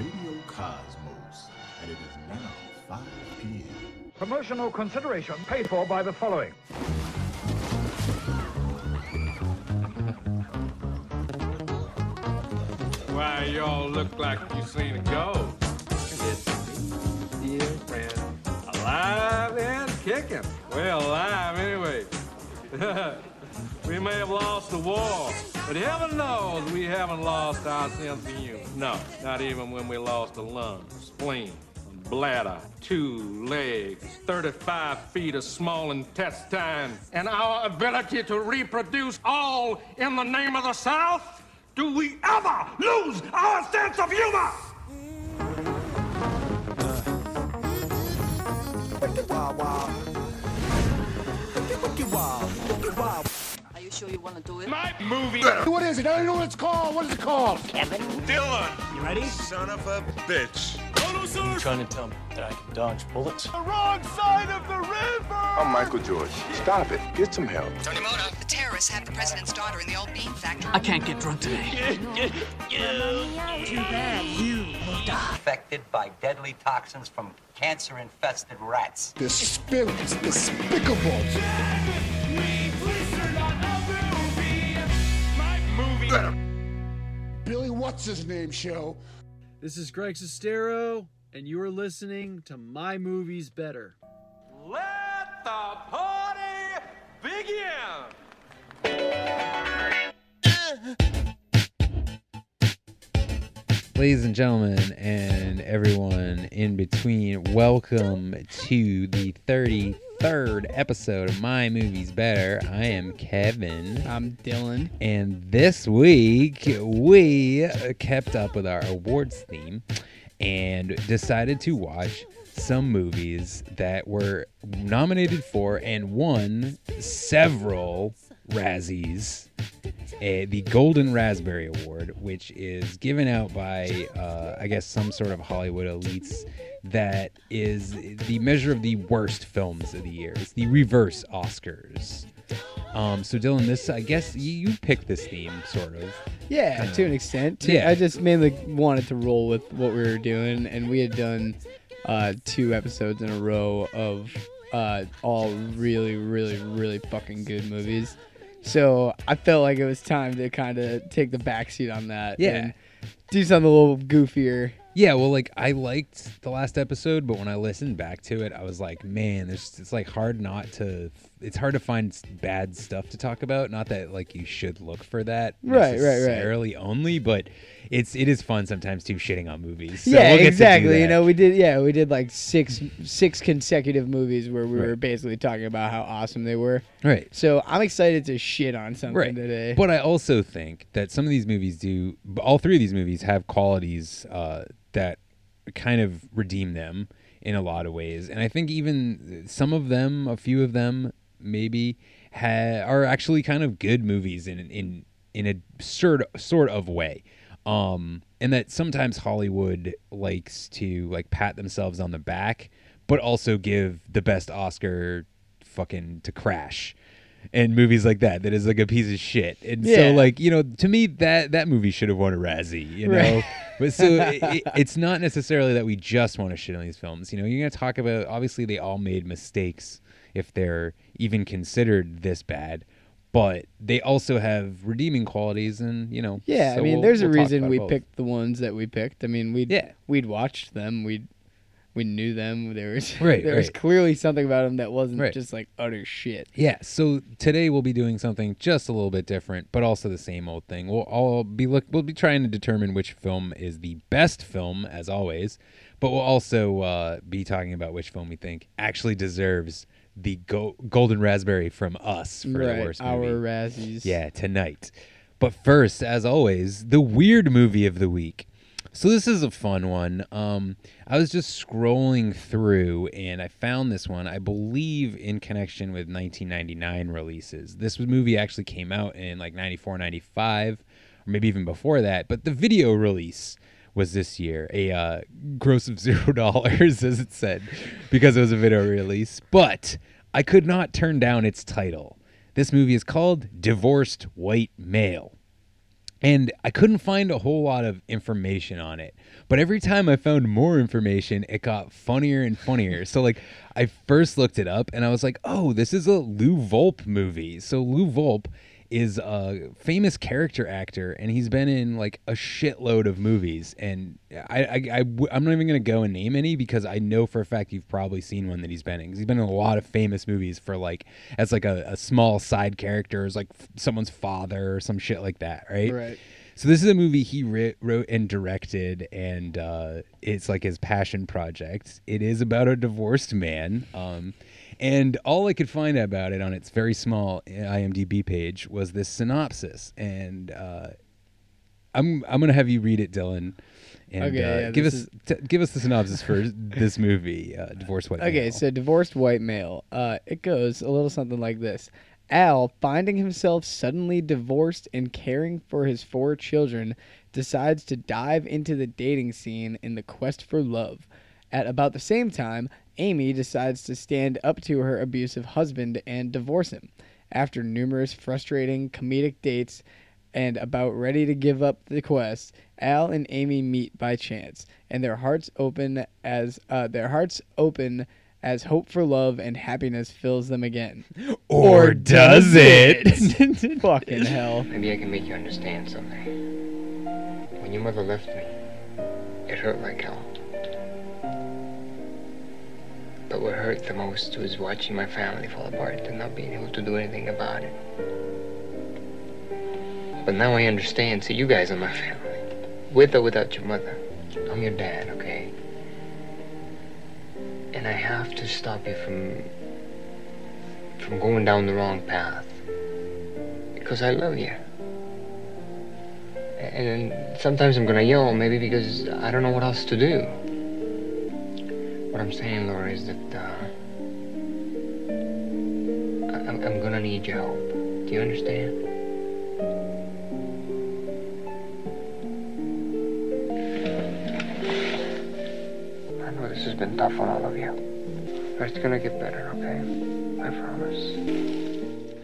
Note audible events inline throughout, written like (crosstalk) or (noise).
Radio Cosmos, and it is now 5 p.m. Promotional consideration paid for by the following. Why, y'all look like you seen a ghost. It's me, dear friend. Alive and kicking. Well, alive anyway. (laughs) we may have lost the war, but heaven knows we haven't lost our sense of humor. No, not even when we lost a lung, spleen, bladder, two legs, 35 feet of small intestine, and our ability to reproduce all in the name of the South? Do we ever lose our sense of humor? Sure you want to do it? My movie. (laughs) What is it? I don't know what it's called. What is it called? Kevin. Dylan. You ready? Son of a bitch. trying to tell me that I can dodge bullets? The wrong side of the river. I'm Michael George. Stop it. Get some help. The terrorists have the president's daughter in the old bean factory. I can't get drunk today. (laughs) Too bad you will die. Affected by deadly toxins from cancer infested rats. Despicable. Despicable. My movie. Billy, what's his name show? This is Greg Sestero, and you are listening to My Movies Better. Let the party begin. Ladies and gentlemen, and everyone in between, welcome to the 33rd episode of My Movies Better. I am Kevin. I'm Dylan. And this week, we kept up with our awards theme and decided to watch some movies that were nominated for and won several Razzies. Uh, the Golden Raspberry Award, which is given out by, uh, I guess, some sort of Hollywood elites, that is the measure of the worst films of the year. It's the reverse Oscars. Um, so, Dylan, this, I guess, you, you picked this theme, sort of. Yeah, to an extent. To- Yeah. I just mainly wanted to roll with what we were doing, and we had done uh, two episodes in a row of uh, all really, really, really fucking good movies. So I felt like it was time to kind of take the backseat on that. Yeah. And do something a little goofier. Yeah, well, like I liked the last episode, but when I listened back to it, I was like, man, it's like hard not to. It's hard to find bad stuff to talk about. Not that like you should look for that Right, right, right. necessarily only, but it's it is fun sometimes too shitting on movies. So yeah, we'll get to do exactly. You know, we did. Yeah, we did like six six consecutive movies where we were basically talking about how awesome they were. right. So I'm excited to shit on something Right. today. But I also think that some of these movies do, all three of these movies have qualities uh, that kind of redeem them in a lot of ways. And I think even some of them, a few of them, maybe ha- are actually kind of good movies in in in a sort sort of way. Um, and that sometimes Hollywood likes to like pat themselves on the back, but also give the best Oscar fucking to Crash and movies like that that is like a piece of shit. And Yeah. so like, you know, to me that that movie should have won a Razzie, you know. Right. (laughs) but so it, it- it's not necessarily that we just want to shit on these films. You know, you're going to talk about obviously they all made mistakes if they're even considered this bad. But they also have redeeming qualities, and you know. Yeah, so I mean, we'll- there's we'll a reason we both. picked the ones that we picked. I mean, we'd Yeah. we'd watched them. We we knew them. There was (laughs) Right, there was clearly something about them that wasn't Right. just like utter shit. Yeah, so today we'll be doing something just a little bit different, but also the same old thing. We'll all be look we'll be trying to determine which film is the best film as always, but we'll also uh, be talking about which film we think actually deserves the go- golden raspberry from us for the right, worst our movie. Razzies. Yeah, tonight. But first, as always, the weird movie of the week. So this is a fun one. Um, I was just scrolling through and I found this one. I believe in connection with 1999 releases. This movie actually came out in like 94, 95, or maybe even before that. But the video release was this year a uh, gross of (laughs) zero dollars, as it said, because it was a video release. But I could not turn down its title. This movie is called Divorced White Male. and I couldn't find a whole lot of information on it. But every time I found more information, it got funnier and funnier. so like I first looked it up and I was like, "Oh, this is a Lou Volpe movie." So Lou Volpe is a famous character actor and he's been in like a shitload of movies and I, I, I am not even gonna go and name any because I know for a fact you've probably seen one that he's been in 'cause he's been in a lot of famous movies for like as like a, a small side character as like f- someone's father or some shit like that right Right. so this is a movie he writ, wrote and directed, and uh, it's like his passion project. It is about a divorced man, um, and all I could find about it on its very small IMDb page was this synopsis. And uh, I'm I'm gonna have you read it, Dylan, and Okay, uh, yeah, give us this t- give us the synopsis for this movie, uh, Divorced White Male. Okay, Male. so divorced white male. Uh, it goes a little something like this. Al, finding himself suddenly divorced and caring for his four children, decides to dive into the dating scene in the quest for love. At about the same time, Amy decides to stand up to her abusive husband and divorce him. After numerous frustrating comedic dates and about ready to give up the quest, Al and Amy meet by chance, and their hearts open as uh, their hearts open as hope for love and happiness fills them again. (laughs) Or does it? (laughs) (laughs) Fucking hell. Maybe I can make you understand something. When your mother left me, it hurt like hell. But what hurt the most was watching my family fall apart and not being able to do anything about it. But now I understand. See, you guys are my family. With or without your mother. I'm your dad, okay? And I have to stop you from from going down the wrong path. Because I love you. And sometimes I'm gonna yell, maybe because I don't know what else to do. What I'm saying, Laura, is that uh, I- I'm, I'm gonna need your help. Do you understand? I know this has been tough on all of you. But it's gonna get better, okay? I promise.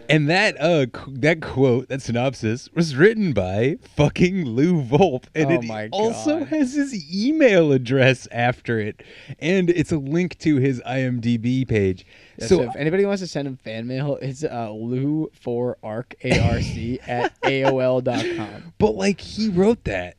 And that uh that quote, that synopsis was written by fucking Lou Volpe, and Oh it also has his email address after it, and it's a link to his IMDb page. Yeah, so so, if anybody wants to send him fan mail, it's uh, lou for arc arc at aol.com. (laughs) But like he wrote that.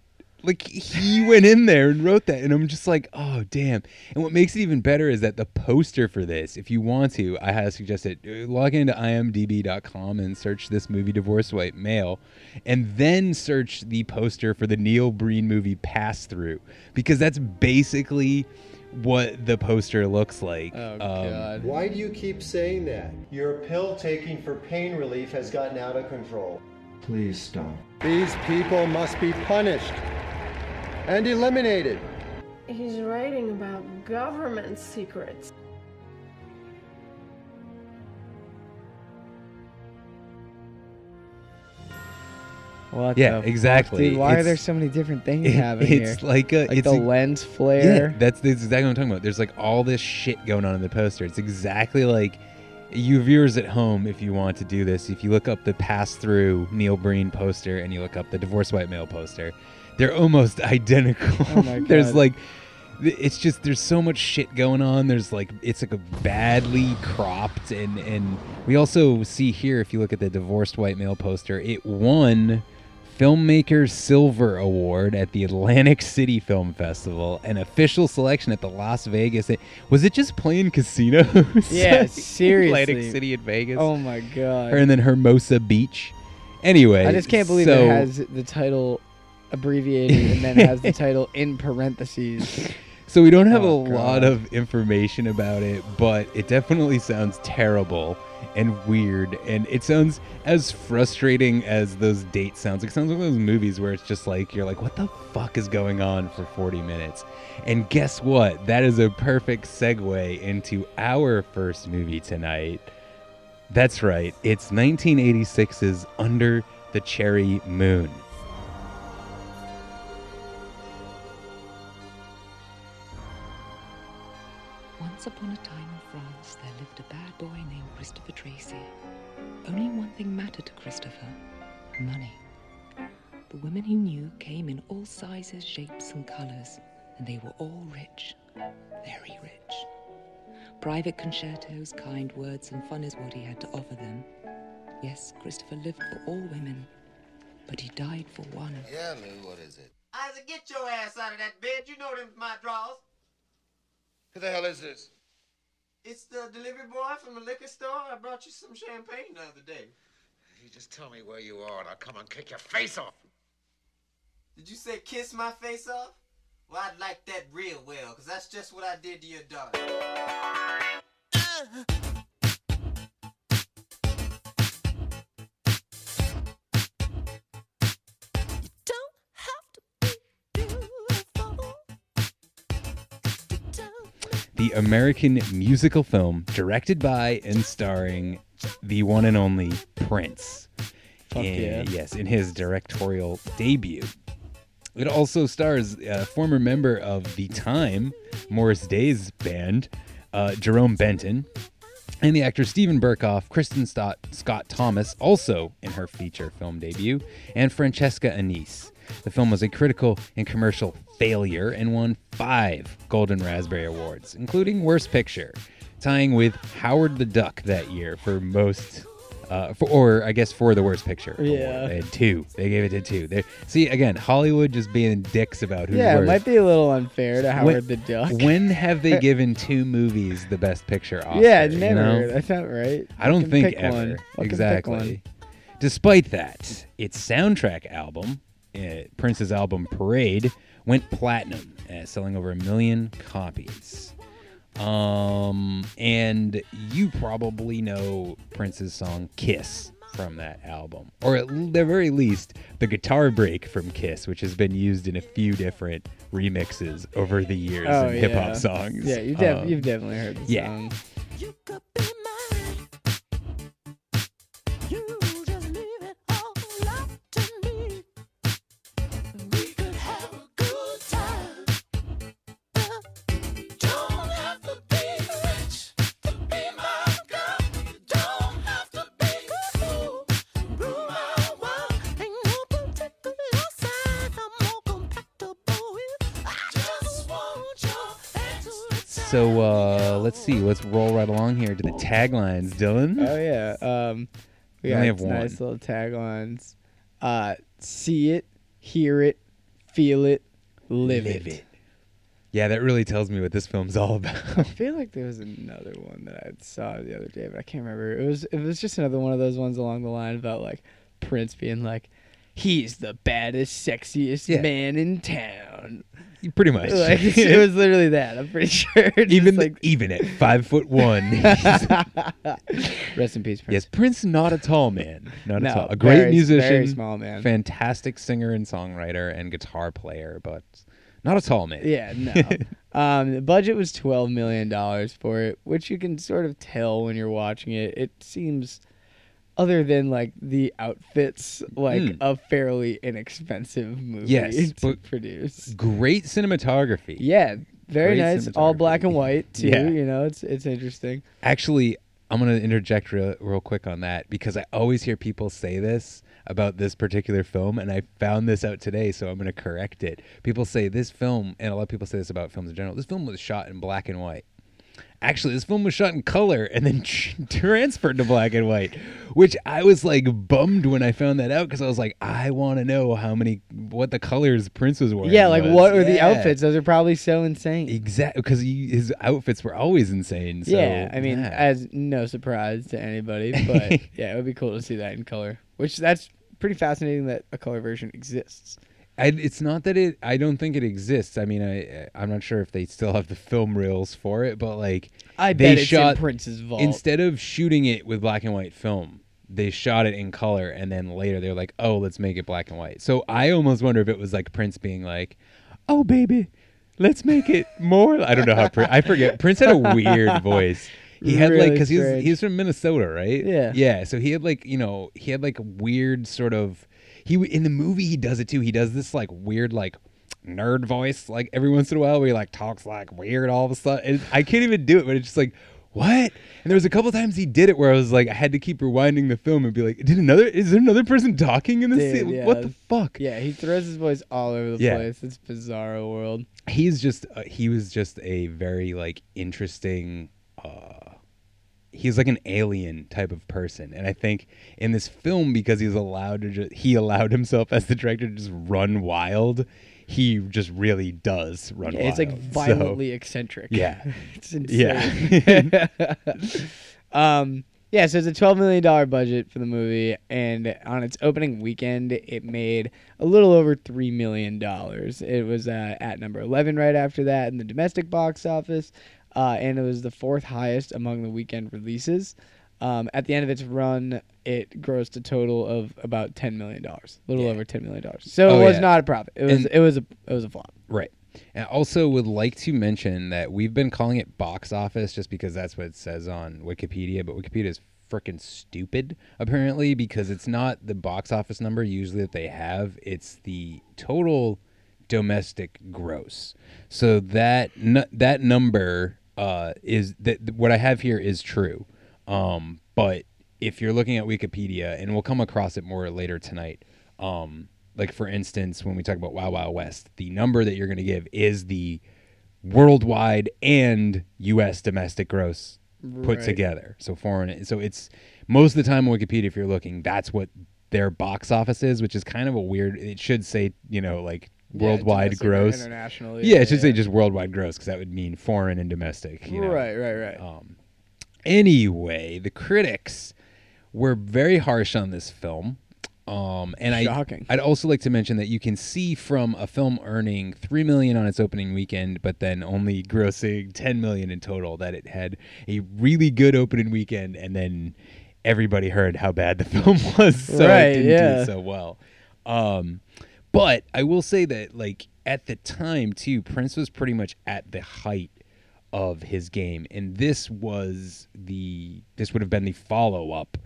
Like he went in there and wrote that and I'm just like, "Oh, damn." And what makes it even better is that the poster for this, if you want to, I have suggest it. log into imdb.com and search this movie Divorce White Male and then search the poster for the Neil Breen movie Pass Through because that's basically what the poster looks like. Oh Um, Why do you keep saying that? Your pill taking for pain relief has gotten out of control. Please stop. These people must be punished and eliminated. He's writing about government secrets. What Yeah, the exactly. dude? Why are there so many different things it- happening here? it's like a- like it's the a- lens flare. Yeah, that's, that's exactly what I'm talking about. There's like all this shit going on in the poster. It's exactly like you viewers at home, if you want to do this, if you look up the pass through Neil Breen poster and you look up the divorced white male poster, they're almost (laughs) identical. Oh my (laughs) there's like it's just there's so much shit going on. There's like it's like a badly cropped and and we also see here if you look at the divorced white male poster, it won Filmmaker Silver Award at the Atlantic City Film Festival, an official selection at the Las Vegas. it, Was it just playing casinos? Yeah, (laughs) seriously. Atlantic City and Vegas. Oh my god. And then Hermosa Beach. Anyway, I just can't believe so, it has the title abbreviated and then has the (laughs) title in parentheses. So we don't have Oh, a lot of information about it, but it definitely sounds terrible and weird, and it sounds as frustrating as those dates sounds. It sounds like those movies where it's just like you're like, what the fuck is going on for 40 minutes? And guess what? That is a perfect segue into our first movie tonight. That's right. It's 1986's Under the Cherry Moon. Tracy. Only one thing mattered to Christopher money. The women he knew came in all sizes, shapes, and colors, and they were all rich, very rich. Private concertos, kind words, and fun is what he had to offer them. Yes, Christopher lived for all women, but he died for one. Yeah, Lou, what is it? Isaac, get your ass out of that bed. You know them's my drawers. Who the hell is this? It's the delivery boy from the liquor store. I brought you some champagne the other day. You just tell me where you are and I'll come and kick your face off. Did you say kiss my face off? Well, I'd like that real well, because that's just what I did to your daughter. the American musical film directed by and starring the one and only Prince. Fuck in- yeah. Yes, in his directorial debut. It also stars a former member of the Time, Morris Day's band, uh, Jerome Benton, and the actor Steven Berkoff, Kristin Stott, Scott Thomas, also in her feature film debut, and Francesca Annis. The film was a critical and commercial failure and won five Golden Raspberry Awards, including Worst Picture, tying with Howard the Duck that year for most, uh, for, or I guess for the Worst Picture. award. Yeah. They had two. They gave it to two. They, see, again, Hollywood just being dicks about who's Yeah, it might be a little unfair to Howard When- the Duck. When have they (laughs) given two movies the Best Picture Oscar? yeah, you never. know? That's not right. I don't think ever. One. Fucking pick exactly. one. Despite that, its soundtrack album, uh, Prince's album Parade, went platinum, uh, selling over a million copies. Um, and you probably know Prince's song "Kiss" from that album, or at the very least, the guitar break from "Kiss," which has been used in a few different remixes over the years Oh, in hip hop yeah. songs. Yeah, you've, def- Um, you've definitely heard the yeah. song. So uh, let's see. Let's roll right along here to the taglines, Dylan. Oh yeah. Um, we We only have one. nice little taglines. Uh, see it, hear it, feel it, live, Live it. it. Yeah, that really tells me what this film's all (laughs) about. I feel like there was another one that I saw the other day, but I can't remember. It was it was just another one of those ones along the line about like Prince being like, he's the baddest, sexiest Yeah. man in town. Pretty much. Like (laughs) it was literally that. I'm pretty (laughs) sure. Just even like even at five foot one. (laughs) Rest in peace, Prince. yes, Prince, not a tall man, not No, at all. A great very- musician, very small man. fantastic singer and songwriter and guitar player, but not a tall man. Yeah, no. um, the budget was twelve million dollars for it, which you can sort of tell when you're watching it. It seems, other than like the outfits, like Mm. a fairly inexpensive movie Yes, (laughs) to produce. Great cinematography. Yeah, very Great nice. All black and white (laughs) too. Yeah. You know, it's it's interesting. Actually, I'm going to interject real, real quick on that because I always hear people say this about this particular film, and I found this out today, so I'm going to correct it. People say this film, and a lot of people say this about films in general, this film was shot in black and white. Actually, this film was shot in color and then (laughs) transferred to black and white, which I was like bummed when I found that out because I was like, I want to know how many, what the colors Prince was wearing. yeah, like was. what are the outfits? Those are probably so insane. Exactly, because his outfits were always insane. So, yeah, I mean, yeah. as no surprise to anybody, but (laughs) yeah, it would be cool to see that in color. Which that's pretty fascinating that a color version exists. I, it's not that it. I don't think it exists. I mean, I I'm not sure if they still have the film reels for it, but like I they bet it's in shot Prince's vault. instead of shooting it with black and white film. They shot it in color, and then later they're like, "Oh, let's make it black and white." So I almost wonder if it was like Prince being like, "Oh, baby, let's make it more." I don't know how Prince. I forget. Prince had a weird (laughs) voice. He had like because he's he's from Minnesota, right? Yeah. Yeah. So he had like you know he had like a weird sort of he in the movie he does it too. He does this like weird like nerd voice like every once in a while where he like talks like weird all of a sudden. And I can't even do it, but it's just like what? And there was a couple times he did it where I was like, I had to keep rewinding the film and be like, did another? Is there another person talking in this Dude, scene? yeah. What the fuck? Yeah, he throws his voice all over the Yeah. place. It's bizarro world. He's just uh, he was just a very like interesting. uh He's like an alien type of person, and I think in this film because he's allowed to just he allowed himself as the director to just run wild. He just really does run Yeah, wild. it's like So- violently eccentric. Yeah, (laughs) it's insane. Yeah. (laughs) um, yeah, so it's a twelve million dollar budget for the movie, and on its opening weekend, it made a little over three million dollars. It was uh, at number eleven right after that in the domestic box office, uh, and it was the fourth highest among the weekend releases. Um, at the end of its run, it grossed a total of about ten million dollars, a little Yeah. over ten million dollars. So Oh, it was yeah. not a profit. It was And- it was a it was a flop. Right. And I also would like to mention that we've been calling it box office just because that's what it says on Wikipedia, but Wikipedia is freaking stupid apparently because it's not the box office number usually that they have, it's the total domestic gross. So that nu- that number uh, is that what I have here is true. Um, but if you're looking at Wikipedia, and we'll come across it more later tonight, um, like for instance, when we talk about Wild Wild West, the number that you're going to give is the worldwide and U.S. domestic gross put Right. together. So foreign. So it's most of the time on Wikipedia, if you're looking, that's what their box office is, which is kind of a weird. It should say you know like worldwide or gross. international, Yeah, yeah, it should say just worldwide gross because that would mean foreign and domestic. You know? Right, right, right. Um, anyway, the critics were very harsh on this film. Um, and Shocking. I, I'd also like to mention that you can see from a film earning three million on its opening weekend, but then only grossing ten million in total, that it had a really good opening weekend, and then everybody heard how bad the (laughs) film was, so Right, it didn't yeah. do so well. Um, but I will say that, like at the time too, Prince was pretty much at the height of his game, and this was the this would have been the follow up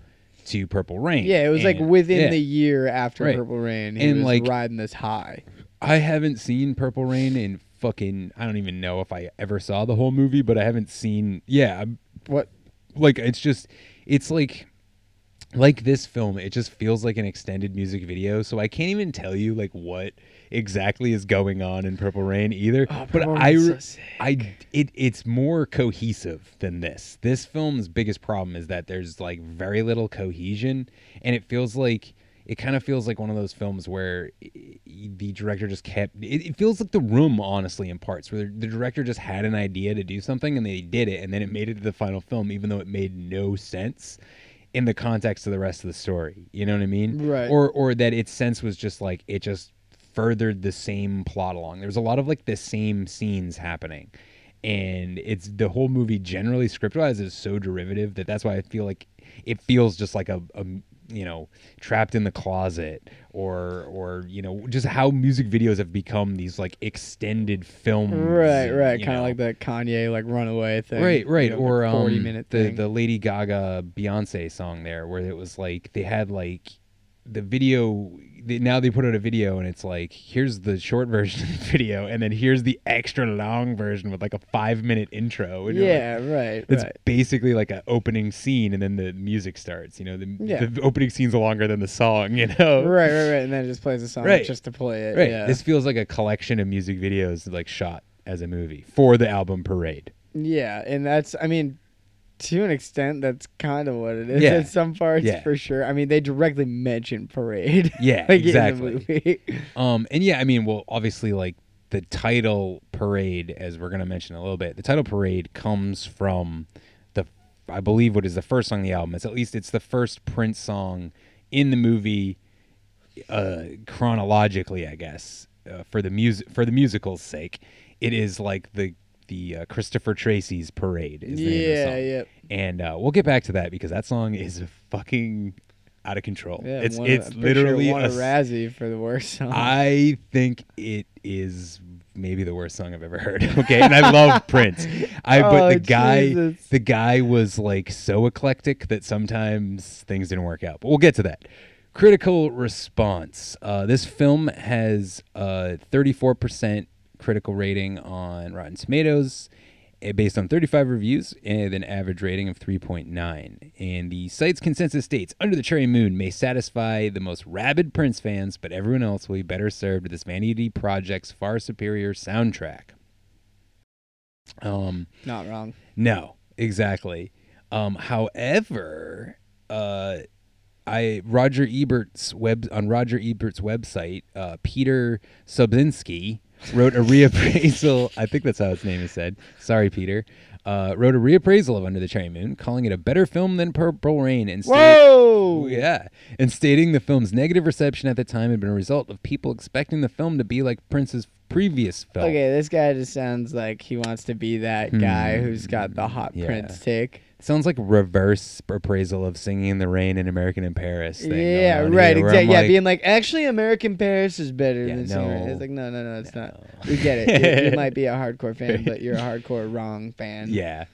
to Purple Rain. Yeah, it was like within yeah. the year after Right. Purple Rain. He and was like riding this high. I haven't seen Purple Rain in fucking. I don't even know if I ever saw the whole movie, but I haven't seen. Yeah, I'm- What? Like it's just, it's like, like this film. It just feels like an extended music video. So I can't even tell you like what exactly is going on in Purple Rain either. Oh, but Oh, Purple I, so. I, it, it's more cohesive than this. This film's biggest problem is that there's like very little cohesion, and it feels like it kind of feels like one of those films where the director just kept. It, it feels like The Room, honestly, in parts where the director just had an idea to do something and they did it, and then it made it to the final film, even though it made no sense in the context of the rest of the story. You know what I mean? Right. Or or that its sense was just like it just furthered the same plot along. There was a lot of like the same scenes happening. And it's the whole movie generally script wise is so derivative that that's why I feel like it feels just like a, a you know trapped in the closet or or you know just how music videos have become these like extended films Right, right. Kind of like the Kanye like runaway thing. Right, right. you know, the or um, 40 minute the thing. the Lady Gaga Beyonce song there, where it was like they had like the video. They, now they put out a video and it's like here's the short (laughs) version of the video, and then here's the extra long version with like a five minute intro. and you're like- Yeah, right, It's right. basically like an opening scene, and then the music starts. You know, the, Yeah. the opening scene's longer than the song. (laughs) You know, Right, right, right. And then it just plays the song Right. just to play it. Right. Yeah. This feels like a collection of music videos like shot as a movie for the album Parade. Yeah, and that's I mean, to an extent, that's kind of what it is. Yeah. In some parts, Yeah. for sure. I mean, they directly mention parade. (laughs) Yeah, like, exactly. In the movie. um, and yeah, I mean, well, obviously, like the title parade, as we're gonna mention a little bit, the title parade comes from the, I believe, what is the first song on the album. It's at least it's the first Prince song in the movie, uh, chronologically, I guess, uh, for the music for the musical's sake. It is like the the uh, Christopher Tracy's parade. Is the name of the song. yep. And uh, we'll get back to that because that song is fucking out of control. Yeah, it's won- it's I'm sure it literally won a a Razzie for the worst song. I think it is maybe the worst song I've ever heard. (laughs) Okay, and I love Prince. I Oh, but the guy Jesus. the guy was like so eclectic that sometimes things didn't work out. But we'll get to that. Critical response. Uh, this film has a 34% critical rating on Rotten Tomatoes eh, based on 35 reviews and an average rating of 3.9. And the site's consensus states Under the Cherry Moon may satisfy the most rabid Prince fans, but everyone else will be better served with this Vanity Project's far superior soundtrack. Um, Not wrong. no, exactly. Um, however, uh, I Roger Ebert's web on Roger Ebert's website, uh, Peter Sobczynski wrote a reappraisal. I think that's how his name is said. Sorry, Peter. Uh, wrote a reappraisal of Under the Cherry Moon, calling it a better film than Purple Rain, and stated- Whoa! yeah, and stating the film's negative reception at the time had been a result of people expecting the film to be like Prince's previous film. Okay, this guy just sounds like he wants to be that guy Hmm. who's got the hot Yeah. prince take. Sounds like reverse appraisal of Singing in the Rain and American in Paris. Thing going Yeah, on right. here, where I'm Yeah, like, being like, actually, American Paris is better Yeah, than Singing no. It's like, no, no, no, it's not. We get it. You, you might be a hardcore fan, (laughs) but you're a hardcore wrong fan. Yeah.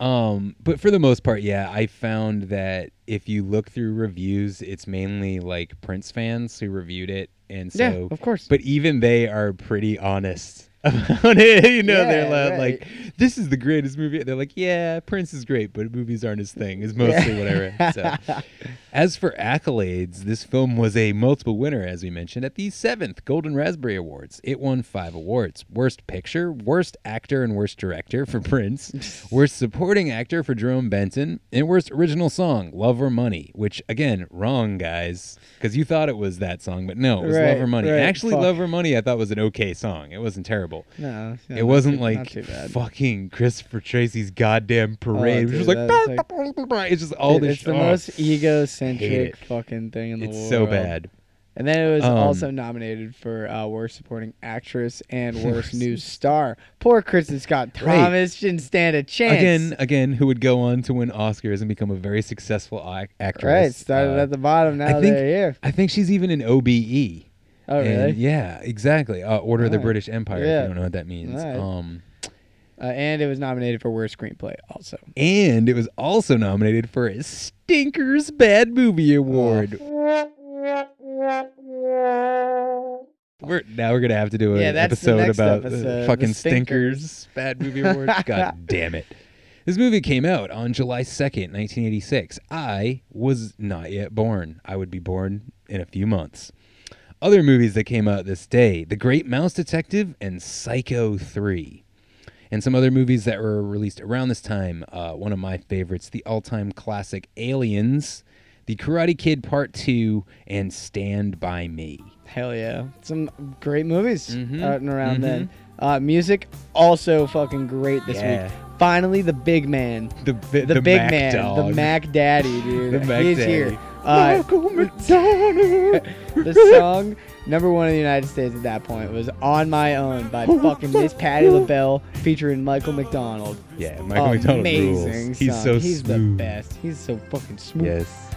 Um, but for the most part, yeah, I found that if you look through reviews, it's mainly like Prince fans who reviewed it, and so Yeah, of course. But even they are pretty honest about it. (laughs) You know, they're Yeah, right. like, "This is the greatest movie." They're like, "Yeah, Prince is great, but movies aren't his thing." Is mostly what I read. So, (laughs) as for accolades, this film was a multiple winner, as we mentioned, at the seventh Golden Raspberry Awards. It won five awards Worst Picture, Worst Actor and Worst Director for Prince, (laughs) Worst Supporting Actor for Jerome Benton, and Worst Original Song, Love or Money, which, again, wrong, guys, because you thought it was that song, but no, it was Love or Money. right, Actually, fuck. Love or Money, I thought was an okay song. It wasn't terrible. No, no, it wasn't too- like not too bad. fucking Christopher Tracy's goddamn parade, which dude, was like, that's it's just all Dude, this It's the oh, most egocentric fucking thing in the It's world. It's so bad. And then it was Um, also nominated for uh, worst supporting actress and (laughs) worst new star. Poor Kristin Scott Right. Thomas didn't stand a chance. Again, again, who would go on to win Oscars and become a very successful ac- actress. right? Started Uh, at the bottom. Now I think, they're here. I think she's even an OBE. Oh, And really? yeah, exactly. Uh, Order of the Alright. British Empire. If Yeah. you don't know what that means. Alright. Um, Uh, and it was nominated for worst screenplay also. and it was also nominated for a Stinkers Bad Movie Oh. Award. We're now we're gonna have to do an Yeah, that's the episode next about episode, the the fucking Stinkers. Stinkers Bad Movie Award. (laughs) God damn it! This movie came out on July second, nineteen eighty six. I was not yet born. I would be born in a few months. Other movies that came out this day: The Great Mouse Detective and Psycho three. And some other movies that were released around this time. Uh, one of my favorites, the all time classic Aliens, The Karate Kid Part 2, and Stand By Me. Hell yeah. Some great movies Mhm, out and around mhm. then. Uh, music also fucking great this Yeah. week. Finally, the big man. The, bi- The, the big Mac man. The. Mac Daddy, dude. (laughs) The Mac He's Daddy. here. Uh, (laughs) the song number one in the United States at that point was "On My Own" by fucking Miss Patti LaBelle featuring Michael McDonald. Yeah, Michael McDonald Amazing rules. He's song. so He's smooth. the best. He's so fucking smooth. Yes.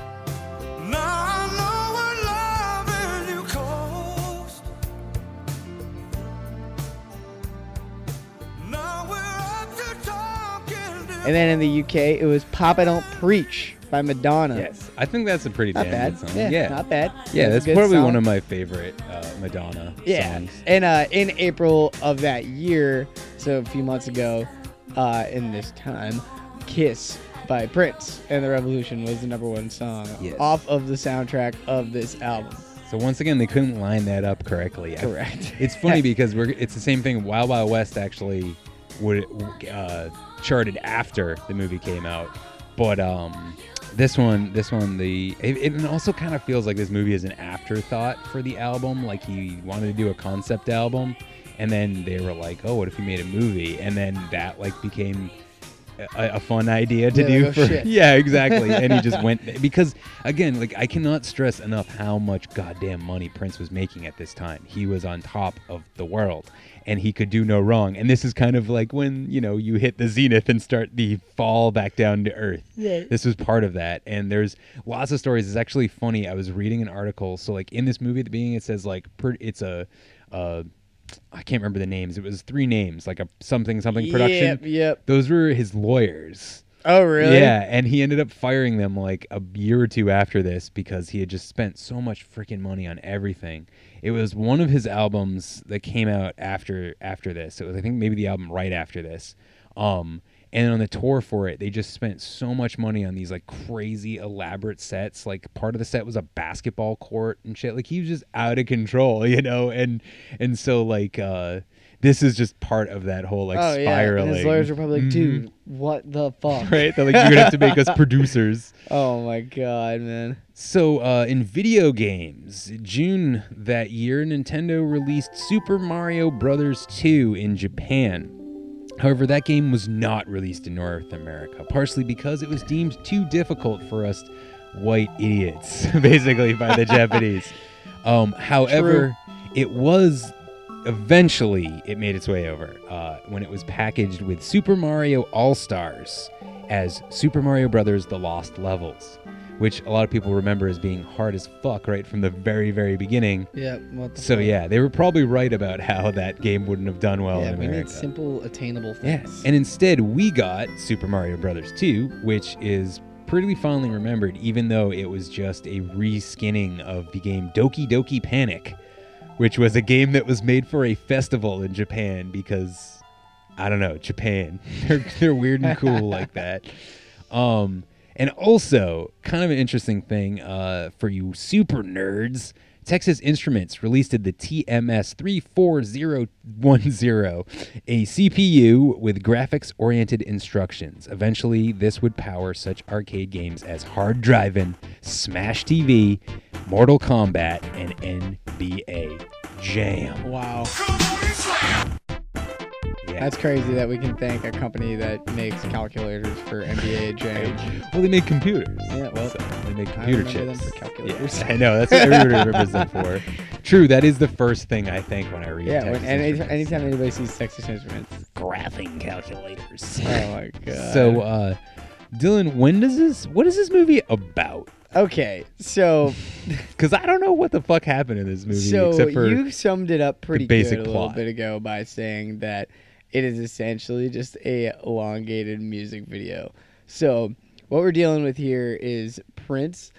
And then in the UK, it was "Papa Don't Preach" by Madonna. Yes. I think that's a pretty Not damn bad. good song. Yeah, Yeah. not bad. Yeah, That's that's probably song. one of my favorite uh, Madonna Yeah, songs. and uh, in April of that year, so a few months ago, uh, in this time, "Kiss" by Prince and the Revolution was the number one song Yes. off of the soundtrack of this album. So once again, they couldn't line that up correctly. I- Correct. (laughs) It's funny (laughs) because we're it's the same thing. Wild Wild West actually would uh, charted after the movie came out, but um, this one, this one, the it, it also kind of feels like this movie is an afterthought for the album. Like he wanted to do a concept album, and then they were like, "Oh, what if he made a movie?" And then that like became a, a fun idea to Yeah, do like, oh, for oh, shit. (laughs) yeah exactly and he just (laughs) went because again like i cannot stress enough how much goddamn money prince was making at this time he was on top of the world and he could do no wrong and this is kind of like when you know you hit the zenith and start the fall back down to earth this was part of that and there's lots of stories it's actually funny i was reading an article so like in this movie at the beginning it says like per, it's a uh I can't remember the names. It was three names, like a something something production. Yep, yep. Those were his lawyers. Oh, really? Yeah, and he ended up firing them like a year or two after this because he had just spent so much freaking money on everything. It was one of his albums that came out after after this. It was I think maybe the album right after this. Um, and on the tour for it, they just spent so much money on these like crazy elaborate sets. Like part of the set was a basketball court and shit. Like he was just out of control, (laughs) you know. And and so like uh, this is just part of that whole like oh yeah, spiraling. and his lawyers were probably like, Mhm. dude, what the fuck? (laughs) Right? They're like, you're gonna have to make us (laughs) producers. Oh my god, man. So, uh, in video games, June that year, Nintendo released Super Mario Bros. 2 in Japan. However, that game was not released in North America, partially because it was deemed too difficult for us white idiots, (laughs) basically, by the Japanese. Um, however, it was eventually it made its way over uh, when it was packaged with Super Mario All Stars as Super Mario Brothers: The Lost Levels, which a lot of people remember as being hard as fuck right from the very very beginning. Yeah, So fuck? yeah, they were probably right about how that game wouldn't have done well yeah, in we need simple, attainable Yeah, things. and instead we got Super Mario Brothers 2, which is pretty fondly remembered, even though it was just a reskinning of the game Doki Doki Panic, which was a game that was made for a festival in Japan because I don't know, Japan. (laughs) They're they're weird and cool like (laughs) that. Um and also, kind of an interesting thing uh, for you super nerds, Texas Instruments released the TMS 34010, a CPU with graphics oriented instructions. Eventually, this would power such arcade games as Hard Driving, Smash TV, Mortal Kombat, and NBA Jam. Wow. That's crazy that we can thank a company that makes calculators for NBA Jam. Well, they make computers. Yeah, well, So they make I computer them chips. for calculators. Yeah, I (laughs) know. That's what everybody remembers them for. True. That is the first thing I think when I read. Yeah, when, and any, anytime anybody sees Texas Instruments, graphing calculators. (laughs) Oh my god. So, uh, Dylan, when does this? What is this movie about? okay, so (laughs) Because I don't know what the fuck happened in this movie so except for you summed it up pretty basic good a little bit ago by saying that it is essentially just a elongated music video. So what we're dealing with here is Prince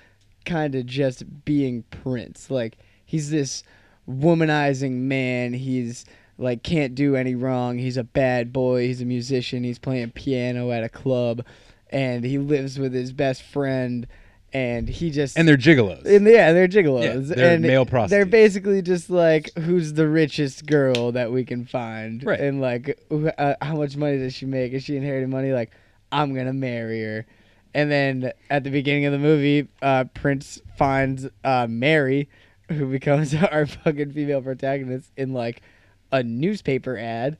kind of just being Prince. Like he's this womanizing man. He's like can't do any wrong. He's a bad boy. He's a musician. He's playing piano at a club and he lives with his best friend and he just and they're gigolos. and yeah, they're gigolos. Yeah, they're and male They're basically just like, who's the richest girl that we can find, Right. And like, uh, how much money does she make? Is she inheriting money? Like, I'm gonna marry her. And then at the beginning of the movie, uh, Prince finds uh, Mary, who (laughs) becomes (laughs) our fucking female protagonist in like a newspaper ad.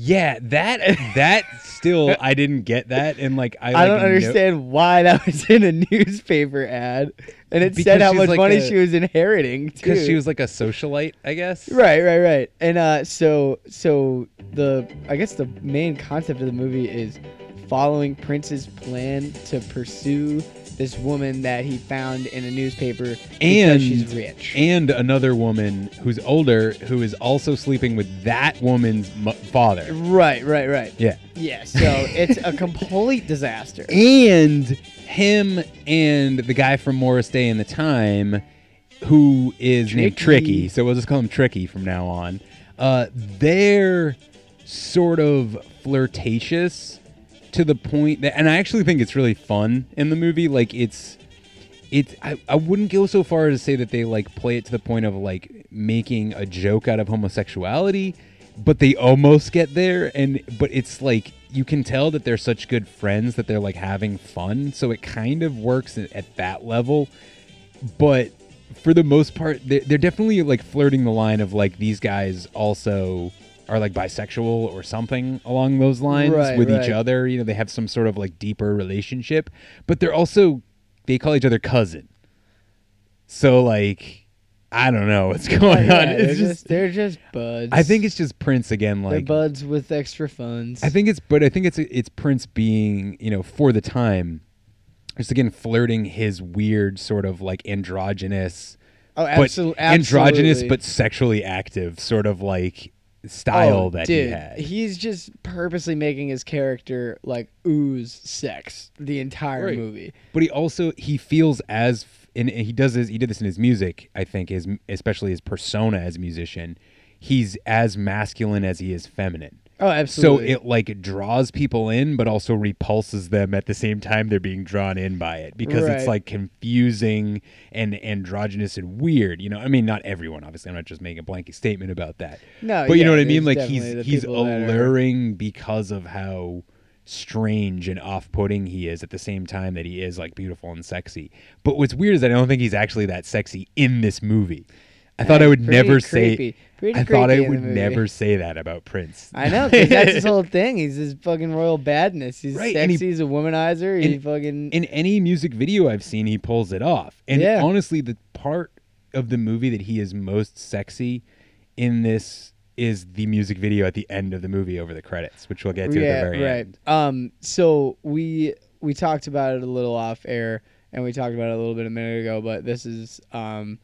Yeah, that that still I didn't get that, and like I, I, like, don't understand why that was in a (laughs) newspaper ad, and it Because said how much like money a- she was inheriting because she was like a socialite, I guess. Right, right, right. And uh, so, so the I guess the main concept of the movie is following Prince's plan to pursue this woman that he found in a newspaper because and she's rich. and another woman who's older who is also sleeping with that woman's mu- father. Right, right, right. Yeah. Yeah. So (laughs) it's a complete disaster. and him and the guy from Morris Day in the Time, who is named Tricky. Tricky, so we'll just call him Tricky from now on. Uh, they're sort of flirtatious to the point that, and I actually think it's really fun in the movie. Like it's, it's. I, I wouldn't go so far as to say that they like play it to the point of like making a joke out of homosexuality, but they almost get there. And but it's like you can tell that they're such good friends that they're like having fun. So it kind of works at, at that level. But for the most part, they're, they're definitely like flirting the line of like these guys also are like bisexual or something along those lines Right, with each other. You know, they have some sort of like deeper relationship, but they're also they call each other cousin. So like, I don't know what's going Yeah, on. they're It's just, just, they're just buds. I think it's just Prince again. they're Like, buds with extra funds. I think it's, but I think it's it's Prince being, you know, for the time, just again flirting his weird sort of like androgynous, Oh, but androgynous absolutely. but sexually active sort of like style Oh, that dude, he had. He's just purposely making his character like ooze sex the entire Right. movie. But he also he feels as and he does this. He did this in his music. I think his especially his persona as a musician. He's as masculine as he is feminine. Oh, absolutely. So it like draws people in, but also repulses them at the same time they're being drawn in by it because it's like confusing and androgynous and weird. You know, I mean, not everyone. Obviously, I'm not just making a blanket statement about that. No, but you know what I mean. Like he's he's that are- alluring because of how strange and off-putting he is at the same time that he is like beautiful and sexy. But what's weird is that I don't think he's actually that sexy in this movie. I thought I would never creepy. say. Pretty I thought I would never say that about Prince. I know, 'cause that's his (laughs) whole thing. He's this fucking royal badness. He's Right, sexy. he- he's a womanizer. He in- fucking in any music video I've seen, he pulls it off. And Yeah. honestly, the part of the movie that he is most sexy in this is the music video at the end of the movie over the credits, which we'll get to at the very right. end. Um, so we we talked about it a little off air, and we talked about it a little bit a minute ago. But this is um,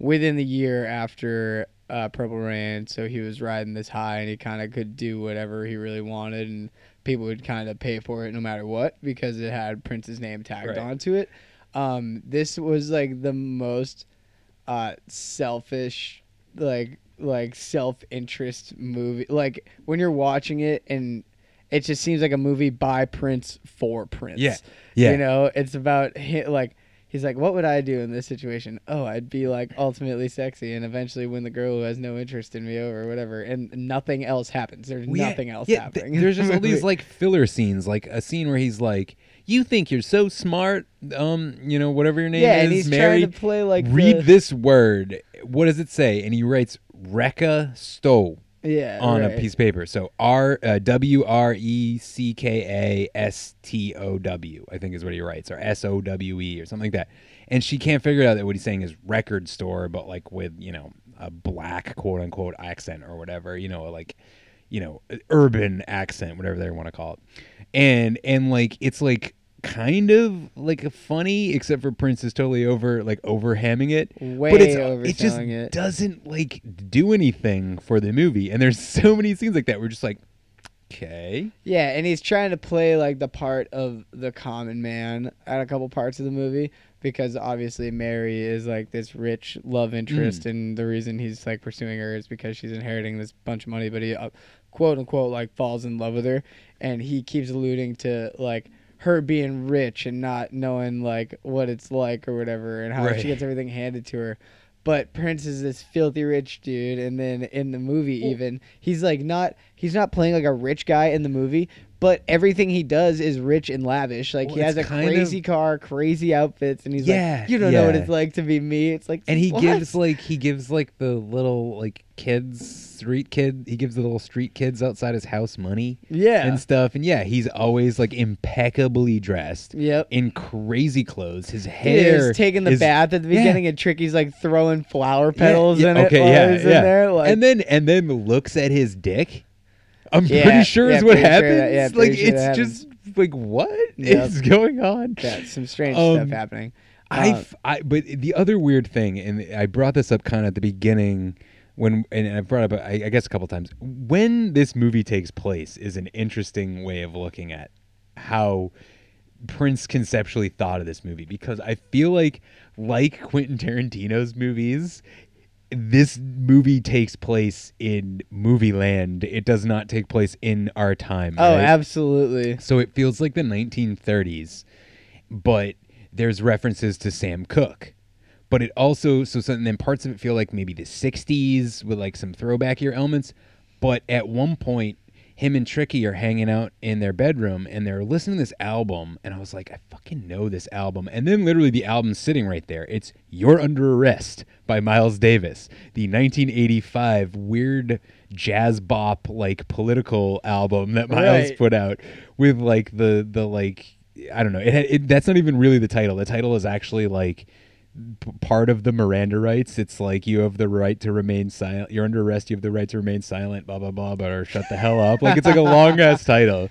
within the year after uh, Purple Rain, so he was riding this high, and he kind of could do whatever he really wanted, and people would kind of pay for it no matter what because it had Prince's name tagged Right. onto it. Um, this was like the most uh, selfish, like like self interest movie. Like when you're watching it and it just seems like a movie by Prince for Prince. Yeah. Yeah. You know, it's about hi like he's like, what would I do in this situation? Oh, I'd be like ultimately sexy and eventually win the girl who has no interest in me over or whatever. And nothing else happens. There's Well, yeah, nothing else yeah, happening. in there's just all these (laughs) like filler scenes, like a scene where he's like, "You think you're so smart, um, you know, whatever your name Yeah, is, and he's trying to play, like, read the- this word. What does it say?" And he writes "Wrecka Stow." Yeah, on right. a piece of paper. So R uh, W R E C K A S T O W, I think is what he writes, or S O W E or something like that. And she can't figure out that what he's saying is record store, but like with you know a black quote unquote accent or whatever, you know, like you know urban accent, whatever they want to call it. And and like it's like kind of like a funny, except for Prince is totally over like over hamming it. Way but it's, it just it. doesn't like do anything for the movie. And there's (laughs) so many scenes like that. We're just like, okay. Yeah, and he's trying to play like the part of the common man at a couple parts of the movie because obviously Mary is like this rich love interest, Mm. and the reason he's like pursuing her is because she's inheriting this bunch of money, but he uh, quote unquote like falls in love with her, and he keeps alluding to like her being rich and not knowing like what it's like or whatever, and how Right. she gets everything handed to her. But Prince is this filthy rich dude, and then in the movie, even he's like not he's not playing like a rich guy in the movie, but everything he does is rich and lavish. Like he has a crazy of- car, crazy outfits, and he's Yeah, like, you don't know what it's like to be me. It's like, And he (laughs) what? gives like he gives like the little like kids street kid he gives the little street kids outside his house money Yeah. and stuff and yeah he's always like impeccably dressed Yep. in crazy clothes his hair is taking the is- bath at the Yeah. beginning, and Tricky's like throwing flower petals yeah, in it okay, while yeah, he's yeah. in there. Like, and then and then looks at his dick. I'm Yeah, pretty sure yeah, is what pretty sure happens. that- yeah, like sure it's that just like what is Yep. going on? Yeah, some strange Um, stuff happening. I, Uh, I- but the other weird thing, and I brought this up kind of at the beginning when, and I brought up, I, I guess, a couple times. When this movie takes place is an interesting way of looking at how Prince conceptually thought of this movie because I feel like, like Quentin Tarantino's movies, this movie takes place in movie land. It does not take place in our time. Oh, right? absolutely. So it feels like the 1930s, but there's references to Sam Cooke. But it also so some, then parts of it feel like maybe the 60s with like some throwback year elements. But at one point, him and Tricky are hanging out in their bedroom and they're listening to this album. And I was like, I fucking know this album. And then literally the album's sitting right there. It's You're Under Arrest by Miles Davis, the 1985 weird jazz bop like political album that Miles Right. put out with like the the like I don't know. It, had- it that's not even really the title. The title is actually like part of the Miranda rights. It's like you have the right to remain silent. You're under arrest. You have the right to remain silent. Blah blah blah. But or shut the hell up. Like it's like a (laughs) long ass title.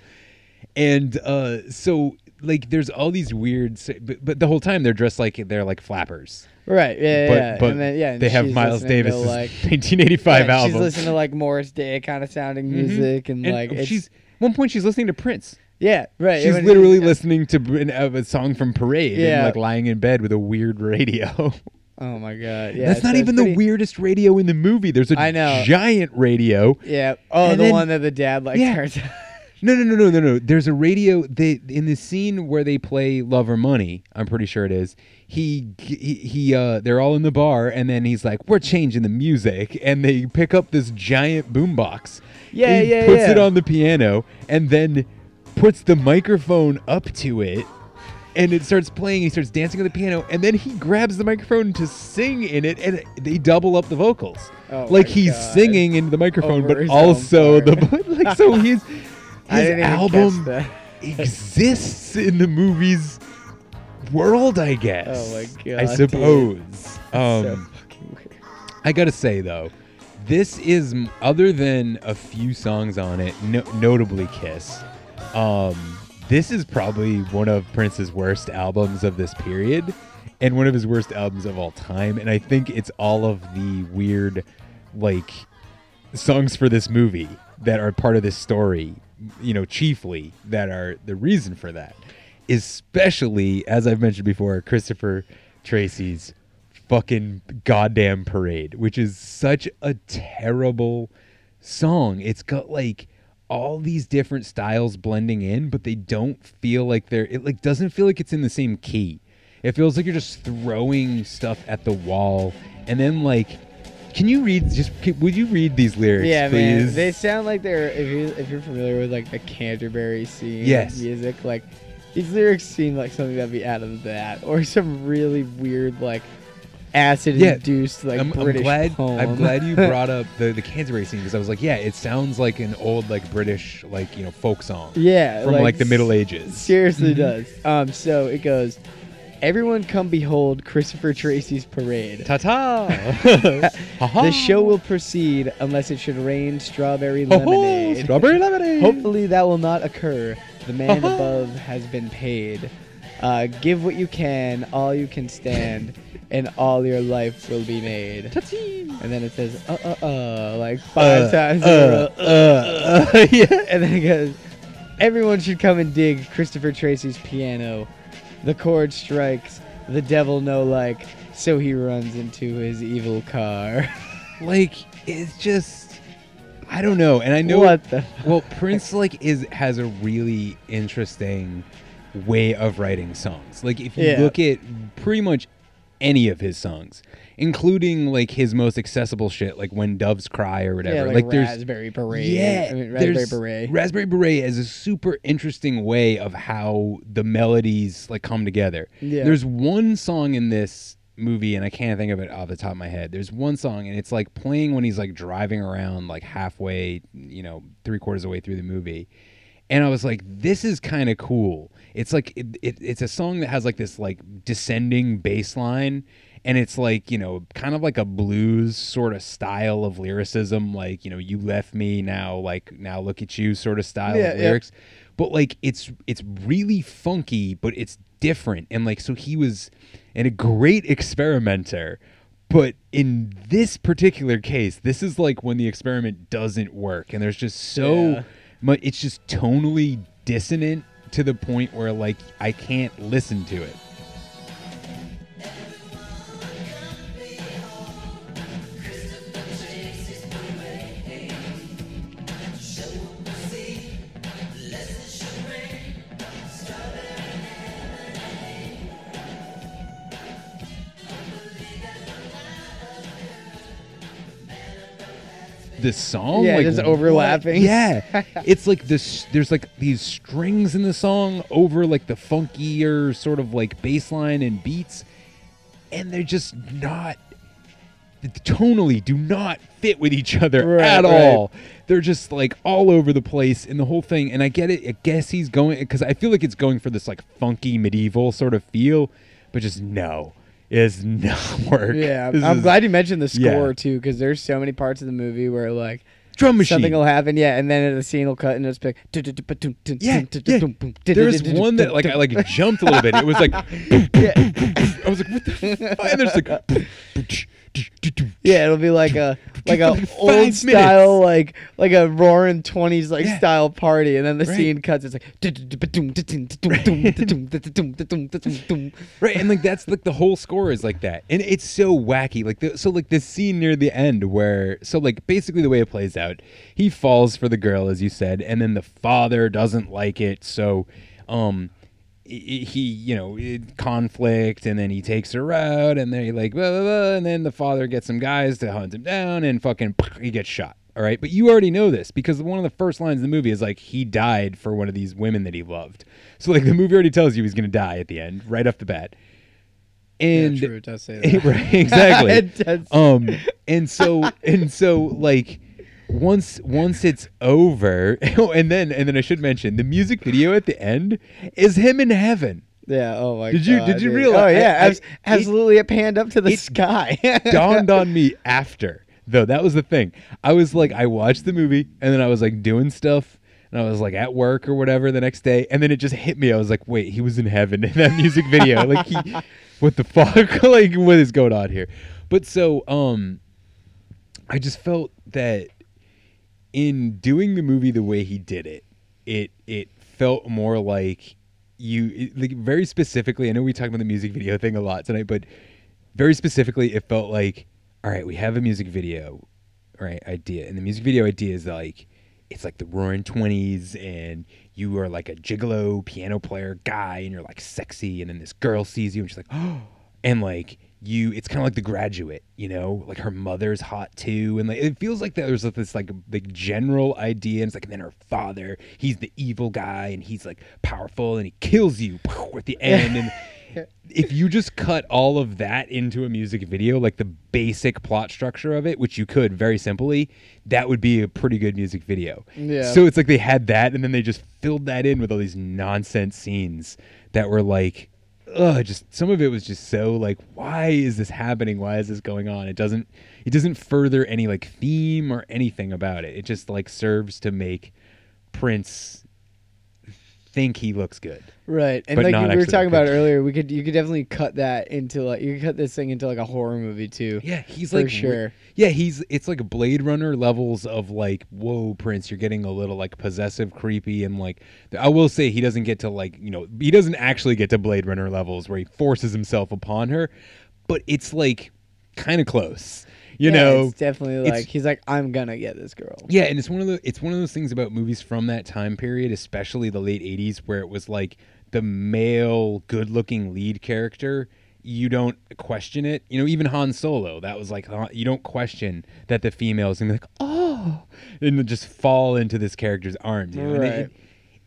And uh, so like there's all these weird, but, but the whole time they're dressed like they're like flappers. Right, yeah, but, yeah, But and then, yeah, and they have Miles Davis' like (laughs) 1985 yeah, album. She's listening to like Morris Day kind of sounding Mhm. music, and, like it's, she's one point she's listening to Prince. Yeah, right. She's literally listening to an- a song from Parade Yeah. and like lying in bed with a weird radio. (laughs) Oh my god. Yeah. That's so not it's even pretty- the weirdest radio in the movie. There's a I know. giant radio. Yeah. Oh, And the then- one that the dad like Yeah. turns. (laughs) No, no, no, no, no, no. There's a radio. They in the scene where they play "Love or Money." I'm pretty sure it is. He he, he uh, they're all in the bar, and then he's like, "We're changing the music," and they pick up this giant boombox. Yeah, he yeah, Puts yeah. it on the piano, and then puts the microphone up to it. And it starts playing. He starts dancing on the piano, and then he grabs the microphone to sing in it, and they double up the vocals. Oh like he's God. singing into the microphone, Over but also the (laughs) like. So he's (laughs) his catch album exists in the movie's world, I guess. Oh my God, I suppose. Um, so fucking weird. I gotta say though, this is other than a few songs on it, no, notably "Kiss." Um, this is probably one of Prince's worst albums of this period, and one of his worst albums of all time. And I think it's all of the weird, like, songs for this movie that are part of this story. You know, chiefly that are the reason for that. Especially as I've mentioned before, Christopher Tracy's fucking goddamn parade, which is such a terrible song. It's got like all these different styles blending in, but they don't feel like they're it like doesn't feel like it's in the same key. It feels like you're just throwing stuff at the wall and then like can you read just can, would you read these lyrics Yeah, please? man. They sound like they're if you if you're familiar with like the Canterbury scene Yes. music, like these lyrics seem like something that'd be out of that or some really weird like acid induced like I'm, I'm British glad poem. I'm glad you brought (laughs) up the the Canterbury scene because I was like, yeah, it sounds like an old like British like you know folk song. Yeah, from like, the Middle Ages. Seriously Mhm. does. Um, so it goes. Everyone come behold Christopher Tracy's parade. Ta ta. (laughs) (laughs) the show will proceed unless it should rain strawberry lemonade. strawberry lemonade. Hopefully that will not occur. The man above has been paid. Uh, give what you can, all you can stand, and all your life will be made. And then it says, uh, uh, uh, like five Uh, times. in uh, uh, uh, (laughs) yeah. And then it goes, everyone should come and dig Christopher Tracy's piano. The chord strikes, the devil no like, so he runs into his evil car. (laughs) like it's just I don't know. And I know What the (laughs) Well, Prince like is has a really interesting way of writing songs. Like if you Yeah. look at pretty much any of his songs, including like his most accessible shit, like when doves cry or whatever. Yeah, like there's Raspberry Beret. Yeah, I mean, Raspberry Beret. Raspberry Beret is a super interesting way of how the melodies like come together. Yeah. There's one song in this movie, and I can't think of it off the top of my head. There's one song, and it's like playing when he's like driving around, like halfway, you know, three quarters of the way through the movie. And I was like, this is kind of cool. It's like it, it, it's a song that has like this like descending bass line, and it's like you know kind of like a blues sort of style of lyricism, like you know you left me now, like now look at you sort of style Yeah, of yeah. lyrics. But like it's it's really funky, but it's different, and like so he was and a great experimenter. But in this particular case, this is like when the experiment doesn't work, and there's just so Yeah. much. It's just tonally dissonant to the point where like I can't listen to it. The song Yeah, like just what? overlapping. yeah (laughs) it's like this there's like these strings in the song over like the funkier sort of like bass line and beats and they're just not tonally do not fit with each other Right, at right. all they're just like all over the place in the whole thing and i get it i guess he's going because i feel like it's going for this like funky medieval sort of feel but just no is not (laughs) work Yeah, This I'm is- glad you mentioned the yeah. score too, because there's so many parts of the movie where like Drum machine. something will happen, yeah, and then the scene will cut and it's like Yeah, yeah. There's one that like I like jumped a little bit. It was like (laughs) I was like, what the? And there's like, (laughs) Yeah, it'll be like a like a old minutes. style like like a roaring twenties like Yeah. style party, and then the Right. scene cuts. It's like right and like that's like the whole score is like that and it's so wacky like the, so like the scene near the end where so like basically the way it plays out he falls for the girl as you said and then the father doesn't like it so um he you know it, conflict and then he takes her out and then he like blah, blah, blah, and then the father gets some guys to hunt him down and fucking (laughs) he gets shot all right but you already know this because one of the first lines of the movie is like he died for one of these women that he loved so like the movie already tells you he's gonna die at the end right off the bat and true, it does say (laughs) that. right exactly (laughs) It does. um and so and so like once once it's over oh, (laughs) and then and then I should mention the music video at the end is him in heaven Yeah. Oh my. Did you- God, did you dude. realize- Oh yeah. I- I- abs- absolutely. It, panned up to the sky. (laughs) dawned on me after though that was the thing i was like i watched the movie and then i was like doing stuff and i was like at work or whatever the next day and then it just hit me i was like wait he was in heaven in that music (laughs) video like he what the fuck like what is going on here but so um i just felt that in doing the movie the way he did it it it felt more like you like very specifically i know we talked about the music video thing a lot tonight but very specifically it felt like all right we have a music video right idea. And the music video idea is like it's like the roaring 20s and you are like a gigolo piano player guy and you're like sexy and then this girl sees you and she's like oh (gasps) and like you it's kind of like the graduate you know like her mother's hot too and like it feels like there's like this like like general idea and it's like and then her father he's the evil guy and he's like powerful and he kills you (laughs) at the end and (laughs) if you just cut all of that into a music video, like the basic plot structure of it, which you could very simply, that would be a pretty good music video. Yeah. So it's like they had that and then they just filled that in with all these nonsense scenes that were like, ugh, just some of it was just so like, why is this happening? Why is this going on? It doesn't it doesn't further any like theme or anything about it. It just like serves to make Prince think he looks good. Right, and like we were talking about earlier, we could you could definitely cut that into like you could cut this thing into like a horror movie too. Yeah, he's for like sure. yeah, he's it's like Blade Runner levels of like, whoa, Prince, you're getting a little like possessive, creepy, and like I will say he doesn't get to like you know he doesn't actually get to Blade Runner levels where he forces himself upon her, but it's like kind of close, you Yeah, know. it's definitely It's- like he's like I'm gonna get this girl. yeah, and it's one of the it's one of those things about movies from that time period, especially the late '80s, where it was like the male, good-looking lead character. You don't question it. You know, even Han Solo, that was like you don't question that the female is gonna be like, oh, and just fall into this character's arms. You know? And it, Right.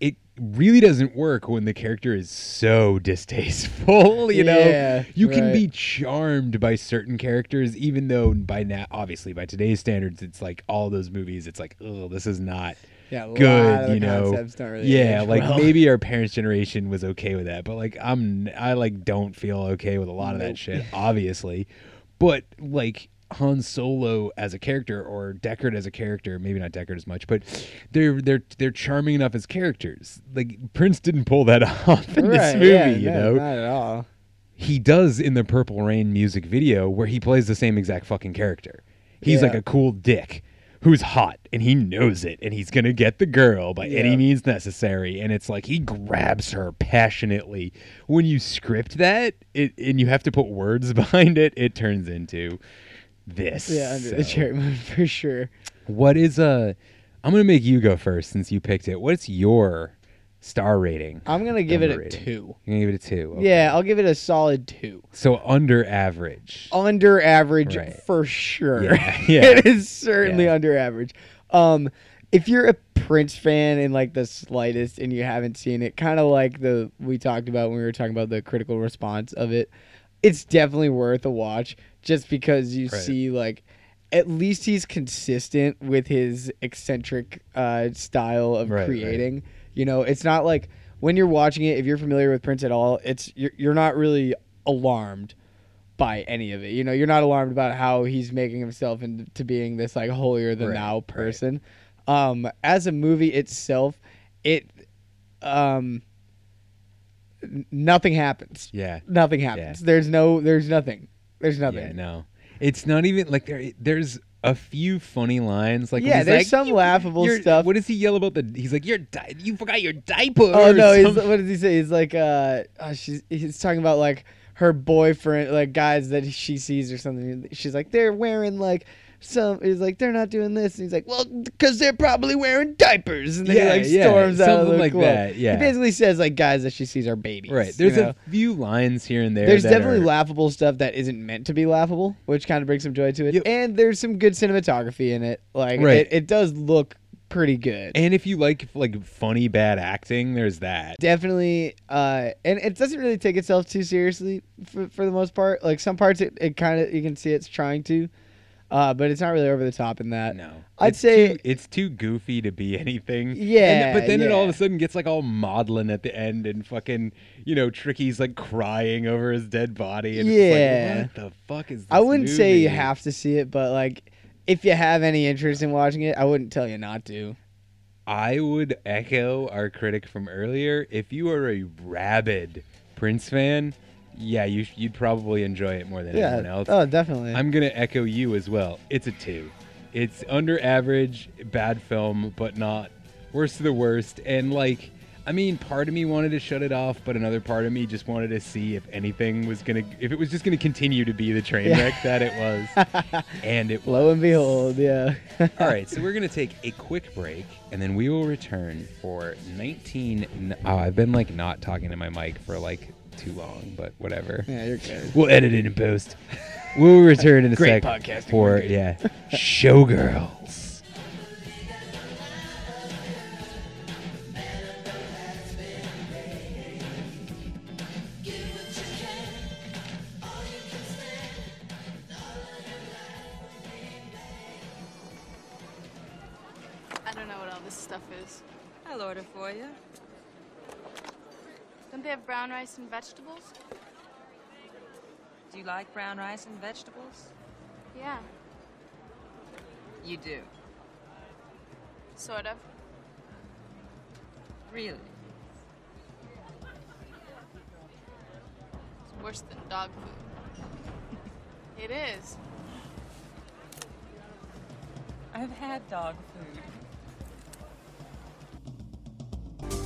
It really doesn't work when the character is so (laughs) distasteful. You know, Yeah, you can right. be charmed by certain characters, even though by now, obviously, by today's standards, it's like all those movies. It's like, oh, this is not Yeah, good. You know, really yeah, like well. (laughs) maybe our parents' generation was okay with that, but like I'm, I like don't feel okay with a lot of that shit, obviously. But like Han Solo as a character or Deckard as a character, maybe not Deckard as much, but they're they're they're charming enough as characters. Like Prince didn't pull that (laughs) off in this movie, yeah, you no, know. not at all. He does in the Purple Rain music video where he plays the same exact fucking character. He's like a cool dick who's hot and he knows it and he's gonna get the girl by any means necessary and it's like he grabs her passionately when you script that it and you have to put words (laughs) behind it it turns into this Yeah, under the So, cherry moon (laughs) for sure. what is uh i'm gonna make you go first since you picked it what's your star rating I'm gonna give it Number a rating? two. you're gonna give it a two okay. Yeah, I'll give it a solid two. so under average Under average Right. for sure. Yeah, (laughs) yeah. it is certainly Yeah. under average. Um, if you're a Prince fan in like the slightest and you haven't seen it, kind of like the we talked about when we were talking about the critical response of it, it's definitely worth a watch just because you Right. see like at least he's consistent with his eccentric uh, style of Right, right. creating. You know, it's not like when you're watching it, if you're familiar with Prince at all, it's you're, you're not really alarmed by any of it. You know, you're not alarmed about how he's making himself into being this like holier than thou right. person. Um, as a movie itself, it um nothing happens. yeah Nothing happens. There's no there's nothing. There's nothing. Yeah, no. It's not even like there. There's a few funny lines. Like Yeah, there's like, some laughable you're-" stuff. What does he yell about the? He's like, "You're di- you forgot your diaper." Oh no! He's, what does he say? He's like, uh, oh, she's he's talking about like her boyfriend, like guys that she sees or something. She's like, they're wearing like some. He's like, they're not doing this. And he's like, well, because they're probably wearing diapers. And then Yeah, he like yeah, storms out of something the like club. that, yeah. He basically says like guys that she sees are babies. Right. you There's know? a few lines here and there. There's definitely are- laughable stuff that isn't meant to be laughable, which kind of brings some joy to it. And there's some good cinematography in it. Like Right. it, it does look pretty good. And if you like like funny bad acting, there's that. Definitely, uh, and it doesn't really take itself too seriously for, for the most part. Like some parts, it, it kind of you can see it's trying to, uh, but it's not really over the top in that. No, I'd It's say too, it's too goofy to be anything. Yeah, And- but then it all of a sudden gets like all maudlin at the end, and fucking you know Tricky's like crying over his dead body. And yeah. it's like, what the fuck is? This I wouldn't say you have to see it, but like if you have any interest in watching it, I wouldn't tell you not to. I would echo our critic from earlier. If you are a rabid Prince fan, yeah, you sh- you'd probably enjoy it more than Yeah. anyone else. Oh, definitely. I'm gonna echo you as well. It's a two. It's under average, bad film, but not worst of the worst. And like, I mean, part of me wanted to shut it off, but another part of me just wanted to see if anything was gonna, if it was just gonna continue to be the train Yeah. wreck that it was. (laughs) and it Lo and behold, yeah. all right, (laughs) so we're gonna take a quick break, and then we will return for 19. Oh, I've been like not talking to my mic for like too long, but whatever. Yeah, you're good. We'll edit it in post. We'll return in a (laughs) Great sec podcasting, for yeah, showgirls. Have brown rice and vegetables? Do you like brown rice and vegetables? Yeah, You do. sort of. Really? It's worse than dog food. (laughs) It is. I've had dog food.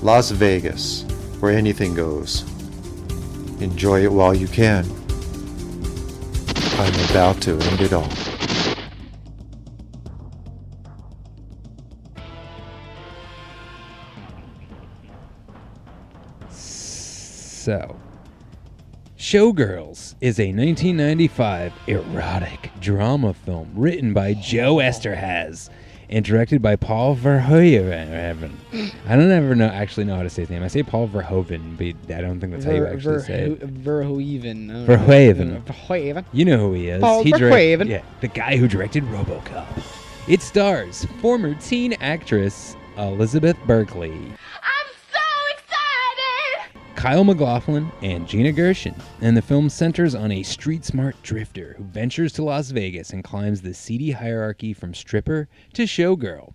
Las Vegas, where anything goes. Enjoy it while you can. I'm about to end it all. So, Showgirls is a 1995 erotic drama film written by Joe Eszterhas and directed by Paul Verhoeven. I don't ever know actually know how to say his name. I say Paul Verhoeven, but I don't think that's how you Ver- actually say it. Verhoeven. I don't know. Verhoeven. Verhoeven. You know who he is. Paul he direct- Verhoeven. Yeah, the guy who directed RoboCop. It stars former teen actress Elizabeth Berkley, Kyle MacLachlan, and Gina Gershon. And the film centers on a street smart drifter who ventures to Las Vegas and climbs the seedy hierarchy from stripper to showgirl.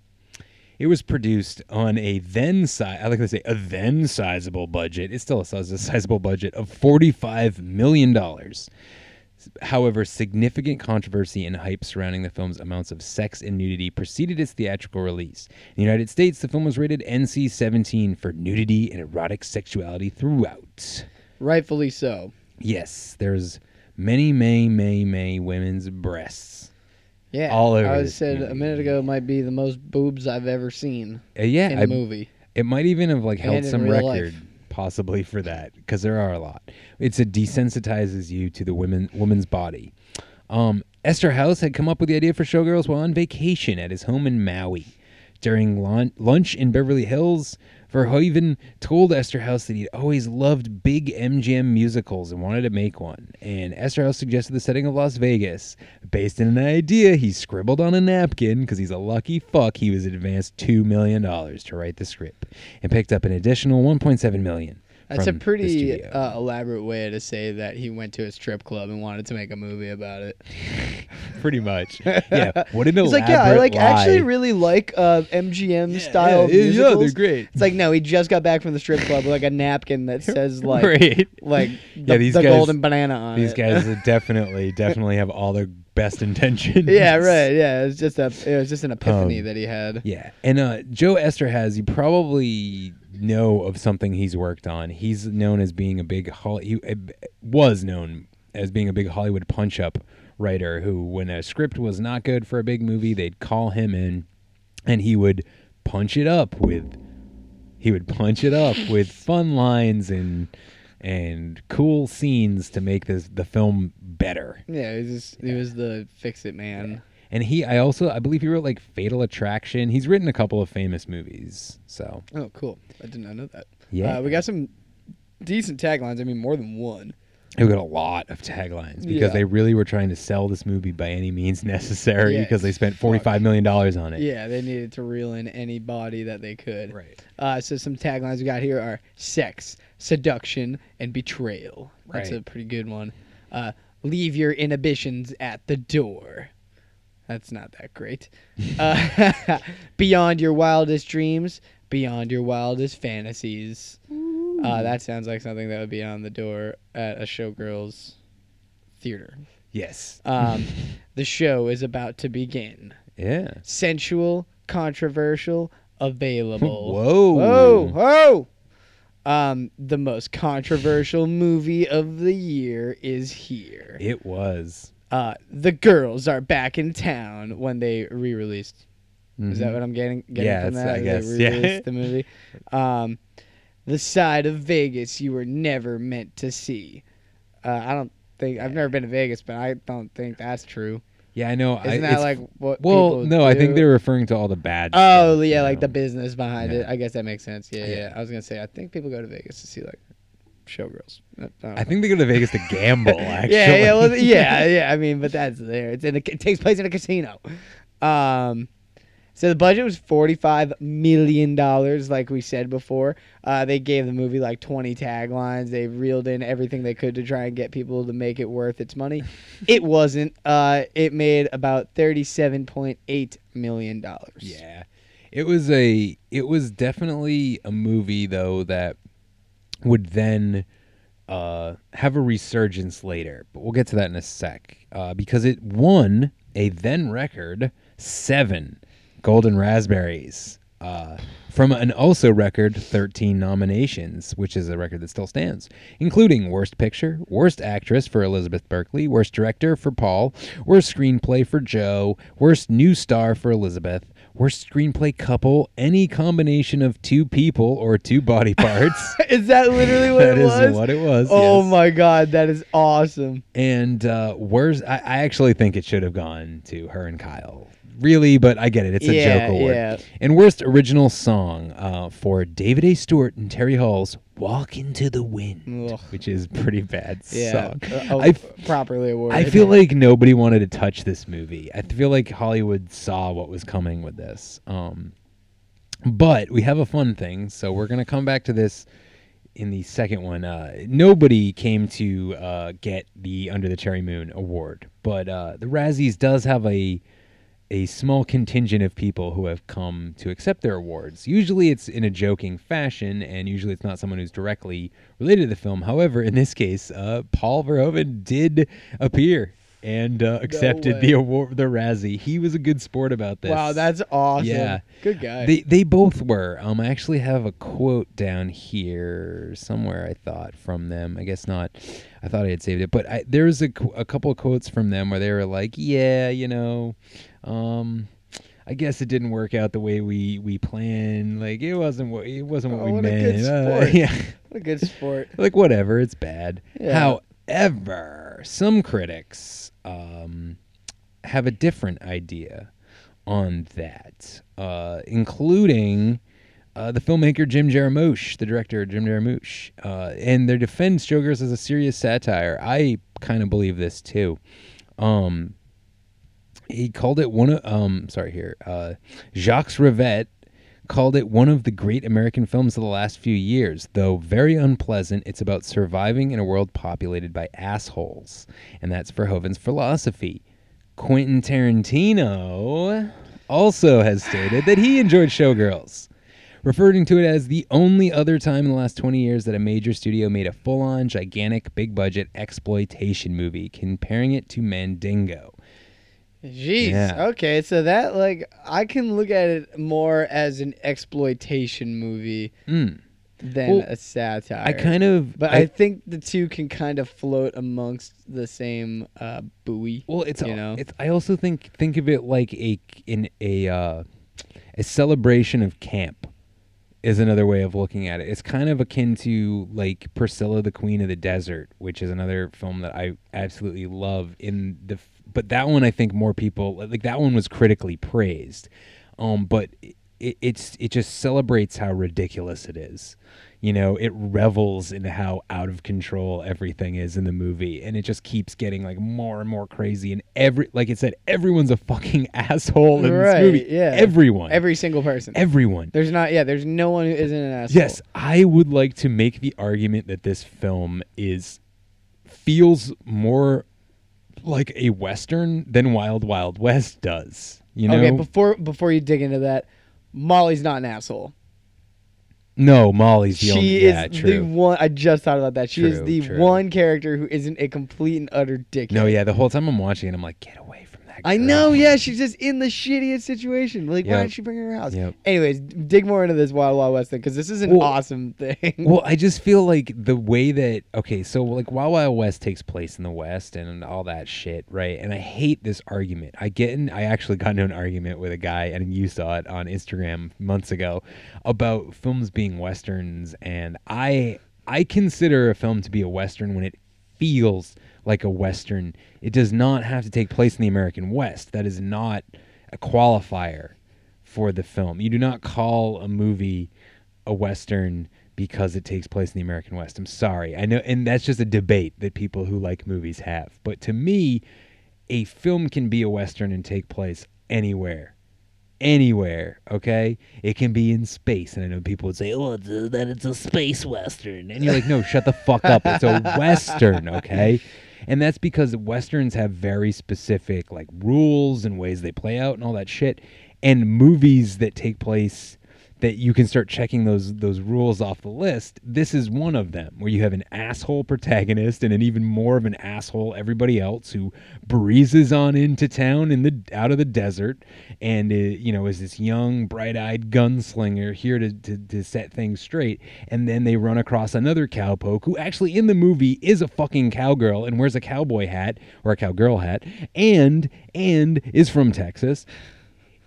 It was produced on a then si- I like to say a then sizable budget. It's still a sizable budget of forty-five million dollars. However, significant controversy and hype surrounding the film's amounts of sex and nudity preceded its theatrical release. In the United States, the film was rated NC 17 for nudity and erotic sexuality throughout. Rightfully so. Yes, there's many, many, many, many women's breasts. Yeah. All over I said a minute ago might be the most boobs I've ever seen. Uh, yeah, In I- a movie. It might even have like held some record, life. Possibly for that, because there are a lot. It's it desensitizes you to the women woman's body. Um, Eszterhas had come up with the idea for Showgirls while on vacation at his home in Maui. During lun- lunch in Beverly Hills, Verhoeven told Eszterhas that he'd always loved big MGM musicals and wanted to make one. And Eszterhas suggested the setting of Las Vegas. Based on an idea he scribbled on a napkin, because he's a lucky fuck, he was advanced $2 million to write the script and picked up an additional $1.7 million. That's a from the pretty uh, elaborate way to say that he went to a strip club and wanted to make a movie about it. (laughs) Pretty much. Yeah. (laughs) What an He's like, yeah, I elaborate like actually really like uh, MGM style yeah, yeah, they're great. It's like no, he just got back from the strip club with like a napkin that (laughs) says like Right. like Yeah, the, these the guys- golden banana on These it. guys definitely, definitely have all their best intentions. yeah, right. Yeah, it was just a it was just an epiphany Um, that he had. Yeah, and uh, Joe Eszterhas, you probably know of something he's worked on. He's known as being a big Hol- he uh, was known as being a big Hollywood punch-up writer. Who, when a script was not good for a big movie, they'd call him in, and he would punch it up with he would punch it up with (laughs) fun lines and and cool scenes to make this the film better. Yeah, he was just, he was the fix it man. And he, I also, I believe he wrote like Fatal Attraction. He's written a couple of famous movies. So Oh, cool. I did not know that. Yeah. Uh, we got some decent taglines. I mean, more than one. we got a lot of taglines because Yeah. they really were trying to sell this movie by any means (laughs) necessary Yeah, because they spent forty-five million dollars on it. Yeah, they needed to reel in any body that they could. Right. Uh, so some taglines we got here are sex, seduction, and betrayal. That's Right. a pretty good one. Uh, leave your inhibitions at the door. That's not that great. Uh, (laughs) beyond your wildest dreams, beyond your wildest fantasies. Uh, that sounds like something that would be on the door at a showgirl's theater. Yes. Um, (laughs) the show is about to begin. Yeah. Sensual, controversial, available. (laughs) Whoa. Whoa. Whoa. Um, the most controversial movie of the year is here. It was. Uh, the girls are back in town when they re-released. Is that Mhm. what I'm getting? getting Yeah, from that? I They guess, yeah. (laughs) re-released the movie. Um, the side of Vegas you were never meant to see. Uh, I don't think I've never been to Vegas, but I don't think that's true. Yeah, I know. I, Isn't that like what? Well, no, I think they're referring to all the bad. Oh stuff, yeah, like know? the business behind it. I guess that makes sense. Yeah, yeah, Yeah. I was gonna say I think people go to Vegas to see like showgirls. I, I think they go to Vegas to gamble. Actually, (laughs) yeah, yeah, well, yeah, (laughs) yeah. I mean, but that's there. It's in a, it takes place in a casino. Um, so the budget was forty-five million dollars, like we said before. Uh, they gave the movie like twenty taglines. They reeled in everything they could to try and get people to make it worth its money. (laughs) it wasn't. Uh, it made about thirty-seven point eight million dollars. Yeah. It was a it was definitely a movie though that would then uh, have a resurgence later, but we'll get to that in a sec. Uh, because it won a then record seven golden raspberries uh, from an also record 13 nominations, which is a record that still stands, including Worst Picture, Worst Actress for Elizabeth Berkley, Worst Director for Paul, Worst Screenplay for Joe, Worst New Star for Elizabeth, Worst Screenplay Couple, any combination of two people or two body parts. (laughs) is that literally what That it is was? what it was, Oh yes. my god, that is awesome. And uh, worst, I, I actually think it should have gone to her and Kyle. Really, but I get it. It's a Yeah, joke award. yeah. And worst original song uh, for David A. Stewart and Terry Hall's "Walk Into the Wind," Ugh. which is pretty bad Yeah, song. uh, oh, I, properly awarded. I feel like nobody wanted to touch this movie. I feel like Hollywood saw what was coming with this. Um, but we have a fun thing, so we're gonna come back to this in the second one. Uh, nobody came to uh, get the Under the Cherry Moon award, but uh, the Razzies does have a a small contingent of people who have come to accept their awards. Usually it's in a joking fashion, and usually it's not someone who's directly related to the film. However, in this case, uh, Paul Verhoeven did appear and uh, accepted the award, the Razzie. He was a good sport about this. Wow, that's awesome. Yeah, Good guy. They they both were. Um, I actually have a quote down here somewhere. I thought from them. I guess not. I thought I had saved it, but I, there was a, a couple of quotes from them where they were like, "Yeah, you know, um, I guess it didn't work out the way we we planned. Like it wasn't what it wasn't what Oh, we what a meant. good Uh, yeah, What a good sport. (laughs) like whatever. It's bad. Yeah. However, some critics um, have a different idea on that, uh, including uh, the filmmaker Jim Jarmusch, the director Jim Jarmusch, uh, and they defend Showgirls as a serious satire. I kind of believe this too. Um, he called it one of um sorry here uh, Jacques Rivette called it one of the great American films of the last few years. Though very unpleasant, it's about surviving in a world populated by assholes, and that's Verhoeven's philosophy. Quentin Tarantino also has stated that he enjoyed Showgirls, referring to it as the only other time in the last 20 years that a major studio made a full on, gigantic, big budget exploitation movie, comparing it to Mandingo. Jeez. Yeah. Okay, so that like I can look at it more as an exploitation movie Mm. than Well, a satire. I kind of- but I, I- think the two can kind of float amongst the same uh, buoy. Well, it's you know. It's, I also think think of it like a in a uh, a celebration of camp is another way of looking at it. It's kind of akin to like Priscilla, the Queen of the Desert, which is another film that I absolutely love. In the but that one I think more people like that one was critically praised, um, but it, it's it just celebrates how ridiculous it is. You know, it revels in how out of control everything is in the movie, and it just keeps getting like more and more crazy. And every, like it said, everyone's a fucking (laughs) asshole in right? this movie. Yeah. everyone, Every single person. everyone. There's not. Yeah. There's no one who isn't an asshole. Yes, I would like to make the argument that this film is feels more like a western than Wild Wild West does. You know? Okay. Before before you dig into that, Molly's not an asshole. no, Molly's the she only. is yeah, the one. I just thought about that. She is the true. one character who isn't a complete and utter dickhead. No, yeah, the whole time I'm watching it, I'm like, get away I know. Yeah, she's just in the shittiest situation. Like, why Yep. didn't she bring her to her house? Yep. Anyways, dig more into this Wild Wild West thing because this is an Well- awesome thing. well, I just feel like the way that okay, so like Wild Wild West takes place in the West and all that shit, right? And I hate this argument. I get in. I actually got into an argument with a guy, and you saw it on Instagram months ago about films being westerns, and I I consider a film to be a western when it feels like a western. It does not have to take place in the American West. That is not a qualifier for the film. You do not call a movie a western because it takes place in the American West. I'm sorry. I know and that's just a debate that people who like movies have. But to me, a film can be a western and take place anywhere. Anywhere, okay? It can be in space. And I know people would say, oh, it's a- that it's a space western. And you're like, no, shut the fuck up. It's a (laughs) western, okay? And that's because westerns have very specific like rules and ways they play out and all that shit. And movies that take place that you can start checking those those rules off the list. This is one of them where you have an asshole protagonist and an even more of an asshole everybody else who breezes on into town in the out of the desert and uh, you know is this young bright-eyed gunslinger here to, to to set things straight and then they run across another cowpoke who actually in the movie is a fucking cowgirl and wears a cowboy hat or a cowgirl hat and and is from Texas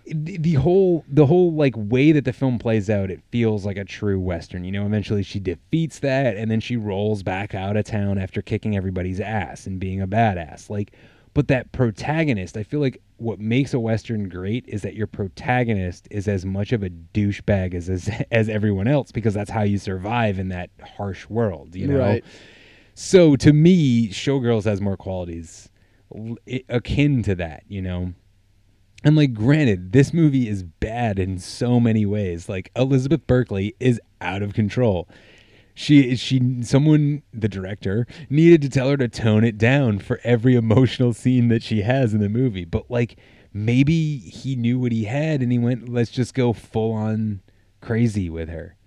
the, whole the whole like way that the film plays out it feels like a true western you know? Eventually she defeats that and then she rolls back out of town after kicking everybody's ass and being a badass. Like but that protagonist i feel like what makes a western great is that your protagonist is as much of a douchebag as as, (laughs) as everyone else because that's how you survive in that harsh world you know? Right. so to me showgirls has more qualities akin to that you know and like, granted, this movie is bad in so many ways. Like Elizabeth Berkley is out of control. She she someone the director needed to tell her to tone it down for every emotional scene that she has in the movie. But like maybe he knew what he had and he went, let's just go full on crazy with her.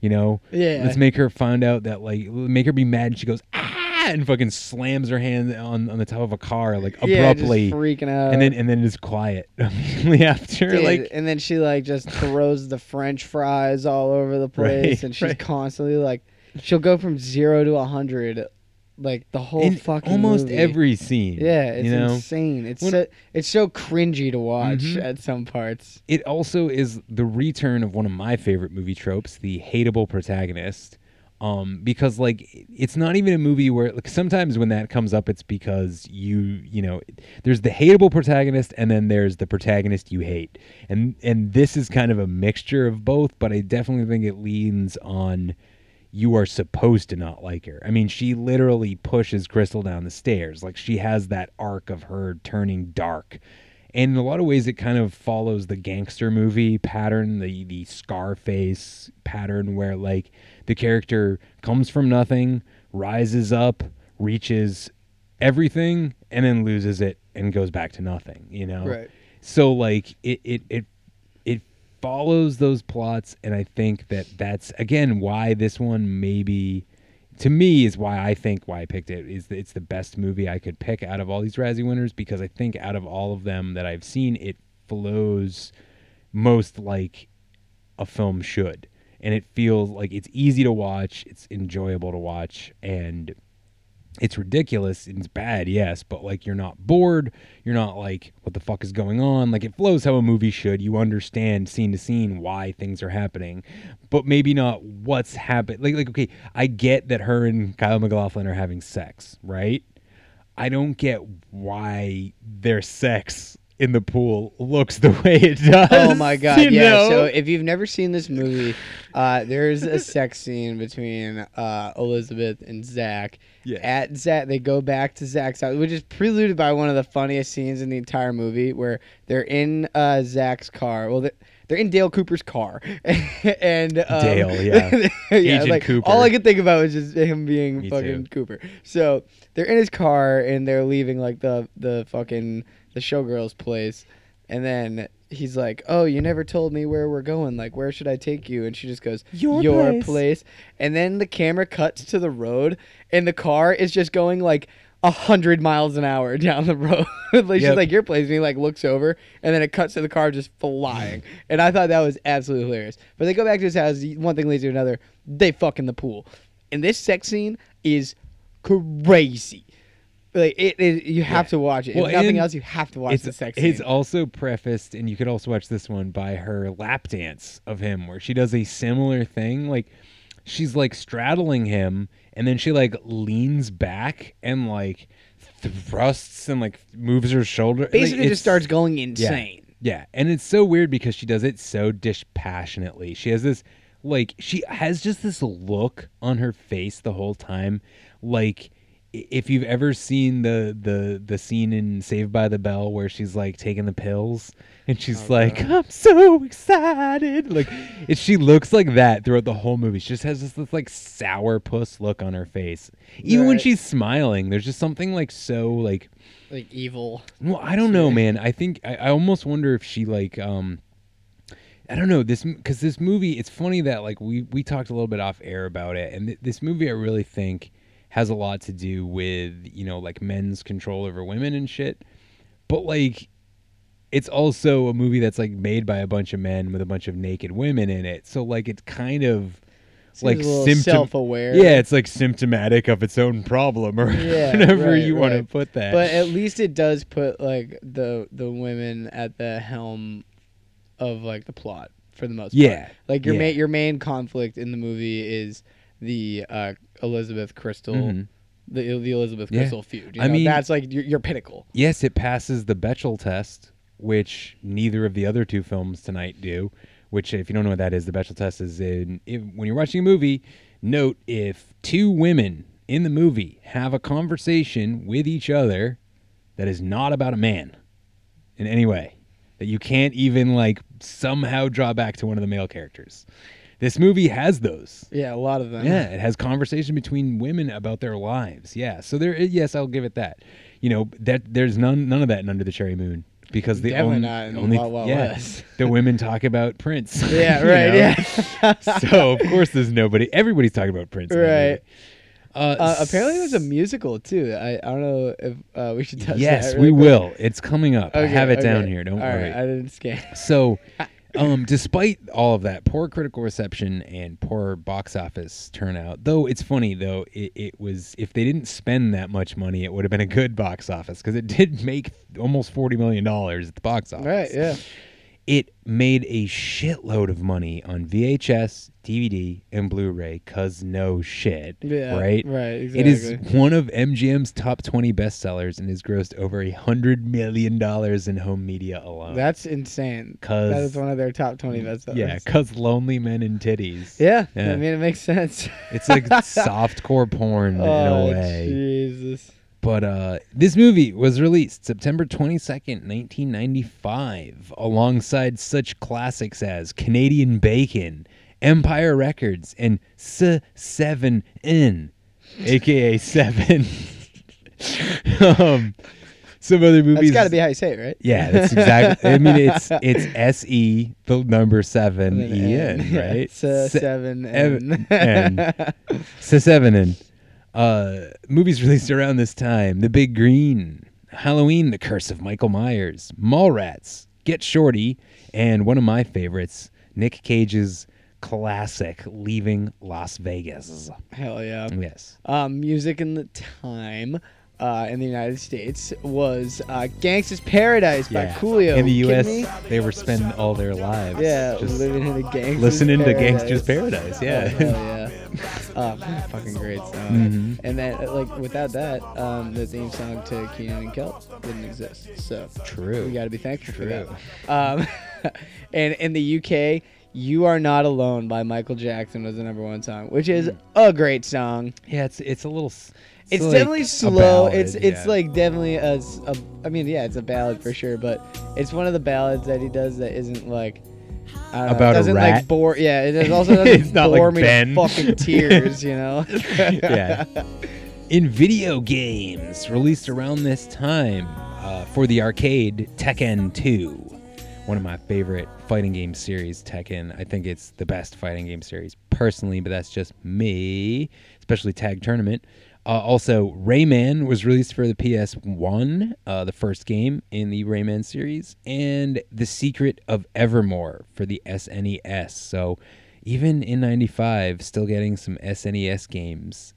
You know? Yeah. Let's make her find out that like make her be mad and she goes, ah and fucking slams her hand on, on the top of a car like Yeah, just abruptly freaking out. and then and then it's quiet (laughs) immediately after Dude, like and then she like just throws the French fries all over the (laughs) place, Right, and she's right. constantly like, she'll go from zero to a hundred, like the whole In fucking almost movie. every scene, Yeah, it's you know? insane. It's When- so it's so cringy to watch Mhm. at some parts. it also is the return of one of my favorite movie tropes, the hateable protagonist. Um, because like it's not even a movie where like sometimes when that comes up, it's because you you know there's the hateable protagonist and then there's the protagonist you hate, and and this is kind of a mixture of both. But I definitely think it leans on you are supposed to not like her. I mean, she literally pushes Crystal down the stairs. Like she has that arc of her turning dark. And in a lot of ways, it kind of follows the gangster movie pattern, the the Scarface pattern, where like the character comes from nothing, rises up, reaches everything, and then loses it and goes back to nothing. You know, Right. So like it it it it follows those plots, and I think that that's again why this one maybe to me is why I think why I picked it is that it's the best movie I could pick out of all these Razzie winners because I think out of all of them that I've seen, it flows most like a film should. And it feels like it's easy to watch, it's enjoyable to watch, and it's ridiculous it's bad, yes, but like you're not bored. You're not like, what the fuck is going on? Like it flows how a movie should. You understand scene to scene why things are happening, but maybe not what's happening. Like, like okay, I get that her and Kyle MacLachlan are having sex, right? I don't get why their sex in the pool looks the way it does. Oh my god! Yeah. know? So if you've never seen this movie, uh, there's a sex scene between uh, Elizabeth and Zach. Yeah. At Zach, they go back to Zach's house, which is preluded by one of the funniest scenes in the entire movie, where they're in uh, Zach's car. Well, they're, they're in Dale Cooper's car, (laughs) and um, Dale, (laughs) yeah. yeah, Agent like, Cooper. All I could think about was just him being Me fucking too. Cooper. So they're in his car and they're leaving like the the fucking the showgirl's place, and then he's like, "Oh, you never told me where we're going. Like, where should I take you?" And she just goes, Your place. place." And then the camera cuts to the road, and the car is just going like. A hundred miles an hour down the road. (laughs) like she's like your place, and he like looks over, and then it cuts to the car just flying. (laughs) and I thought that was absolutely hilarious. But they go back to his house. One thing leads to another. They fuck in the pool, and this sex scene is crazy. Like it, it you have to watch it. Well, if nothing else, you have to watch it's, the sex It's scene. also prefaced, and you could also watch this one by her lap dance of him, where she does a similar thing. Like she's like straddling him, and then she like leans back and like thrusts and like moves her shoulder. Basically, it's- just starts going insane. Yeah, and it's so weird because she does it so dispassionately. She has this like she has just this look on her face the whole time like if you've ever seen the the the scene in Saved by the Bell where she's like taking the pills and she's like I'm so excited like it, she looks like that throughout the whole movie. She just has this, this like sour puss look on her face. Even when she's smiling, there's just something like so like Like evil. well, I don't know, man. I think I, I almost wonder if she like um I don't know this because this movie. It's funny that like we we talked a little bit off air about it, and th- this movie I really think has a lot to do with you know like men's control over women and shit. But like, it's also a movie that's like made by a bunch of men with a bunch of naked women in it. So like, it's kind of Seems like symptom- self-aware. Yeah, it's like symptomatic of its own problem, or (laughs) Yeah, whatever right, you want to put that. But at least it does put like the the women at the helm of like the plot for the most part. Yeah, Like your yeah. main your main conflict in the movie is the uh, Elizabeth Crystal, Mhm. the the Elizabeth Yeah. Crystal feud. You I mean- that's like your, your pinnacle. Yes, it passes the Bechdel test, which neither of the other two films tonight do. Which, if you don't know what that is, the Bechdel test is in if, when you're watching a movie. Note if two women in the movie have a conversation with each other that is not about a man in any way, that you can't even like somehow draw back to one of the male characters. This movie has those. Yeah, a lot of them. Yeah, it has conversation between women about their lives. Yeah, so there. Yes, I'll give it that. You know that there's none none of that in Under the Cherry Moon because the Definitely only, only Wild Wild yeah, (laughs) the women talk about Prince. Yeah, (laughs) right, yeah. (laughs) so of course there's nobody. Everybody's talking about Prince. Right. movie. Uh, Uh, apparently, there's a musical too. I, I don't know if uh, we should touch yes, that. we quick. will. It's coming up. I have it down here. Don't All worry. right, I didn't scan. So, um, despite all of that poor critical reception and poor box office turnout, though it's funny though, it, it was if they didn't spend that much money, it would have been a good box office because it did make almost forty million dollars at the box office. Right, yeah. It made a shitload of money on VHS, DVD, and Blu-ray. Cause no shit, Yeah, right? right, It is one of MGM's top twenty bestsellers and has grossed over a hundred million dollars in home media alone. That's insane. Cause that is one of their top twenty mm, bestsellers. Yeah, cause lonely men and titties. Yeah, I mean it makes sense. it's like (laughs) softcore porn in Oh, a way. Jesus. But uh, this movie was released September 22nd, 1995, alongside such classics as Canadian Bacon, Empire Records, and Se7en, aka 7. (laughs) um, some other movies. That's got to be how you say it, right? Yeah, that's exactly. I mean, it's (laughs) it's S E the number seven E N. Yeah, right? Se- seven Ev- N. N. So seven N. Uh, movies (laughs) released around this time: The Big Green, Halloween: The Curse of Michael Myers, Mallrats, Get Shorty, and one of my favorites, Nick Cage's classic Leaving Las Vegas. Hell yeah. Yes. Um, music in the time uh, in the United States was uh, "Gangsta's Paradise" by Coolio. In the U.S., they were spending all their lives. Yeah, just living in a gangster's listening to paradise. Gangster's Paradise. Yeah. Oh, yeah. Oh, (laughs) fucking great song. Mhm. And then, uh, like, without that, um, the theme song to Kenan and Kel didn't exist. So True. We got to be thankful for that. Um, (laughs) and in the UK, "You Are Not Alone" by Michael Jackson was the number one song, which is a great song. Yeah, it's it's a little. s- It's, like definitely slow. ballad, it's it's yeah. like definitely a, a- I mean, yeah, it's a ballad for sure, but it's one of the ballads that he does that isn't like. Know, About a doesn't rat? like bore. Yeah, it (laughs) also doesn't It's not bore like me Ben. to fucking (laughs) tears. You know. (laughs) yeah. In video games released around this time uh, for the arcade, Tekken 2, one of my favorite fighting game series, Tekken. I think it's the best fighting game series personally, but that's just me, especially Tag Tournament. Uh, also, Rayman was released for the PS1, uh, the first game in the Rayman series, and The Secret of Evermore for the SNES. So, even in 95, still getting some SNES games.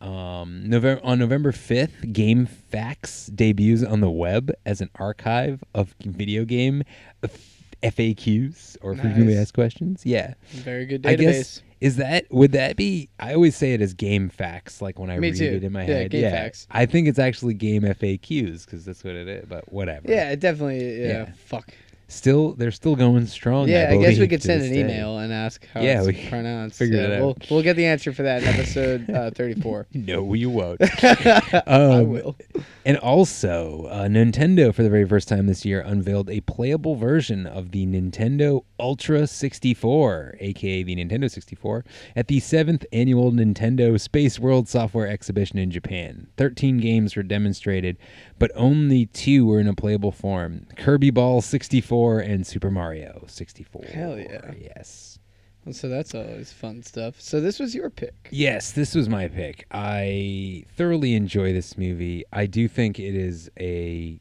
Um, November, on November 5th, Game Facts debuts on the web as an archive of video game F- FAQs or frequently Nice. asked questions. Yeah. Very good I guess database. Is that would that be I always say it as game facts like when I Me read too. it in my Yeah, head. game yeah. facts. I think it's actually game FAQs cuz that's what it is, but whatever. Yeah, it definitely. Yeah. Yeah. Fuck. Still they're still going strong. Yeah, I, guess we could send an day. email and ask how Yeah, it's we pronounced. figure yeah, it out. We'll, we'll get the answer for that in episode uh, (laughs) 34. No, you won't. (laughs) I Um, will. And also, uh, Nintendo for the very first time this year unveiled a playable version of the Nintendo Ultra 64, aka the Nintendo 64, at the seventh annual Nintendo Space World Software Exhibition in Japan. 13 games were demonstrated, but only two were in a playable form Kirby Bowl 64 and Super Mario 64. Hell yeah. Yes. Well, so that's always fun stuff. So this was your pick. Yes, this was my pick. I thoroughly enjoy this movie. I do think it is a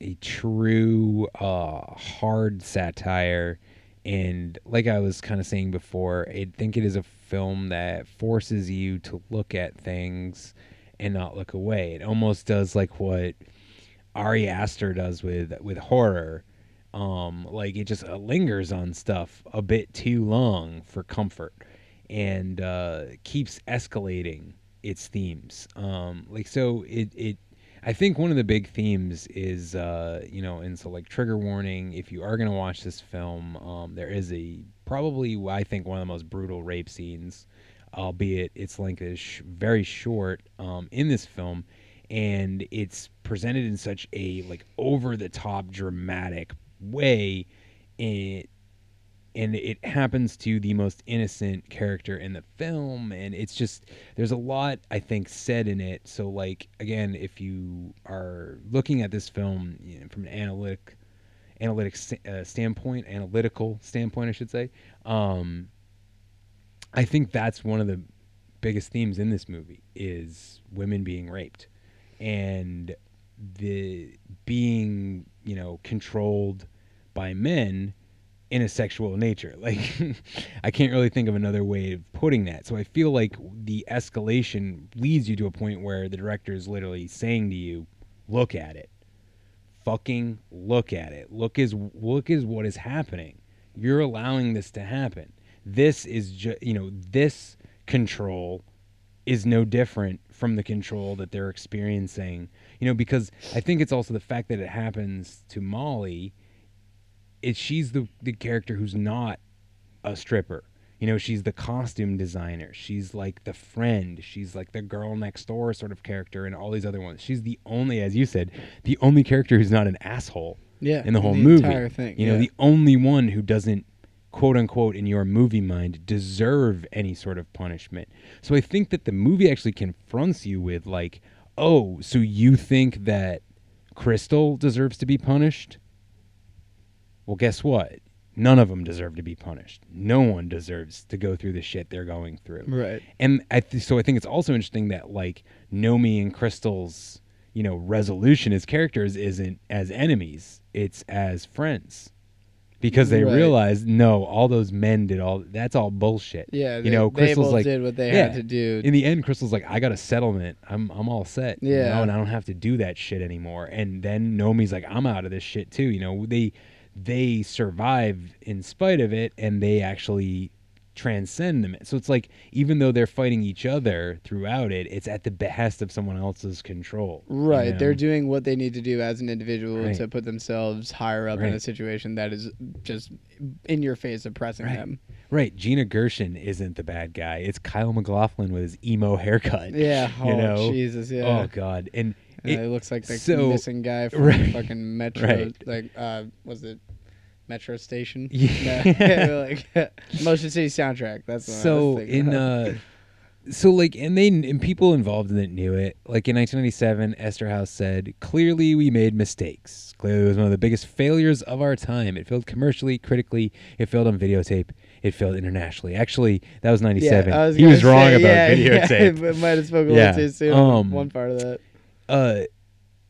a true uh, hard satire and like I was kind of saying before, I think it is a film that forces you to look at things and not look away. It almost does like what Ari Aster does with with horror. Um, like it just uh, lingers on stuff a bit too long for comfort, and uh, keeps escalating its themes. Um, like so, it it. I think one of the big themes is, uh, you know, and so like trigger warning. If you are gonna watch this film, um, there is a probably I think one of the most brutal rape scenes, albeit its length is sh- very short um, in this film and it's presented in such a like over the top dramatic way and and it happens to the most innocent character in the film and it's just there's a lot i think said in it. So like again if you are looking at this film you know, from an analytic analytic uh, standpoint analytical standpoint i should say um i think that's one of the biggest themes in this movie is women being raped and the being you know controlled by men in a sexual nature. Like (laughs) i can't really think of another way of putting that. So i feel like the escalation leads you to a point where the director is literally saying to you look at it. Fucking look at it. Look is look is what is happening. You're allowing this to happen. This is just you know this control is no different from the control that they're experiencing. You know, because I think it's also the fact that it happens to Molly. It she's the the character who's not a stripper. You know, she's the costume designer. She's like the friend. She's like the girl next door sort of character and all these other ones. She's the only, as you said, the only character who's not an asshole. Yeah, In the whole the movie. entire thing, You know, yeah. the only one who doesn't quote unquote in your movie mind deserve any sort of punishment. So I think that the movie actually confronts you with like, oh, so you think that Crystal deserves to be punished. Well, guess what? None of them deserve to be punished. No one deserves to go through the shit they're going through. Right. And I th- so I think it's also interesting that like Nomi and Crystal's, you know, resolution as characters isn't as enemies, it's as friends. Because they Right. realize no, all those men did all that's all bullshit. Yeah, you they- know, they Crystal's like did what they yeah. had to do. In the end, Crystal's like, I got a settlement. I'm I'm all set. you Yeah. know, and I don't have to do that shit anymore. And then Nomi's like, I'm out of this shit too. You know, they they survive in spite of it, and they actually transcend them. So it's like even though they're fighting each other throughout it, it's at the behest of someone else's control. you Right. They're doing what they need to do as an individual Right. to put themselves higher up in a situation that is just in your face oppressing Right. them. Right, Gina Gershon isn't the bad guy. It's Kyle MacLachlan with his emo haircut. Yeah, (laughs) you oh, know. Jesus, yeah. Oh God, and And it, looks like the so- missing guy from right, fucking (laughs) Metro. right. Like, uh, was it Metro Station? Yeah. (laughs) No, like Motion City soundtrack. That's what I so was thinking in uh so like and they and people involved in it knew it like in 1997 Eszterhas said clearly we made mistakes clearly it was one of the biggest failures of our time it failed commercially critically it failed on videotape it failed internationally actually that was 97 I was he was gonna wrong say, about (laughs) videotape Yeah, might have spoken a Yeah, little too soon um, one part of that. Uh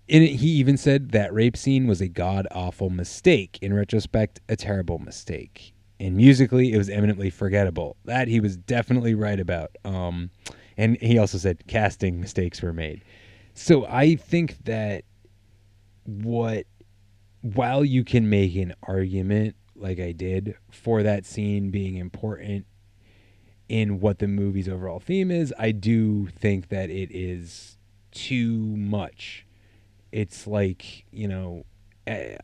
and he even said that rape scene was a god awful mistake. In retrospect, a terrible mistake. And musically, it was eminently forgettable. That he was definitely right about. Um, and he also said casting mistakes were made. So I think that what, while you can make an argument like I did for that scene being important in what the movie's overall theme is, I do think that it is too much. It's like, you know, eh,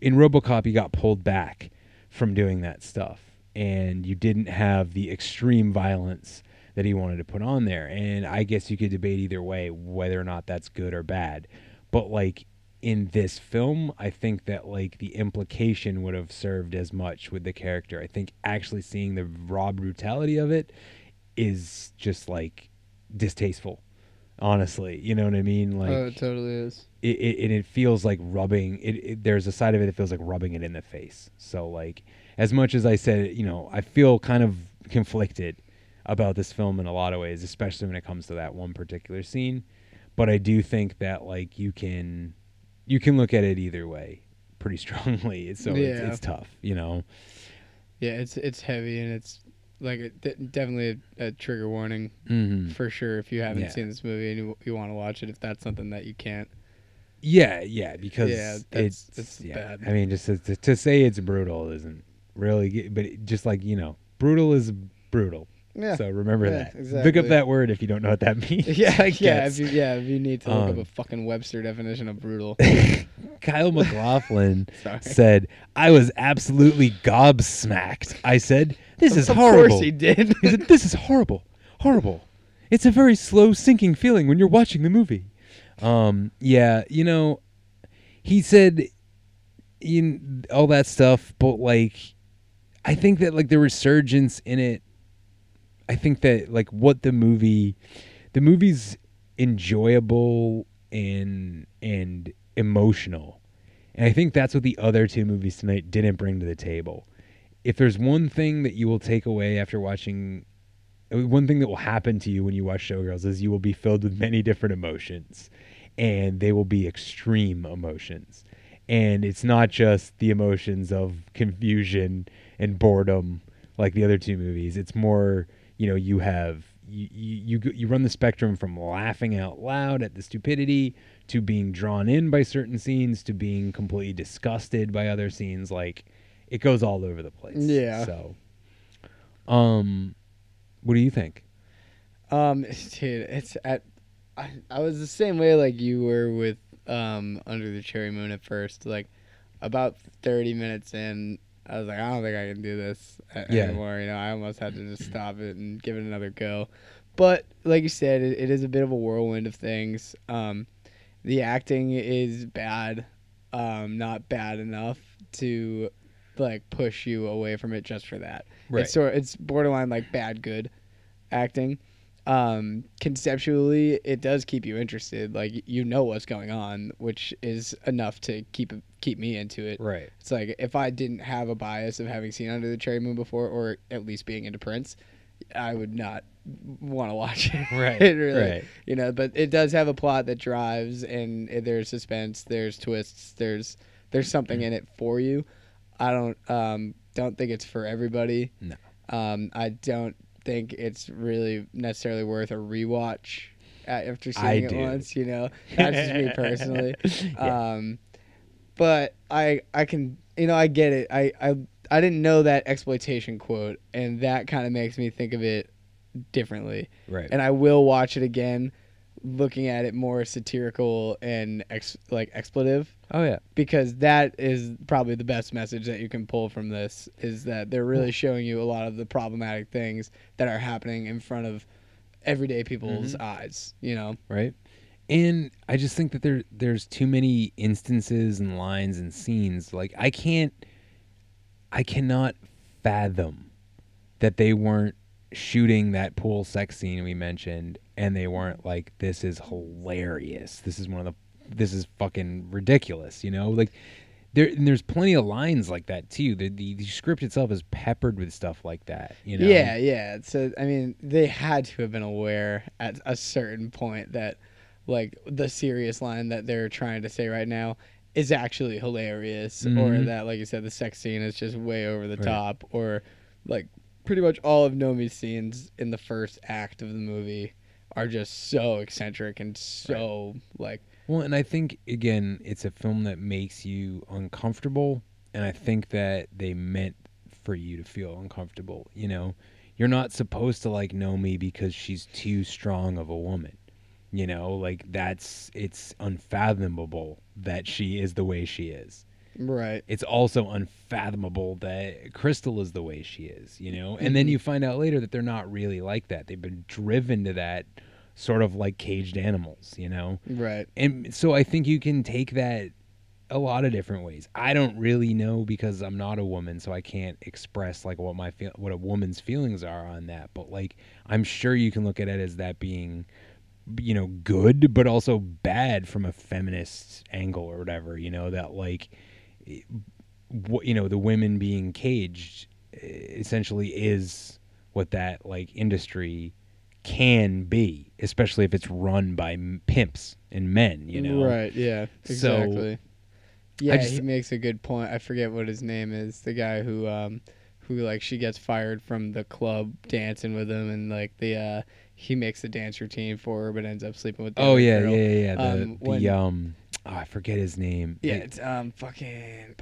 in RoboCop, you got pulled back from doing that stuff, and you didn't have the extreme violence that he wanted to put on there. And I guess you could debate either way whether or not that's good or bad. But like in this film, I think that like the implication would have served as much with the character. I think actually seeing the raw brutality of it is just like distasteful. Honestly, you know what I mean? Oh, like oh, it totally is. it, it and it feels like rubbing it, it there's a side of it that feels like rubbing it in the face so like as much as i said you know i feel kind of conflicted about this film in a lot of ways especially when it comes to that one particular scene but i do think that like you can you can look at it either way pretty (laughs) strongly so it's, it's tough you know Yeah, it's it's heavy and it's like it, definitely a, a trigger warning Mhm. for sure. If you haven't Yeah. seen this movie and you, you want to watch it, if that's something that you can't. yeah yeah because Yeah, that's- it's, it's yeah. bad. i mean just to, to, say it's brutal isn't really but it, just like you know brutal is brutal Yeah. so remember Yeah, that look up that word if you don't know what that (laughs) means Yeah, I yeah. If you, yeah, if you need to look up Um, a fucking Webster definition of brutal. (laughs) Kyle MacLachlan said, I was absolutely gobsmacked. I said, This is Of horrible. course he did. he said, This is horrible. Horrible. It's a very slow sinking feeling when you're watching the movie. Um, yeah, you know, he said in all that stuff, but like I think that like the resurgence in it I think that like what the movie the movie's enjoyable and and emotional. And I think that's what the other two movies tonight didn't bring to the table. If there's one thing that you will take away after watching uh, one thing that will happen to you when you watch Showgirls is you will be filled with many different emotions and they will be extreme emotions. And it's not just the emotions of confusion and boredom like the other two movies. It's more, you know, you have you, you you you run the spectrum from laughing out loud at the stupidity to being drawn in by certain scenes to being completely disgusted by other scenes like it goes all over the place. Yeah. So um what do you think? Um, (laughs) dude, it's at. I, I was the same way like you were with um Under the Cherry Moon at first. Like about thirty minutes in, I was like, I don't think I can do this Yeah. anymore. You know, I almost had to just stop it and give it another go. But like you said, it, it is a bit of a whirlwind of things. Um, the acting is bad, um, not bad enough to like push you away from it just for that. Right. It's sort it's borderline like bad good acting. um, conceptually, it does keep you interested. Like you know what's going on, which is enough to keep keep me into it. Right. It's like if I didn't have a bias of having seen Under the Cherry Moon before, or at least being into Prince, I would not want to watch it. Right, (laughs) really. right. You know, but it does have a plot that drives, and there's suspense, there's twists, there's there's something in it for you. I don't um don't think it's for everybody. No. Um, I don't think it's really necessarily worth a rewatch after seeing I it do. once. You know, (laughs) that's just me personally. Yeah. Um, but I I can you know I get it. I I I didn't know that exploitation quote, and that kind of makes me think of it differently. Right. And I will watch it again, looking at it more satirical and ex, like expletive Oh yeah. because that is probably the best message that you can pull from this is that they're really showing you a lot of the problematic things that are happening in front of everyday people's Mhm. eyes you know right? And I just think that there there's too many instances and lines and scenes. Like I can't I cannot fathom that they weren't shooting that pool sex scene we mentioned and they weren't like this is hilarious. This is one of the this is fucking ridiculous, you know? Like there and there's plenty of lines like that too. The, the the script itself is peppered with stuff like that, you know. yeah yeah so i mean they had to have been aware at a certain point that like the serious line that they're trying to say right now is actually hilarious or Mhm. that like you said the sex scene is just way over the Right. top or like pretty much all of nomi's scenes in the first act of the movie are just so eccentric and so like Well, and I think again, it's a film that makes you uncomfortable, and I think that they meant for you to feel uncomfortable. You know, you're not supposed to like Nomi because she's too strong of a woman. You know, like that's it's unfathomable that she is the way she is. Right It's also unfathomable that Crystal is the way she is, you know? And then Mhm. you find out later that they're not really like that. They've been driven to that sort of like caged animals, you know? Right. And so I think you can take that a lot of different ways. I don't really know because I'm not a woman, so I can't express like what my feel, what a woman's feelings are on that. But like, I'm sure you can look at it as that being, you know, good, but also bad from a feminist angle or whatever. You know that like, what you know, the women being caged eh, essentially is what that like industry can be, especially if it's run by pimps and men. You know, Right. Yeah. Exactly. I yeah, just- he makes a good point. I forget what his name is. The guy who, um, who like she gets fired from the club dancing with him, and like the uh, he makes the dance routine for her, but ends up sleeping with. The Oh yeah, yeah, yeah, yeah. The, Um, the when- um, oh, I forget his name. yeah, It- it's um fucking.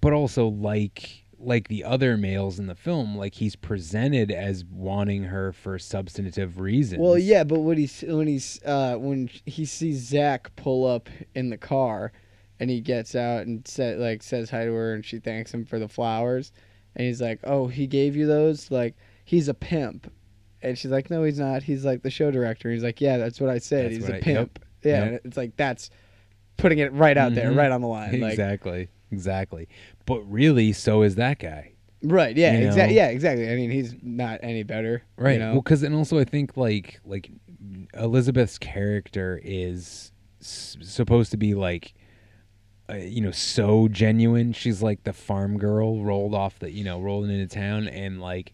but also like like the other males in the film, like he's presented as wanting her for substantive reasons. Well, yeah, but when he's when he's uh, when he sees Zach pull up in the car, and he gets out and said like says hi to her, and she thanks him for the flowers, and he's like, "Oh, he gave you those? Like he's a pimp," and she's like, "No, he's not. He's like the show director." He's like, "Yeah, that's what I said. That's he's a I- pimp." yep, Yeah, yep. it's like that's putting it right out there, Mhm. right on the line. Like, Exactly, exactly. But really, so is that guy. right? Yeah, You exactly. Yeah, exactly. I mean, he's not any better, Right. You know? Well, because and also I think like like Elizabeth's character is s- supposed to be like, uh, you know, so genuine. She's like the farm girl rolled off the you know rolling into town, and like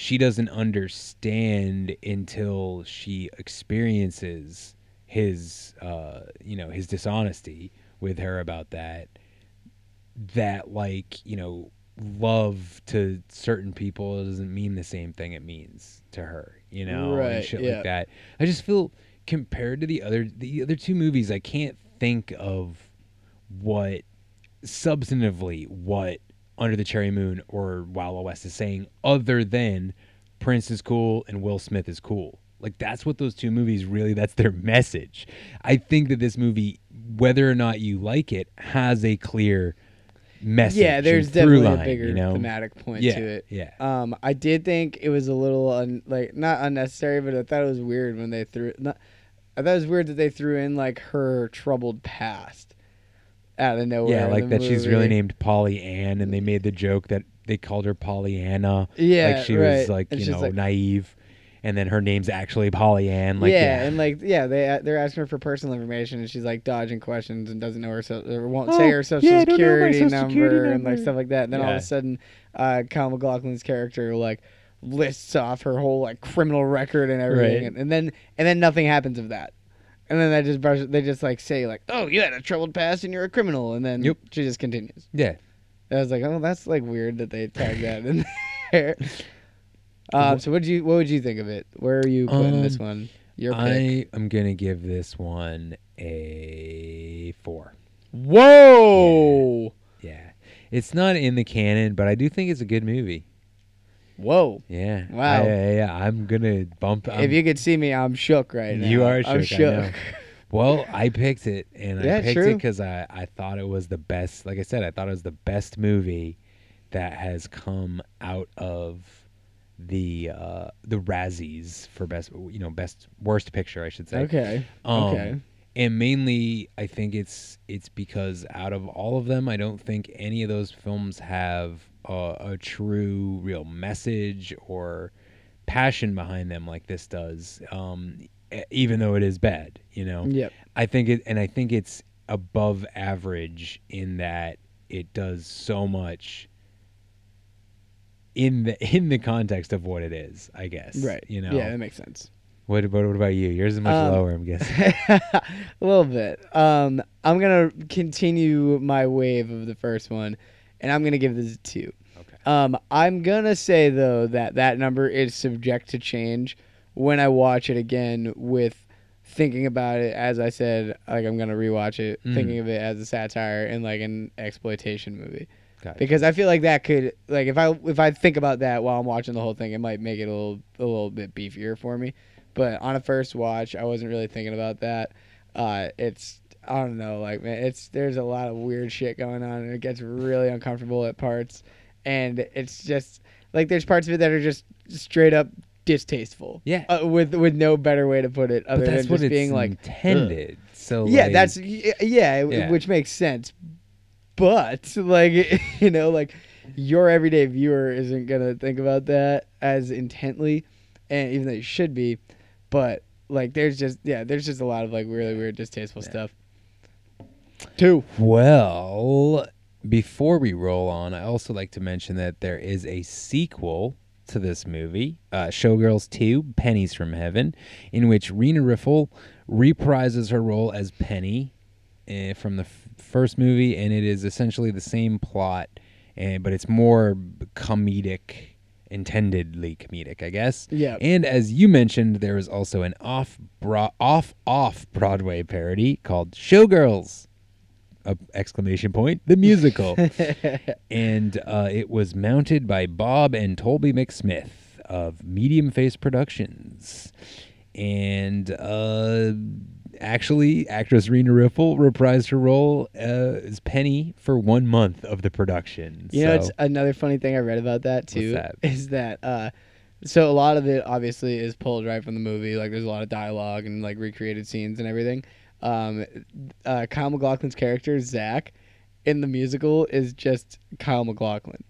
she doesn't understand until she experiences his uh you know his dishonesty with her about that that like you know love to certain people doesn't mean the same thing it means to her you know and shit yeah. like that i just feel compared to the other the other two movies i can't think of what substantively what under the cherry moon or wild west is saying other than prince is cool and will smith is cool like that's what those two movies really that's their message i think that this movie whether or not you like it has a clear message Yeah, there's definitely line, a bigger you know? thematic point yeah, to it. yeah Um, I did think it was a little un, like not unnecessary, but I thought it was weird when they threw. Not, I thought it was weird that they threw in like her troubled past, out of nowhere. Yeah, like that she's really named Polly Ann, and they made the joke that they called her Pollyanna. Yeah, like she was like And you know like- naive, and then her name's actually Polly Ann. Like yeah, yeah, and like yeah, they they're asking her for personal information, and she's like dodging questions and doesn't know her so or won't Oh, say her social yeah, I don't know my security, social number, security and like stuff like that. And then all of a sudden, uh, Kyle MacLachlan's character like lists off her whole like criminal record and everything, Right. and, and then and then nothing happens of that. And then they just brush, they just like say like, "Oh, you had a troubled past and you're a criminal," and then Yep. she just continues. yeah. I was like, "Oh, that's like weird that they tagged that in (laughs) there." Um, so what did you what would you think of it? Where are you putting this Um, one? Your pick. I am gonna give this one a four. Whoa! Yeah, it's not in the canon, but I do think it's a good movie. Whoa! Yeah. Wow. I, yeah, I'm gonna bump. if I'm- you could see me, I'm shook right now. You are shook. I'm I shook. know. (laughs) Well, I picked it, and Yeah, I picked true. it because I, I thought it was the best. Like I said, I thought it was the best movie that has come out of the uh, the Razzies for best, you know, best worst picture, I should say. Okay, Um, okay. And mainly, I think it's it's because out of all of them, I don't think any of those films have a, a true, real message or passion behind them like this does. Um, even though it is bad, you know. Yep. I think it, and I think it's above average in that it does so much in the (laughs) in the context of what it is. I guess. Right. You know. Yeah, that makes sense. What about what about you? Yours is much Um, lower, I'm guessing. (laughs) a little bit. Um, I'm gonna continue my wave of the first one, and I'm gonna give this a two. Okay. Um, I'm gonna say though that that number is subject to change when I watch it again with thinking about it. As I said, like I'm gonna rewatch it, Mm. thinking of it as a satire and like an exploitation movie. Got it. Because I feel like that could like if I if I think about that while I'm watching the whole thing, it might make it a little a little bit beefier for me. But on a first watch, I wasn't really thinking about that. Uh, it's I don't know, like man, it's there's a lot of weird shit going on, and it gets really uncomfortable at parts, and it's just like there's parts of it that are just straight up distasteful. Yeah. uh, with with no better way to put it, other but that's than just it's being like intended. So yeah, like, that's yeah, Yeah. which makes sense. But (laughs) like (laughs) you know, like your everyday viewer isn't gonna think about that as intently, and even though you should be, but like there's just yeah, there's just a lot of like really weird, distasteful stuff. Two. Well, before we roll on, I also like to mention that there is a sequel to this movie, uh, Showgirls 2, Pennies from Heaven, in which Rena Riffel reprises her role as Penny uh, from the f- first movie, and it is essentially the same plot, uh, but it's more comedic, intendedly comedic, I guess. Yeah. And as you mentioned, there is also an off bro- off off Broadway parody called Showgirls. A exclamation point! The musical, (laughs) and uh, it was mounted by Bob and Tobly McSmith of Medium Face Productions, and uh, actually, actress Rena Riffel reprised her role uh, as Penny for one month of the production. You know, it's another funny thing I read about that too. that? Is that uh, so a lot of it obviously is pulled right from the movie. Like there's a lot of dialogue and like recreated scenes and everything. Um, uh, Kyle MacLachlan's character Zach in the musical is just Kyle MacLachlan.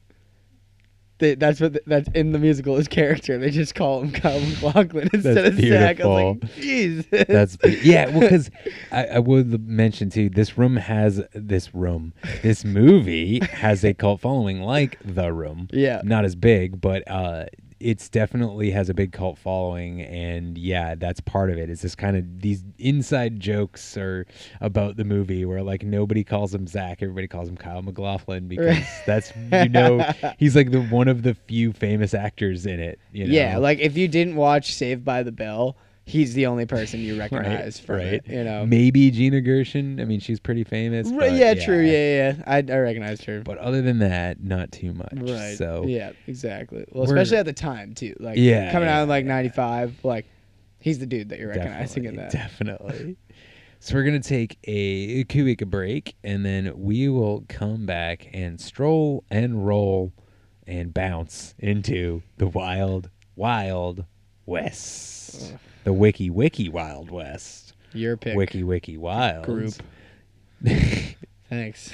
They, that's what the, that's in the musical. His character. They just call him Kyle MacLachlan instead That's of Zach. I was like, beautiful. jeez. That's be- (laughs) yeah. Well, because I, I would mention too, this room has this room. This movie has a cult following, like The Room. Yeah. not as big, but uh, it's definitely has a big cult following, and yeah, that's part of it. It's this kind of these inside jokes are about the movie where like nobody calls him Zach, everybody calls him Kyle MacLachlan (laughs) because that's you know he's like the one of the few famous actors in it. You know? Yeah, like if you didn't watch Saved by the Bell, he's the only person you (laughs) recognize from right. it. You know. maybe Gina Gershon. I mean, she's pretty famous. Right, but yeah, true. Yeah, yeah. yeah. I, I recognized her. But other than that, not too much. Right. So yeah, exactly. Well, especially at the time too. Like Yeah, coming out in like '95, like he's the dude that you're recognizing in that. Definitely. so we're gonna take a quick break, and then we will come back and stroll and roll and bounce into the wild, wild west, the wiki wiki wild west. Your pick. Wiki wiki wild Group. (laughs) Thanks.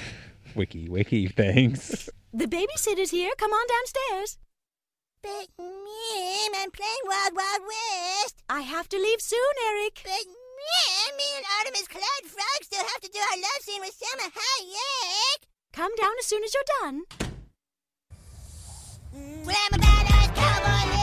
Wiki, wiki, thanks. (laughs) The babysitter's here. Come on downstairs. But, Mom, I'm playing Wild Wild West. I have to leave soon, Eric. But, Mom, me and Artemis Clyde Frog still have to do our love scene with Salma Hayek. Come down as soon as you're done. Well, I'm a badass cowboy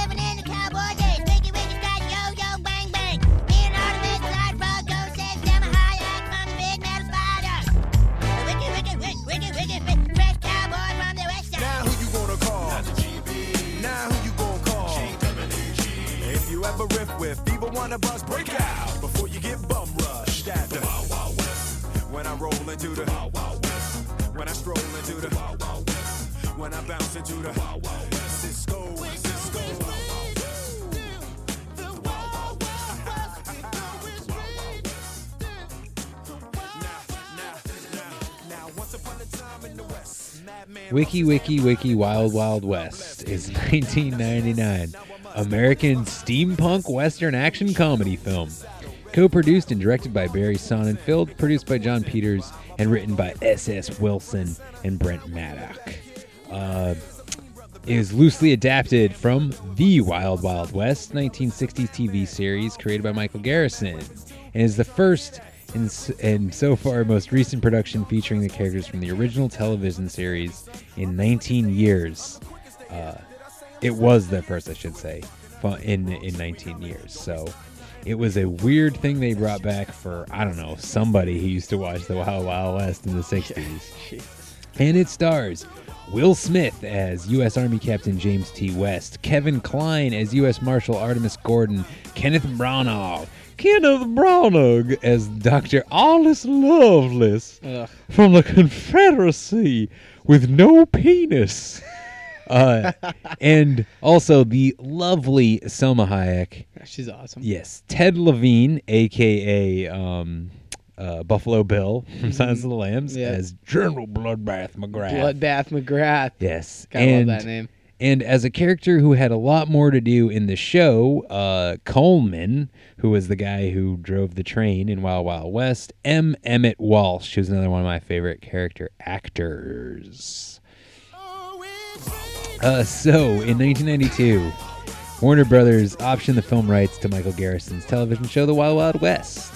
If you ever riff with either one of us, break out before you get bum rushed at the Wild Wild West. When I roll into the Wild Wild West. When I stroll into the Wild Wild West. When I bounce into the Wild Wild West. Sisqo, Sisqo. Wiki Wiki Wiki Wild Wild West is 1999 American steampunk western action comedy film. Co-produced and directed by Barry Sonnenfeld, produced by Jon Peters, and written by S.S. Wilson and Brent Maddock. Uh, is loosely adapted from The Wild Wild West 1960s TV series created by Michael Garrison and is the first and, and so far most recent production featuring the characters from the original television series in 19 years. Uh, it was the first, I should say, in in 19 years. So it was a weird thing they brought back for I don't know somebody who used to watch the Wild Wild West in the 60s. And it stars Will Smith as U.S. Army Captain James T. West, Kevin Kline as U.S. Marshal Artemis Gordon, Kenneth Branagh, Kenneth Branagh as Dr. Alice Lovelace Ugh. from the Confederacy with no penis. (laughs) Uh, and also the lovely Salma Hayek. She's awesome. Yes, Ted Levine, aka um, uh, Buffalo Bill from Silence of the Lambs, Yeah. as General Bloodbath McGrath. Bloodbath McGrath. Yes, Gotta and love that name. and as a character who had a lot more to do in the show, uh, Coleman, who was the guy who drove the train in Wild Wild West, M. Emmet Walsh, who's another one of my favorite character actors. Uh, so, in 1992, Warner Brothers optioned the film rights to Michael Garrison's television show, The Wild Wild West,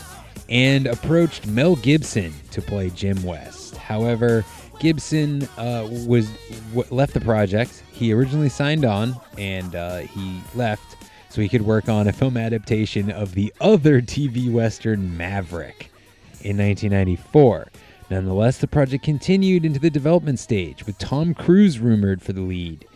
and approached Mel Gibson to play Jim West. However, Gibson uh, was w- left the project. He originally signed on, and uh, he left so he could work on a film adaptation of the other TV western Maverick in 1994. Nonetheless, the project continued into the development stage with Tom Cruise rumored for the lead.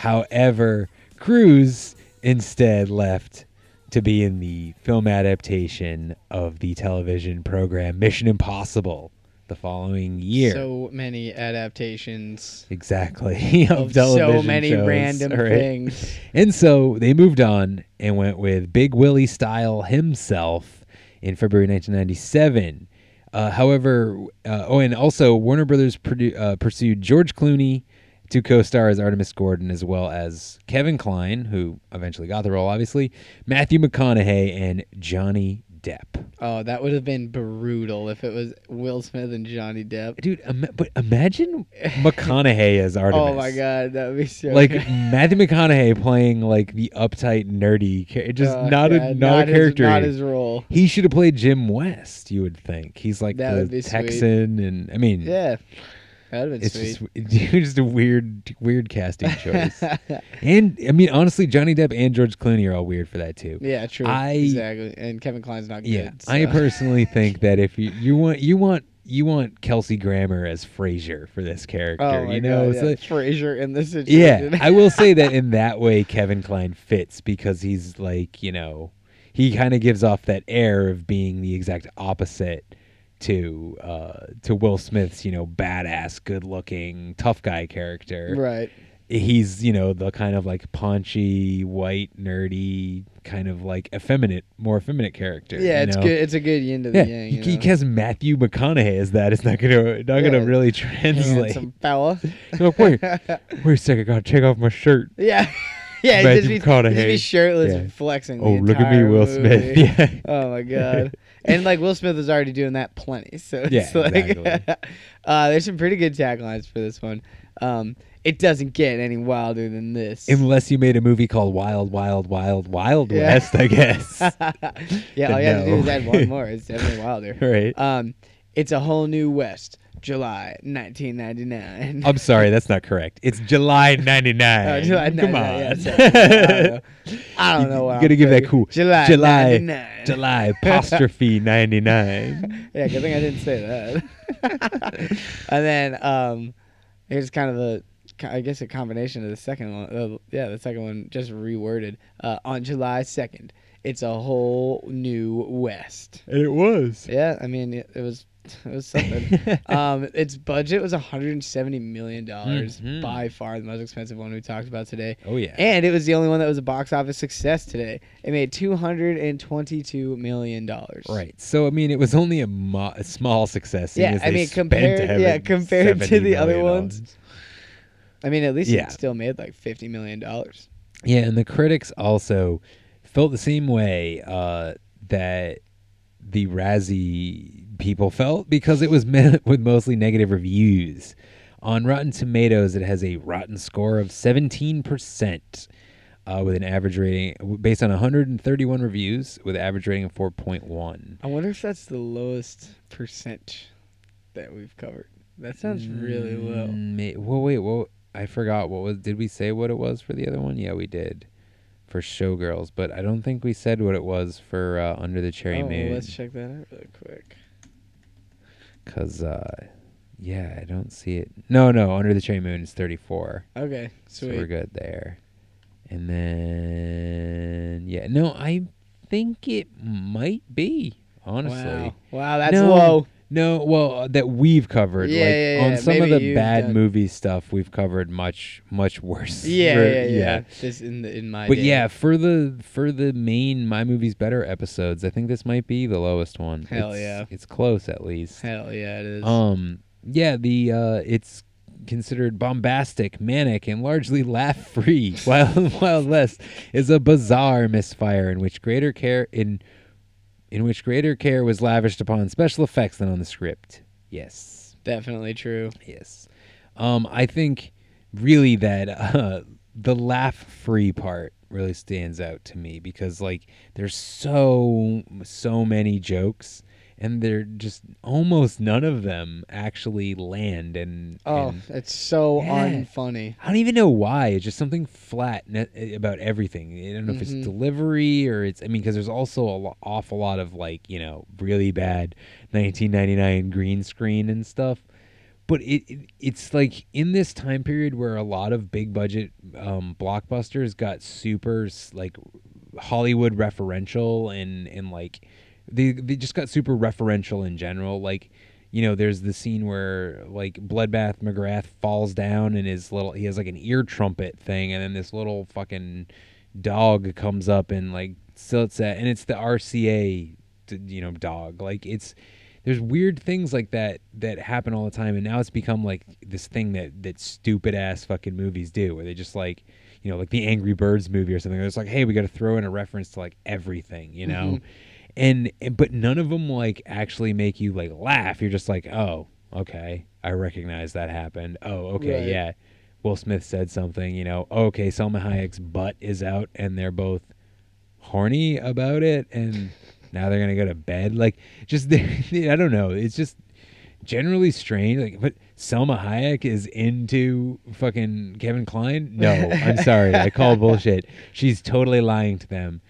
However, Cruise instead left to be in the film adaptation of the television program Mission Impossible the following year. So many adaptations. Exactly (laughs) of, Of so many shows, random right? things. And so they moved on and went with Big Willie Style himself in February 1997. Uh, however, uh, oh, and also Warner Brothers produ- uh, pursued George Clooney to co-star as Artemis Gordon, as well as Kevin Kline, who eventually got the role, obviously, Matthew McConaughey, and Johnny Depp. Oh, that would have been brutal if it was Will Smith and Johnny Depp. Dude, but imagine McConaughey as Artemis. (laughs) Oh my god, that would be so like good. Matthew McConaughey playing like the uptight nerdy, just Oh, not a not, not a his- character. not his role. He should have played Jim West. You would think he's like That the be sweet. Texan, and I mean, Yeah. That'd have been it's sweet. just (laughs) just a weird weird casting choice. (laughs) and I mean, honestly, Johnny Depp and George Clooney are all weird for that too. yeah, true. I exactly. And Kevin Kline's not good. yeah, I personally (laughs) think that if you you want you want you want Kelsey Grammer as Frasier for this character, Oh you know, god, yeah. Frasier in this situation. yeah. I will say that in that way, Kevin Kline fits because he's like, you know, he kind of gives off that air of being the exact opposite to uh, to Will Smith's, you know, badass, good-looking, tough guy character. Right. He's, you know, the kind of like paunchy, white, nerdy, kind of like effeminate, more effeminate character. Yeah, it's know? good. It's a good yin to the Yeah, yang. You he know? has Matthew McConaughey as that. It's not gonna not gonna really translate. Handsome fella. (laughs) Look, wait, (laughs) wait a second, I gotta take off my shirt. Yeah. (laughs) Yeah, Matthew he'd just, be, he'd just be shirtless Yeah. flexing. the Oh, look at me, Will movie. Smith. Yeah. Oh my god. And like Will Smith is already doing that plenty. So it's Yeah, like, exactly. (laughs) uh, there's some pretty good taglines for this one. Um, it doesn't get any wilder than this. Unless you made a movie called Wild, Wild, Wild, Wild Yeah. West, I guess. (laughs) yeah, But all you have to do is add one (laughs) more. It's definitely wilder. Right. Um, it's a whole new West, July 1999. I'm sorry, that's not correct. It's July '99. (laughs) Oh, July Come on. yeah, sorry. (laughs) I don't know. I don't You- know what You gotta I'm give that cool. July July 99. July (laughs) apostrophe 99. yeah, good thing I didn't say that. and then um, here's kind of a, I guess a combination of the second one. Uh, yeah, the second one just reworded. Uh, on July 2nd, it's a whole new West. And it was. Yeah, I mean it, it was. (laughs) It was something. (laughs) um, its budget was 170 million dollars, Mhm. by far the most expensive one we talked about today. Oh, yeah. and it was the only one that was a box office success today. It made 222 million dollars. Right. So I mean, it was only a, mo- a small success. Yeah, I mean compared, yeah, compared to the other ones. I mean, at least Yeah. it still made like 50 million dollars. Yeah, and the critics also felt the same way uh, that the Razzie people felt because it was (laughs) met with mostly negative reviews. On Rotten Tomatoes, it has a rotten score of 17%, uh, with an average rating based on 131 reviews with average rating of 4.1. I wonder if that's the lowest percent that we've covered. That sounds really low. Mm, Well, wait, well, I forgot what was. Did we say what it was for the other one? Yeah, we did for Showgirls, but I don't think we said what it was for uh, Under the Cherry oh, Moon. let's check that out real quick. Cause, uh, yeah, I don't see it. No, no, Under the Cherry Moon is 34. Okay, So we're good there. And then, yeah, no, I think it might be, honestly. Wow. Wow, that's no, low. No, well, uh, that we've covered. Yeah, like, yeah, on yeah, some of the you've bad done- movie stuff, we've covered much, much worse. (laughs) Yeah, yeah, yeah. Just in the in my But day. yeah, for the for the main My Movies Better episodes, I think this might be the lowest one. Hell It's- yeah. It's close at least. Hell yeah, it is. Um yeah, the uh it's considered bombastic, manic, and largely laugh-free. (laughs) Wild Wild West is a bizarre misfire in which greater care in in which greater care was lavished upon special effects than on the script. Yes. Definitely true. Yes. Um, I think really that uh, (laughs) the laugh free part really stands out to me because like there's so so many jokes and they're just almost none of them actually land and Oh, and it's so Yeah. unfunny. I don't even know why. It's just something flat ne- about everything. I don't know if it's Mhm. delivery or it's. I mean, because there's also a lo- awful lot of like you know really bad 1999 green screen and stuff. But it, it it's like in this time period where a lot of big budget um, blockbusters got super like Hollywood referential and and like they they just got super referential in general. Like you know, there's the scene where like Bloodbath McGrath falls down and his little he has like an ear trumpet thing, and then this little fucking dog comes up and like sits at, and it's the RCA, you know, dog. Like it's there's weird things like that that happen all the time, and now it's become like this thing that that stupid ass fucking movies do, where they just like you know like the Angry Birds movie or something. It's like, hey, we got to throw in a reference to like everything, you know. Mhm. And, and but none of them like actually make you like laugh. You're just like, oh, okay, I recognize that happened. Oh, okay, Right. yeah. Will Smith said something, you know. Okay, Salma Hayek's butt is out, and they're both horny about it, and now they're gonna go to bed. Like, just (laughs) I don't know. It's just generally strange. Like, but Salma Hayek is into fucking Kevin Kline. No, I'm sorry, I call (laughs) bullshit. She's totally lying to them.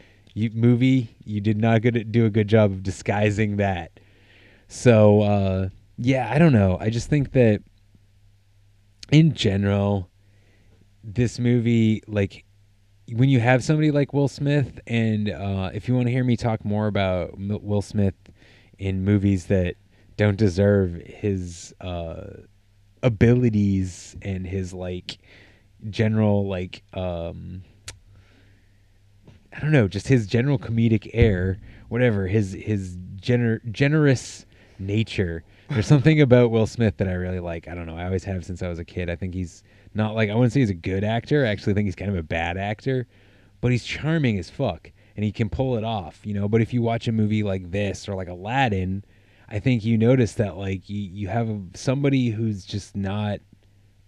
You movie, you did not good do a good job of disguising that. So uh, yeah, I don't know. I just think that in general, this movie, like when you have somebody like Will Smith, and uh, if you want to hear me talk more about M- Will Smith in movies that don't deserve his uh, abilities and his like general like um, I don't know, just his general comedic air, whatever his his gener- generous nature. There's (laughs) something about Will Smith that I really like. I don't know. I always have since I was a kid. I think he's not like I wouldn't say he's a good actor. I actually think he's kind of a bad actor, but he's charming as fuck. and he can pull it off, you know. But if you watch a movie like this or like Aladdin, I think you notice that like you, you have somebody who's just not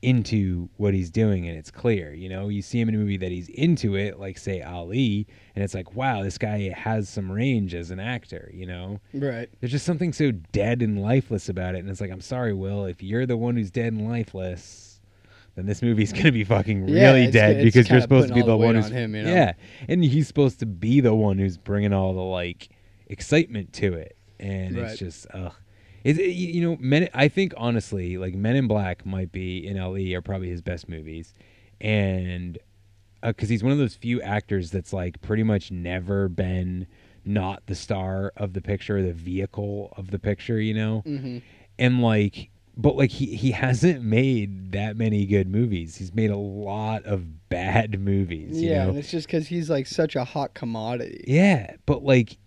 into what he's doing and it's clear you know you see him in a movie that he's into it like say ali and it's like wow this guy has some range as an actor you know Right. there's just something so dead and lifeless about it and it's like i'm sorry will if you're the one who's dead and lifeless then this movie's (laughs) gonna be fucking Yeah, really it's- dead it's because you're supposed to be the the one who's on him, you know? yeah and he's supposed to be the one who's bringing all the like excitement to it and Right. it's just ugh is it, you know men i think honestly like men in black might be in le are probably his best movies and because he's one of those few actors that's like pretty much never been not the star of the picture the vehicle of the picture you know Mhm. and like but like he he hasn't made that many good movies he's made a lot of bad (laughs) movies you yeah, know and it's just because he's like such a hot commodity. yeah but like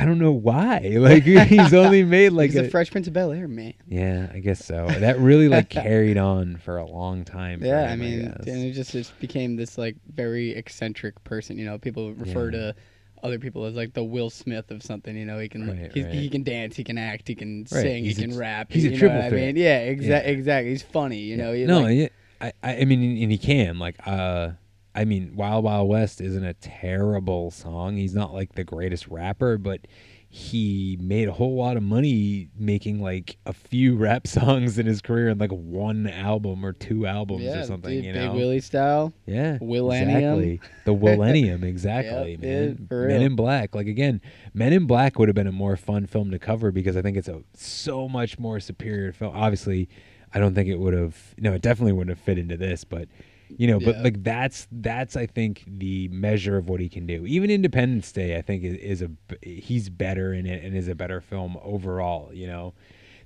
i don't know why (laughs) like he's only (laughs) made like he's the a- Fresh Prince of Bel Air, man. yeah i guess so that really like (laughs) carried on for a long time Yeah, I mean, guess. and it just just became this like very eccentric person. You know, people refer Yeah. to other people as like the Will Smith of something. You know, he can Right, he's, right. he can dance, he can act, he can Right, sing, he he, can can- rap. he's a triple what I threat. mean? Yeah, exa- Yeah. exactly. He's funny. You know, he, no, like, I, I I mean, and he can like, uh, I mean, Wild Wild West isn't a terrible song. He's not like the greatest rapper, but he made a whole lot of money making like a few (laughs) rap songs in his career and like one album or two albums yeah, or something. dude, you Big Willie style. yeah, Willennium. exactly. The Millennium, (laughs) exactly, Yep, man. dude, Men in Black, like again, Men in Black would have been a more fun film to cover because I think it's a so much more superior film. Obviously, I don't think it would have. No, it definitely wouldn't have fit into this, but you know, but Yeah. like that's that's I think the measure of what he can do. Even Independence Day, I think is, is a he's better in it and is a better film overall. You know,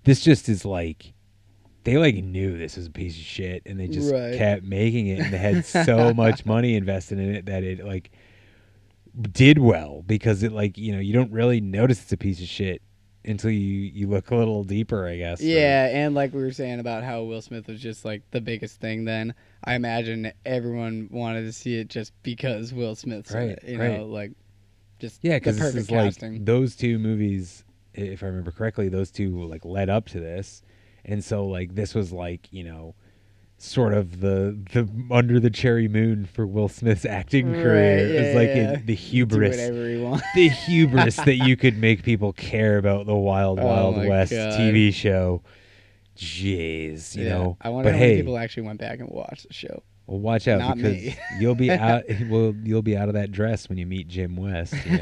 this just is like. They like knew this was a piece of shit, and they just Right. kept making it, and they had (laughs) so much money invested in it that it like did well because it like you know you don't really notice it's a piece of shit until you you look a little deeper, I guess. or- Yeah, and like we were saying about how Will Smith was just like the biggest thing then. I imagine everyone wanted to see it just because Will Smith's in Right, it, you right. know, like just yeah, because this is like those two movies, if I remember correctly, those two like led up to this, and so like this was like you know. Sort of the the under the cherry moon for Will Smith's acting Right, career. it was like yeah. in the hubris, whatever he wants. the hubris that you could (laughs) make people care about the Wild Oh Wild West God. TV show. Jeez, you Yeah, know. I wonder but how hey, many people actually went back and watched the show. Well, watch out Not because me. you'll be (laughs) out. Well, you'll be out of that dress when you meet Jim West. You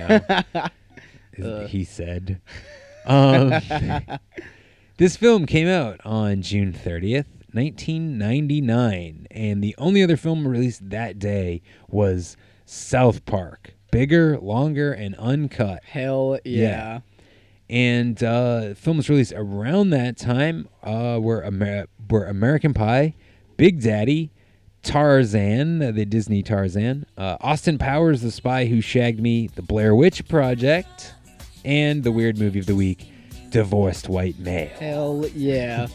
know, (laughs) he said. Um, this film came out on June thirtieth, nineteen ninety nine, and the only other film released that day was South Park. Bigger, longer, and uncut. Hell yeah. And uh, films released around that time uh, were Amer- were American Pie, Big Daddy, Tarzan, the Disney Tarzan, uh, Austin Powers, The Spy Who Shagged Me, The Blair Witch Project, and the weird movie of the week, Divorced White Male. Hell yeah.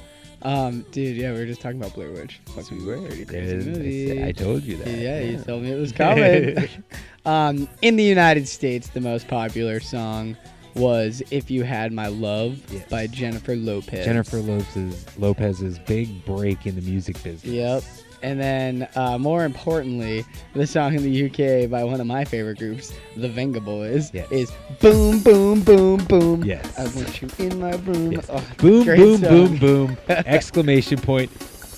Um, dude, yeah, we were just talking about Blair Witch. Fucking pretty crazy movie. I told you that. Yeah, you told me it was coming. (laughs) um, in the United States, the most popular song was "If You Had My Love" by Jennifer Lopez. Jennifer Lopez's Lopez's big break in the music business. Yep. And then, uh, more importantly, the song in the UK by one of my favorite groups, the Vengaboys, is "Boom Boom Boom Boom." Yes. I want you in my room. Oh, Boom, great boom, song. boom, boom! (laughs) exclamation point!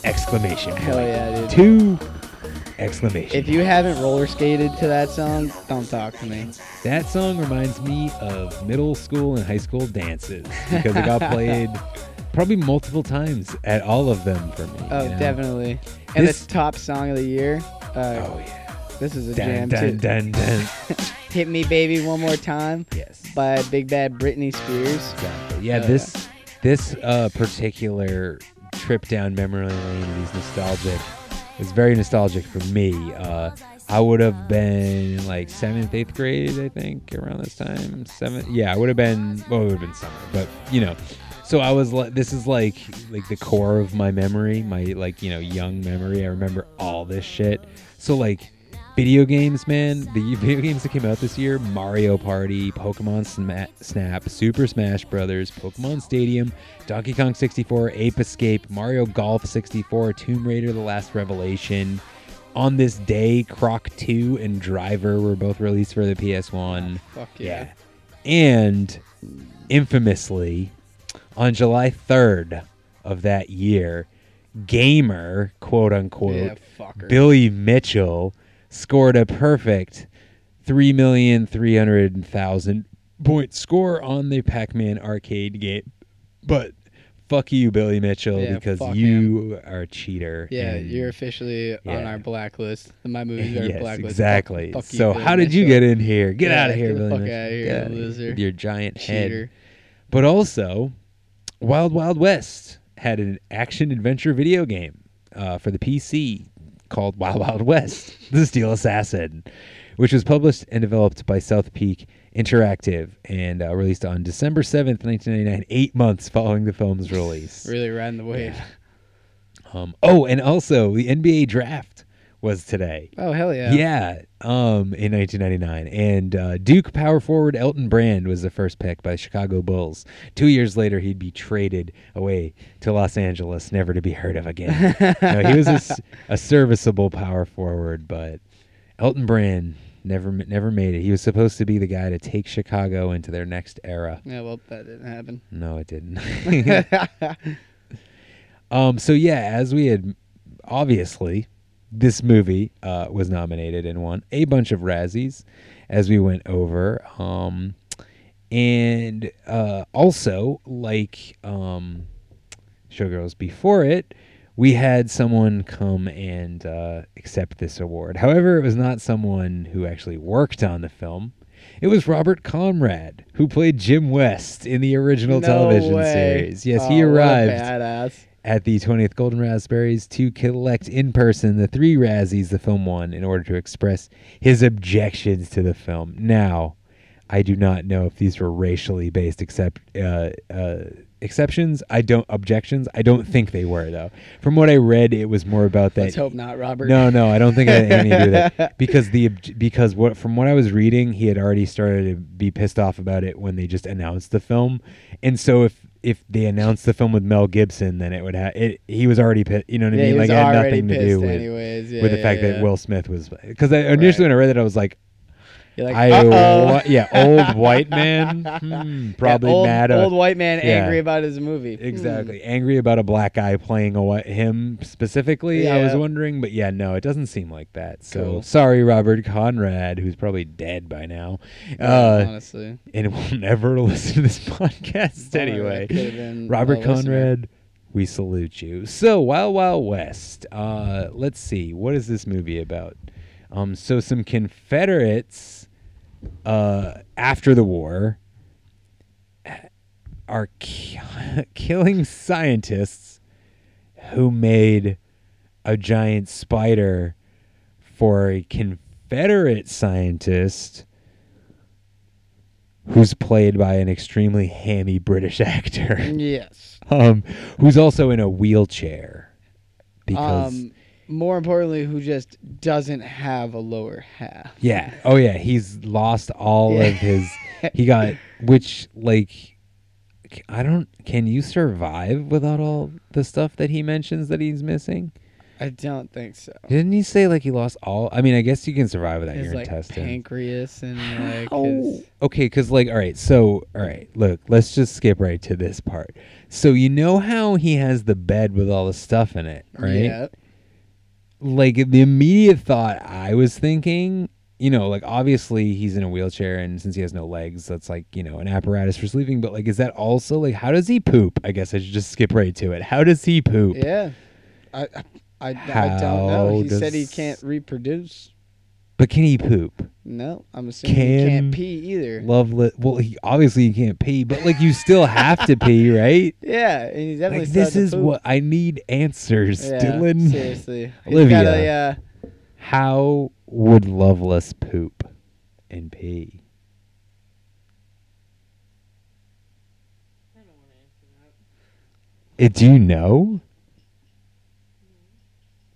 Exclamation point! Hell yeah, dude. Two exclamation. If you haven't roller skated to that song, don't talk to me. That song reminds me of middle school and high school dances because it got (laughs) played probably multiple times at all of them for me. Oh, you know? definitely. And This- the top song of the year. Uh, oh yeah. This is a Dun, jam dun, too. dun, dun. (laughs) "Hit Me, Baby, One More Time." Yes. By Big Bad Britney Spears. Exactly. Yeah, Oh, this this uh, particular trip down memory lane is nostalgic. It's very nostalgic for me. Uh, I would have been like seventh, eighth grade, I think, around this time. Seventh, yeah, I would have been. Well, it would have been summer, but you know. So I was like, this is like like the core of my memory, my like you know young memory. I remember all this shit. So like video games, man. The (laughs) video games that came out this year: Mario Party, Pokemon Sma- Snap, Super Smash Brothers, Pokemon Stadium, Donkey Kong 64, Ape Escape, Mario Golf 64, Tomb Raider: The Last Revelation. On this day, Croc 2 and Driver were both released for the PS1. Ah, fuck yeah. And infamously, on July 3rd of that year, gamer, quote unquote, Yeah. Billy Mitchell scored a perfect 3,300,000 point score on the Pac Man arcade game. But fuck you, Billy Mitchell, Yeah, because you are a cheater. Yeah, you're officially on our blacklist. My (laughs) movies are yes, blacklist. exactly. Fuck, so how did you get in here? Get Yeah, out of here, Billy fuck Mitchell. outta here, Get you outta here loser. your giant Cheater. head. But also, Wild Wild West had an action adventure video game uh, for the PC called (laughs) Wild Wild West: The Steel Assassin, which was published and developed by SouthPeak Interactive and uh, released on December seventh, nineteen ninety nine. Eight months following the film's release. Really ran the wave. Um, oh, and also the NBA draft was today. Oh, hell yeah. Yeah, um, in 1999, and uh, Duke power forward Elton Brand was the first pick by the Chicago Bulls. Two years later, he'd be traded away to Los Angeles, never to be heard of again. (laughs) no, he was a serviceable power forward, but Elton Brand never never made it. He was supposed to be the guy to take Chicago into their next era. Yeah, well, that didn't happen. No, it didn't. (laughs) (laughs) um. So yeah, as we had obviously, this movie uh, was nominated and won a bunch of Razzies, as we went over. Um, and uh, also like um, Showgirls before it, we had someone come and uh, accept this award. However, it was not someone who actually worked on the film. It was Robert Conrad, who played Jim West in the original No television way. series. Yes, he Oh, a arrived badass. At the 20th Golden Raspberries to collect in person the three Razzies the film won in order to express his objections to the film. Now, I do not know if these were racially based except uh, uh, exceptions. I don't objections. I don't think they were though. From what I read, it was more about that. Let's hope not, Robert. No, no, I don't think it had anything to do with that (laughs) because the because what from what I was reading, he had already started to be pissed off about it when they just announced the film, and so if if they announced the film with Mel Gibson, then it would have it. He was already pissed. You know what I Yeah, mean? he Like it had nothing to do with anyways. Yeah, with the fact yeah. that Will Smith was because initially when I read that I was like. You're like, I yeah, old white man, (laughs) hmm, probably Yeah, old, mad. Old about- white man yeah. angry about his movie. Hmm. Exactly. Angry about a black guy playing a what him specifically. I was wondering, but yeah, no, it doesn't seem like that. So Cool. sorry, Robert Conrad, who's probably dead by now. Yeah, uh, honestly. and (laughs) will never listen to this (laughs) podcast anyway. Robert a listener. Conrad, we salute you. So Wild Wild West. Uh, let's see, what is this movie about? Um, so some Confederates uh, after the war are ki- (laughs) killing scientists who made a giant spider for a Confederate scientist who's played by an extremely hammy British (laughs) actor. Yes. Um, who's also in a wheelchair because um, more importantly, who just doesn't have a lower half. Yeah. Oh yeah. He's lost all Yeah. of his. He got which like. I don't. Can you survive without all the stuff that he mentions that he's missing? I don't think so. Didn't he say like he lost all? I mean, I guess you can survive without His your like pancreas and like How? his Okay, because like, all right, so all right, look, let's just skip right to this part. So you know how he has the bed with all the stuff in it, right? Yeah. Like the immediate thought I was thinking, you know, like obviously he's in a wheelchair, and since he has no legs, that's like you know an apparatus for sleeping. But like, is that also like how does he poop? I guess I should just skip right to it. How does he poop? Yeah. I I, I, I don't know. He said he can't reproduce. But can he poop? No, I'm assuming he Can can't pee either. Loveless. Well, he obviously he can't pee, but like you still have to pee, (laughs) right? Yeah, and he definitely Like this is poop. what I need answers, Yeah, Dylan. seriously. (laughs) He's Olivia, gotta, uh, how would Loveless poop and pee? It, do you know?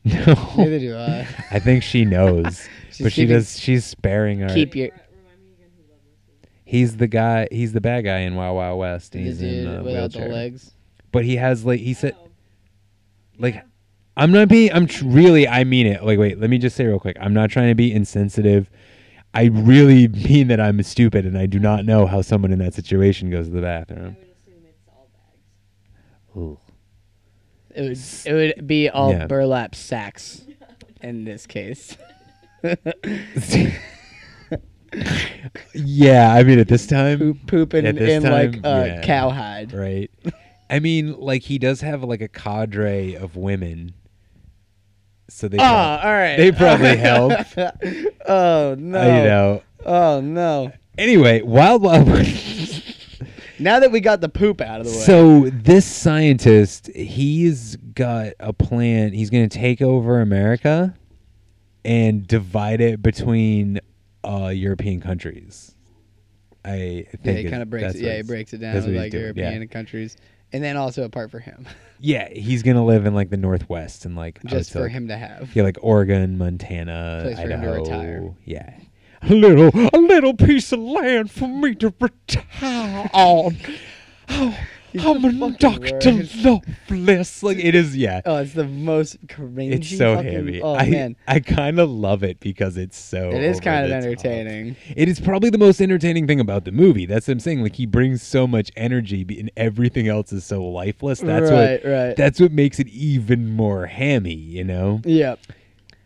No. (laughs) Neither do I. I think she knows, (laughs) She's but she keeping- does. She's sparing her. Keep your He's the guy. He's the bad guy in Wild Wild West. and The He's in dude a without the legs? But he has like he said, like, I'm not being. I'm tr- really. I mean it. Like, wait. Let me just say real quick. I'm not trying to be insensitive. I really (laughs) mean that I'm stupid and I do not know how someone in that situation goes to the bathroom. I would assume it's all bags. Ooh. It would it would be all Yeah. burlap sacks in this case. (laughs) Yeah, I mean at this time, Poop- pooping at this in, like, time, uh, yeah, cowhide. right? I mean, like he does have like a cadre of women, so they. Ah, all right. They probably help. (laughs) oh no. You know. Oh no. Anyway, Wild Wild West. Now that we got the poop out of the way. So this scientist, he's got a plan. He's going to take over America and divide it between uh, European countries. I think yeah, he it- kind of breaks it. Yeah, he breaks it down that's to what he's like doing, yeah. European countries, and then also apart for him. (laughs) Yeah, he's gonna live in like the Northwest and like Just for like- him to have. Yeah, like Oregon, Montana, Place for him to Idaho. retire. Yeah, a little, a little piece of land for me to retire on. Oh, I'm a Doctor. Loveless. Like it is. Yeah. Oh, it's the most cringy. It's so fucking- heavy. Oh I, man, I kind of love it because it's so. it is kind of the top. entertaining. It is probably the most entertaining thing about the movie. That's what I'm saying. Like he brings so much energy, and everything else is so lifeless. That's Right, what. right. That's what makes it even more hammy. You know. Yep.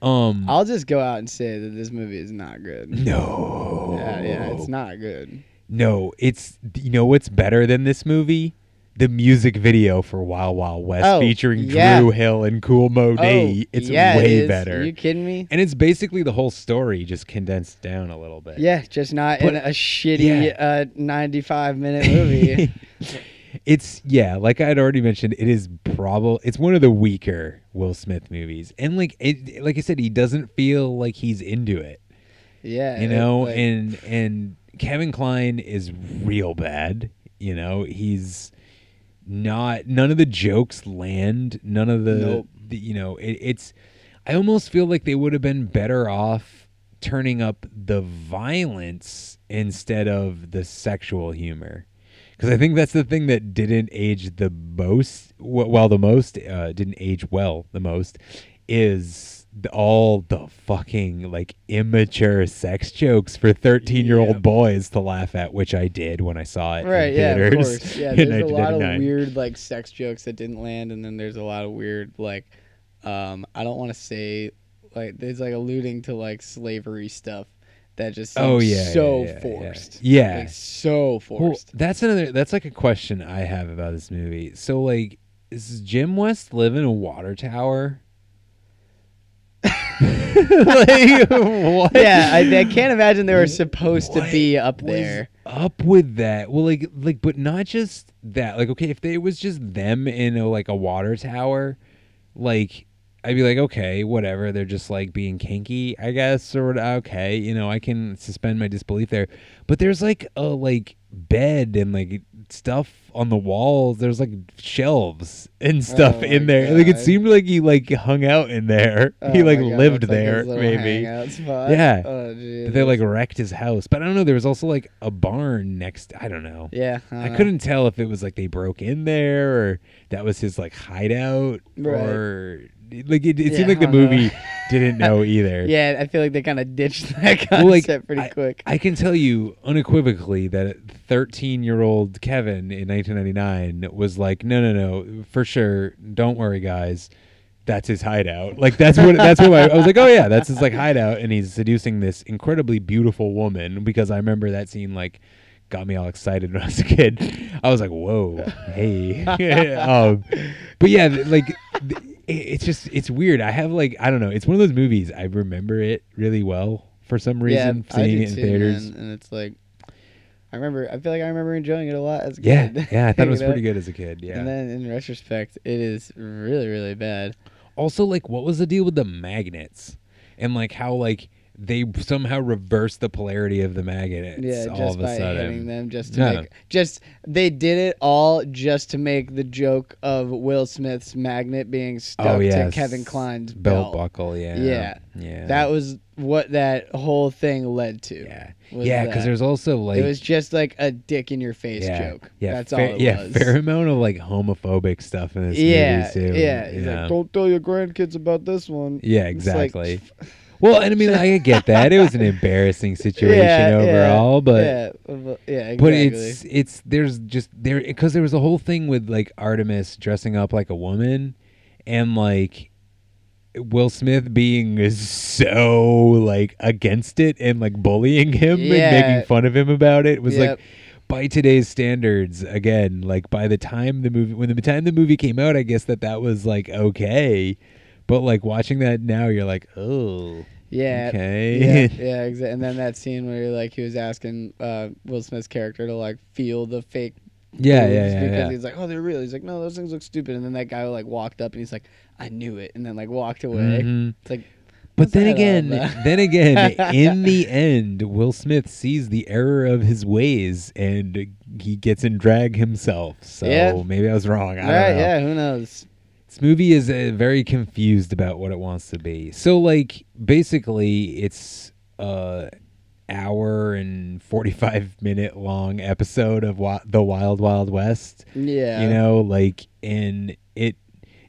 Um. I'll just go out and say that this movie is not good. (laughs) No. Yeah, yeah, it's not good. No, it's you know what's better than this movie? The music video for Wild Wild West Oh, featuring yeah. Dru Hill and Cool Mo. Oh, it's yeah, way better. Are you kidding me? And it's basically the whole story just condensed down a little bit. Yeah, just not But- in a shitty uh, 95 minute movie. (laughs) It's yeah, like I had already mentioned, it is probably it's one of the weaker Will Smith movies. And like it like I said, he doesn't feel like he's into it. yeah, you know, like- and and Kevin Kline is real bad. You know, he's not. None of the jokes land. None of the, Nope. the you know, it, it's. I almost feel like they would have been better off turning up the violence instead of the sexual humor. Because I think that's the thing that didn't age the most. Well, the most uh, didn't age well. The most is the, all the fucking like immature sex jokes for thirteen-year-old boys to laugh at, which I did when I saw it. right, in yeah, of theaters course. (laughs) Yeah, there's a lot of weird like sex jokes that didn't land, and then there's a lot of weird like, um, I don't want to say like there's like alluding to like slavery stuff that just seems Oh yeah, so yeah, yeah, forced. Yeah, Like, so Well, forced. that's another. That's like a question I have about this movie. So like, is Jim West live in a water tower? (laughs) like, (laughs) what? Yeah, I, I can't imagine they were supposed to be up there. up with that? Well, like, like, but not just that. Like, okay, if they, it was just them in a, like a water tower, like, I'd be like, okay, whatever. They're just like being kinky, I guess, or okay, you know, I can suspend my disbelief there. But there's like a like bed and like stuff on the walls. There's like shelves and stuff Oh in there. Like it seemed like he like hung out in there. (laughs) he Oh like God, lived like there, little maybe. Yeah. Oh, they like wrecked his house, but I don't know. There was also like a barn next. I don't know. Yeah, I I, know. couldn't tell if it was like they broke in there or that was his like hideout Right. or like it, it Yeah, seemed like the movie didn't know (laughs) either. Yeah, I feel like they kind of ditched that concept Well, like, pretty I, quick. I can tell you unequivocally that 13 year old Kevin in 1999 was like, no, no, no, for sure. Don't worry, guys. That's his hideout. (laughs) Like that's what that's what I, I was like. Oh yeah, that's his like hideout, and he's seducing this incredibly beautiful woman. Because I remember that scene like got me all excited when I was a kid. I was like, whoa, hey. (laughs) um, but yeah, like th- it's just it's weird. I have like I don't know. It's one of those movies I remember it really well for some reason. yeah, I seeing it in too, theaters. man, and it's like I remember. I feel like I remember enjoying it a lot as a Yeah, kid. yeah, Yeah. I thought it (laughs) was know? pretty good as a kid, yeah. and then in retrospect, it is really, really bad. Also, like, what was the deal with the magnets? And like how like they somehow reverse the polarity of the magnets Yeah, all just of a by sudden. hitting them, just to No. make, just they did it all just to make the joke of Will Smith's magnet being oh, stuck Oh, to Kevin Kline's Belt belt, buckle, yeah. yeah, Yeah. That was what that whole thing led to. Yeah, Yeah, 'cause there's also, like- it was just like a dick in your face yeah, joke. Yeah, that's fair, all it yeah, was. fair amount of like homophobic stuff in this yeah, movie too. yeah. He's like, don't tell your grandkids about this one. Yeah, It's like, exactly. (laughs) well, and I mean, I get that it was an embarrassing (laughs) situation Yeah, yeah, overall, but yeah, but- yeah, but exactly. it's it's there's just there because there was a whole thing with like Artemus dressing up like a woman, and like Will Smith being (laughs) so like against it and like bullying him Yeah. and making fun of him about it was Yep. like by today's standards again like by the time the movie when the time the movie came out i guess that that was like okay but like watching that now you're like oh Yeah. okay Yeah. Yeah. (laughs) Exactly. And then that scene where like he was asking uh, Will Smith's character to like feel the fake. Yeah, yeah, yeah, Because yeah. he's like, oh, they're real. He's like, no, those things look stupid. And then that guy like walked up and he's like, I knew it, and then like walked away. Mhm. It's like. but (laughs) then again then (laughs) again in the end will smith sees the error of his ways and he gets in drag himself so Yeah. maybe i was wrong I don't Right, know. yeah, who knows? This movie is uh, very confused about what it wants to be. So, like, basically, it's a hour and forty five minute long episode of Wi- the Wild Wild West. Yeah. you know, like, and it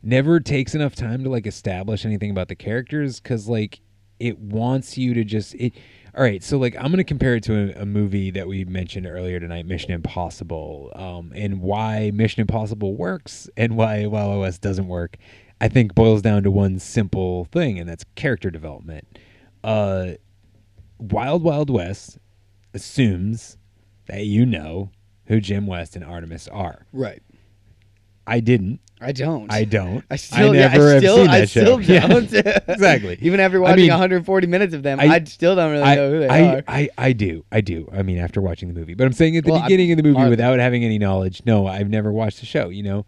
never takes enough time to like establish anything about the characters because, like, it wants you to just it. All right, so like I'm gonna compare it to a, a movie that we mentioned earlier tonight, Mission Impossible, um, and why Mission Impossible works and why Wild West doesn't work. I think boils down to one simple thing, and that's character development. Uh, Wild Wild West assumes that you know who Jim West and Artemus are. Right. I didn't. I don't. I don't. I still, I yeah, never I have still, seen I that still show. (laughs) Yeah, don't. (laughs) exactly. Even after I watching mean, 140 minutes of them, I- I, still don't really I, know who they I, are. I, I do. I do. I mean, after watching the movie. But I'm saying at the Well, I- beginning of the movie, without having any knowledge, no, I've never watched the show, you know?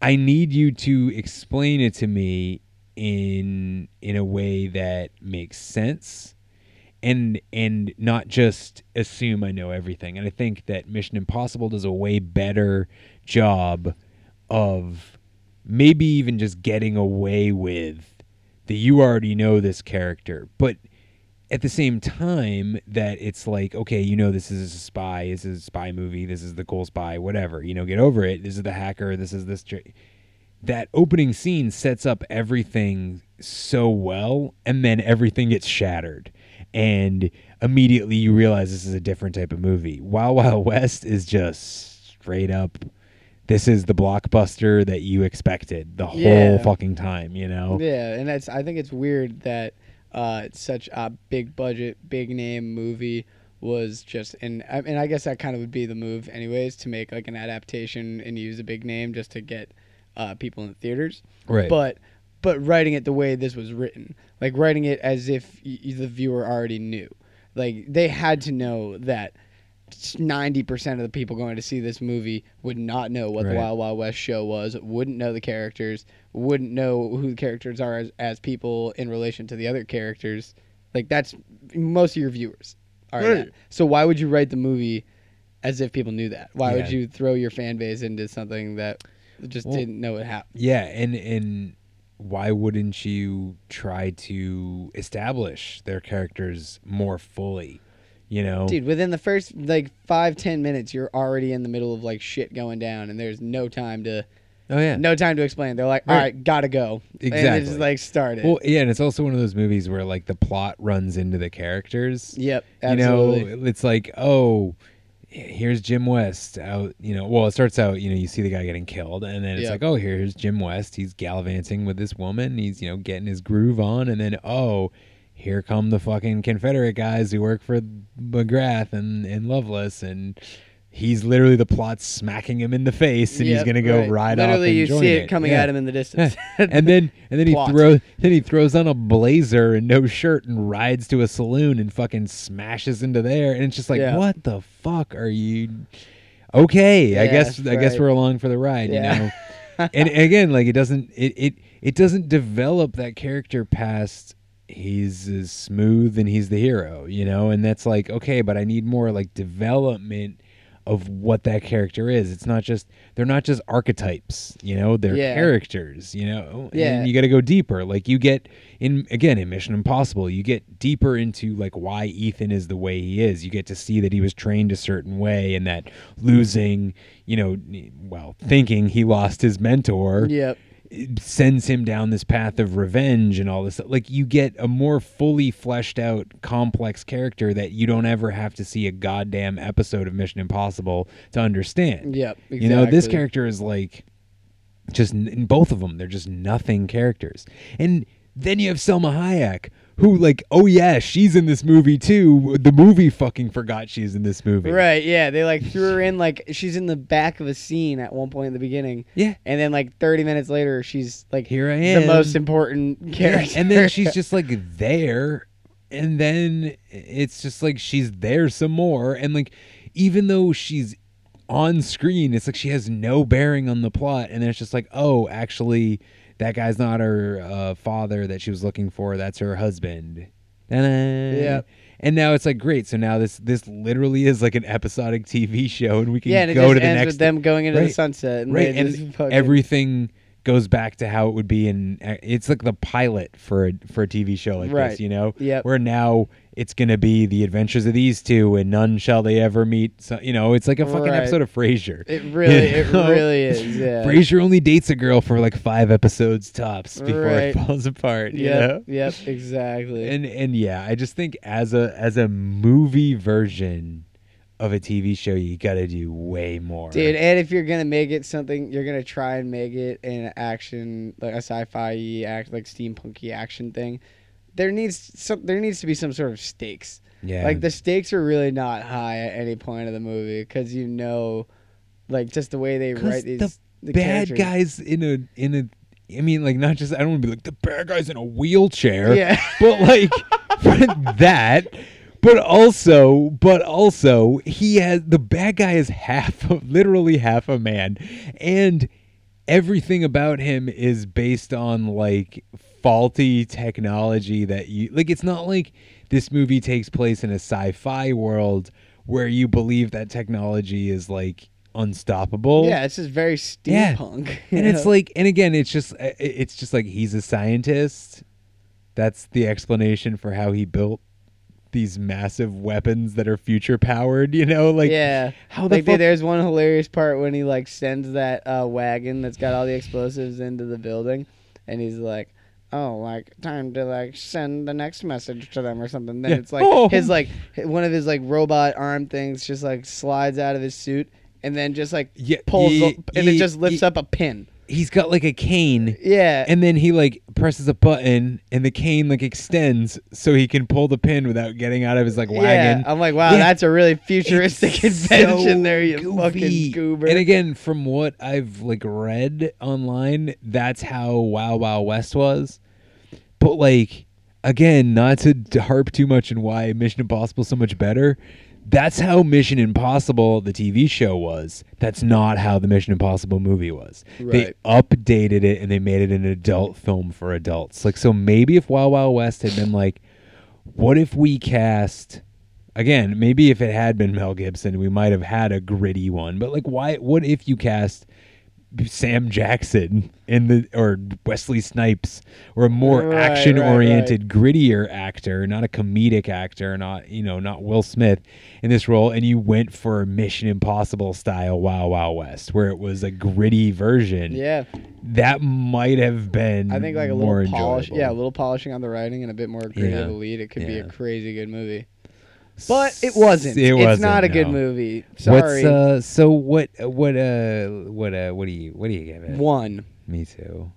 I need you to explain it to me in in a way that makes sense and and not just assume I know everything. And I think that Mission Impossible does a way better job of maybe even just getting away with that you already know this character, but at the same time that it's like, okay, you know, this is a spy, this is a spy movie, this is the cool spy, whatever, you know, get over it. This is the hacker, this is this. That opening scene sets up everything so well, and then everything gets shattered. And immediately you realize this is a different type of movie. Wild Wild West is just straight up. This is the blockbuster that you expected the whole fucking time, you know? Yeah, and that's I think it's weird that uh, it's such a big budget, big name movie was just and I- and I guess that kind of would be the move anyways to make like an adaptation and use a big name just to get uh, people in the theaters. Right. But but writing it the way this was written, like writing it as if y- the viewer already knew, like they had to know that. 90% of the people going to see this movie would not know what Right. the Wild Wild West show was, wouldn't know the characters, wouldn't know who the characters are as, as people in relation to the other characters. Like that's most of your viewers are Right. So why would you write the movie as if people knew that? Why would you throw your fan base into something that just Well, didn't know it happened? Yeah, and and why wouldn't you try to establish their characters more fully? You know, Dude, within the first like five ten minutes, you're already in the middle of like shit going down, and there's no time to. Oh yeah. No time to explain. They're like, all Right. right, gotta go. exactly And it's just like started. Well, yeah, and it's also one of those movies where like the plot runs into the characters. Yep, absolutely. You know, it's like, oh, here's Jim West out. You know, well, it starts out, you know, you see the guy getting killed, and then it's Yep. like, oh, here's Jim West. He's gallivanting with this woman. He's you know getting his groove on, and then oh. Here come the fucking Confederate guys who work for McGrath and, and Loveless, and he's literally the plot smacking him in the face, and he's gonna go right. ride off. Literally, you see it coming Yeah. at him in the (laughs) distance. And then and then he throws then he throws on a blazer and no shirt and rides to a saloon and fucking smashes into there and it's just like Yeah. what the fuck are you okay i Yeah, guess i guess we're along for the ride you know (laughs) and again like it doesn't it, it it doesn't develop that character past he's as smooth and he's the hero, you know, and that's like okay, but I need more like development of what that character is. It's not just they're not just archetypes, you know, they're Yeah. characters, you know. Yeah. And you got to go deeper. Like you get in again in Mission Impossible, you get deeper into like why Ethan is the way he is. You get to see that he was trained a certain way and that losing, you know, well, thinking he lost his mentor Yep. Sends him down this path of revenge and all this like you get a more fully fleshed out complex character that you don't ever have to see a goddamn episode of mission impossible to understand. Yep, you know this character is like just in both of them they're just nothing characters. And then you have Salma Hayek who like oh yeah she's in this movie too the movie fucking forgot she's in this movie Right, yeah. They like threw her in like she's in the back of a scene at one point in the beginning. Yeah. And then like 30 minutes later she's like Here I am the most important Yeah, character. and then she's (laughs) just like there, and then it's just like she's there some more, and like even though she's on screen, it's like she has no bearing on the plot, and then it's just like, oh, actually, that guy's not her uh, father that she was looking for. That's her husband. Yeah. And now it's like great. So now this this literally is like an episodic TV show, and we can Yeah, and it go just to the ends next with them going into the sunset and right, and everything goes back to how it would be in. It's like the pilot for a, for a TV show like Right. this, you know, Yep. where now it's gonna be the adventures of these two, and none shall they ever meet. So you know, it's like a fucking Right. episode of Frasier. It really- You it really is, yeah. Frasier only dates a girl for like five episodes tops before Right. it falls apart. You Yep, know? yep, exactly. And and yeah, I just think as a as a movie version of a TV show, you got to do way more. Dude, and if you're gonna make it something, you're gonna try and make it an action, like a sci-fi act, like steampunky action thing. There needs some. There needs to be some sort of stakes. Yeah. Like the stakes are really not high at any point of the movie because you know, like just the way they write these the, the bad characters. guys in a in a I mean like not just I don't want to be like the bad guys in a wheelchair. Yeah. (laughs) But like that but also but also he has the bad guy is half of literally half a man and everything about him is based on like faulty technology that you like it's not like this movie takes place in a sci-fi world where you believe that technology is like unstoppable Yeah, it's just very steampunk. Yeah. (laughs) and it's like and again it's just it's just like he's a scientist that's the explanation for how he built these massive weapons that are future powered you know like yeah, how the like fuck there's one hilarious part when he like sends that uh, wagon that's got all the explosives into the building, and he's like, "Oh, like time to like send the next message to them or something." Then Yeah. it's like Oh. his like one of his like robot arm things just like slides out of his suit and then just like Yeah, pulls ye- up, and it just lifts up a pin. He's got like a cane Yeah, and then he like presses a button and the cane like extends so he can pull the pin without getting out of his like wagon Yeah, I'm like, wow, Yeah. that's a really futuristic invention so there, you goofy. fucking goober. And again, from what I've like read online, that's how Wild Wild West was. But like again, not to harp too much on why Mission Impossible is so much better. That's how Mission Impossible, the TV show, was. That's not how the Mission Impossible movie was. They updated it and they made it an adult film for adults. Like, so maybe if Wild Wild West had been like, what if we cast again maybe if it had been mel gibson we might have had a gritty one but like why what if you cast sam jackson in the or wesley snipes or a more Right, action oriented right, grittier actor not a comedic actor not you know not will smith in this role and you went for a mission impossible style wild wild west where it was a gritty version yeah, that might have been I think like a little polish, enjoyable. yeah, a little polishing on the writing and a bit more gritty Yeah, of the lead. It could be a crazy good movie. But it wasn't. It it's wasn't, not a good movie. Sorry. What's uh so what what uh what uh what do you what do you give it? One. Me too.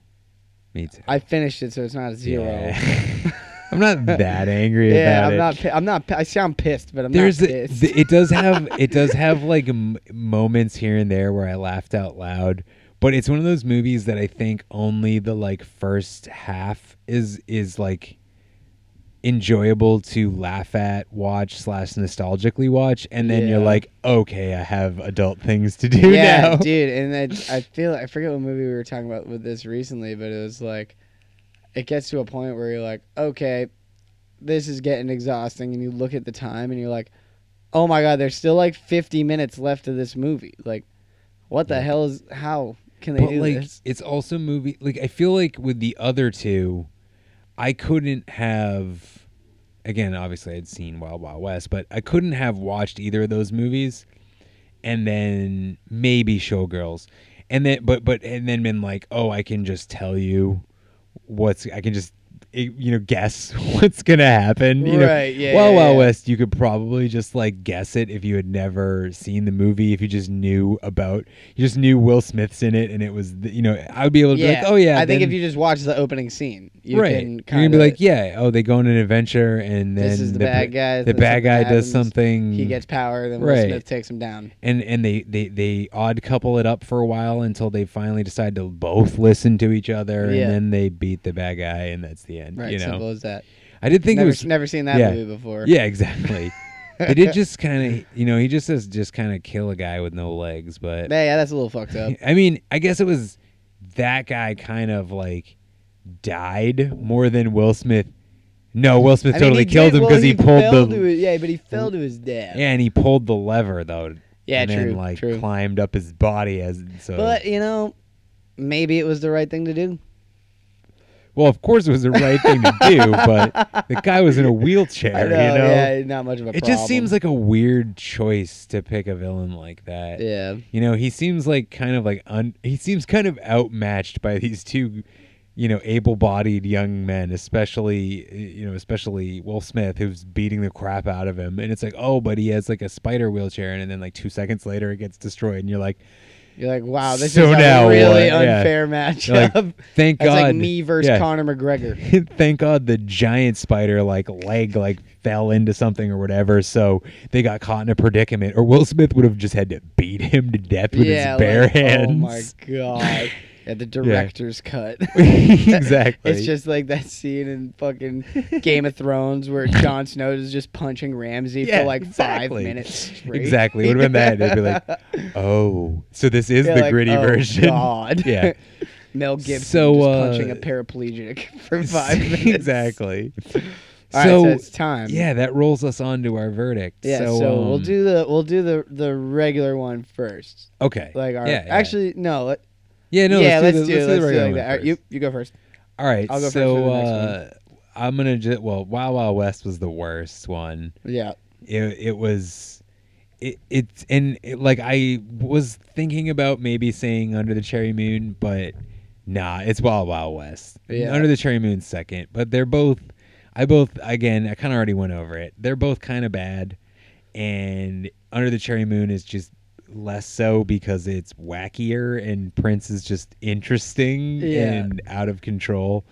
Me too. I finished it, so it's not a zero. Yeah. (laughs) I'm not that angry Yeah, about I'm it. not. pi- I'm not. I sound pissed, but I'm There's not pissed. th- it does (laughs) have it does have like m- moments here and there where I laughed out loud, but it's one of those movies that I think only the like first half is is like enjoyable to laugh at, watch slash nostalgically watch, and then you're like, okay, I have adult things to do yeah, now. dude. And then I feel I forget what movie we were talking about with this recently, but it was like, it gets to a point where you're like, okay, this is getting exhausting, and you look at the time and you're like, oh my god, there's still like 50 minutes left of this movie. Like, what the hell is how can they but do like this? it's also movie like I feel like with the other two, I couldn't have again, obviously I'd seen Wild Wild West, but I couldn't have watched either of those movies and then maybe Showgirls. And then but but and then been like, "Oh, I can just tell you what's I can just you know guess (laughs) what's gonna happen you know Right, yeah, Wild yeah, Wild yeah. West you could probably just like guess it if you had never seen the movie if you just knew about you just knew Will Smith's in it and it was the, you know I would be able to be like oh yeah I think if you just watch the opening scene, you right can you're kind gonna be like yeah oh they go on an adventure and then this is the, the bad guy. the bad guy happens, does something He gets power. Then Will Right. Smith takes him down. and and they, they they odd couple it up for a while until they finally decide to both listen to each other Yeah. and then they beat the bad guy and that's the end Right, you know simple as that. I did think Never- it was never seen that yeah. movie before. Yeah, exactly. (laughs) they did just kind of you know he just says just kind of kill a guy with no legs, but Yeah, yeah, that's a little fucked up. (laughs) I mean I guess it was that guy kind of like died more than Will Smith. No, Will Smith I mean, totally he killed did- him well, because he, pulled the his- yeah, but he fell to his death. yeah, and he pulled the lever though. Yeah, and then true, like true. climbed up his body as so. But you know, maybe it was the right thing to do. Well, of course it was the right thing to do, but the guy was in a wheelchair. Know, you know, yeah, not much of a It just seems like a weird choice to pick a villain like that. Yeah. You know, he seems like kind of like un. He seems kind of outmatched by these two, you know, able-bodied young men, especially you know, especially Will Smith, who's beating the crap out of him. And it's like, oh, but he has like a spider wheelchair, and then like two seconds later, it gets destroyed, and you're like. You're like, wow, this So is a really what? Unfair You're matchup. like, (laughs) thank That's God. like me versus Yeah. Conor McGregor. (laughs) Thank God the giant spider like leg like fell into something or whatever, so they got caught in a predicament. Or Will Smith would have just had to beat him to death with yeah, his bare like, hands. Oh my god. (laughs) Yeah, the director's cut. (laughs) Exactly. It's just like that scene in fucking (laughs) Game of Thrones where Jon Snow is just punching Ramsay Yeah, for like exactly. five minutes straight. Exactly. It would have been that. They'd be like, (laughs) oh, so this is the like, gritty "Oh, version. God. Yeah. Mel Gibson So, uh, punching a paraplegic for five minutes. exactly. All right, so it's time. Yeah, that rolls us on to our verdict. Yeah, so, so, we'll um, do the we'll do the the regular one first. Okay. Like our Yeah, yeah. actually no. Yeah, no, yeah, let's let's do do the- it. let's do Let's do like that. Right, you you go first. All right, I'll go first so for the next one. uh, I'm gonna just well, Wild Wild West was the worst one. Yeah. it, it was. It it's and it, like I was thinking about maybe saying Under the Cherry Moon, but nah, it's Wild Wild West. Yeah. Under the Cherry Moon second, but they're both. I both again. I kind of already went over it. They're both kind of bad, and Under the Cherry Moon is just less so because it's wackier and Prince is just interesting Yeah. and out of control.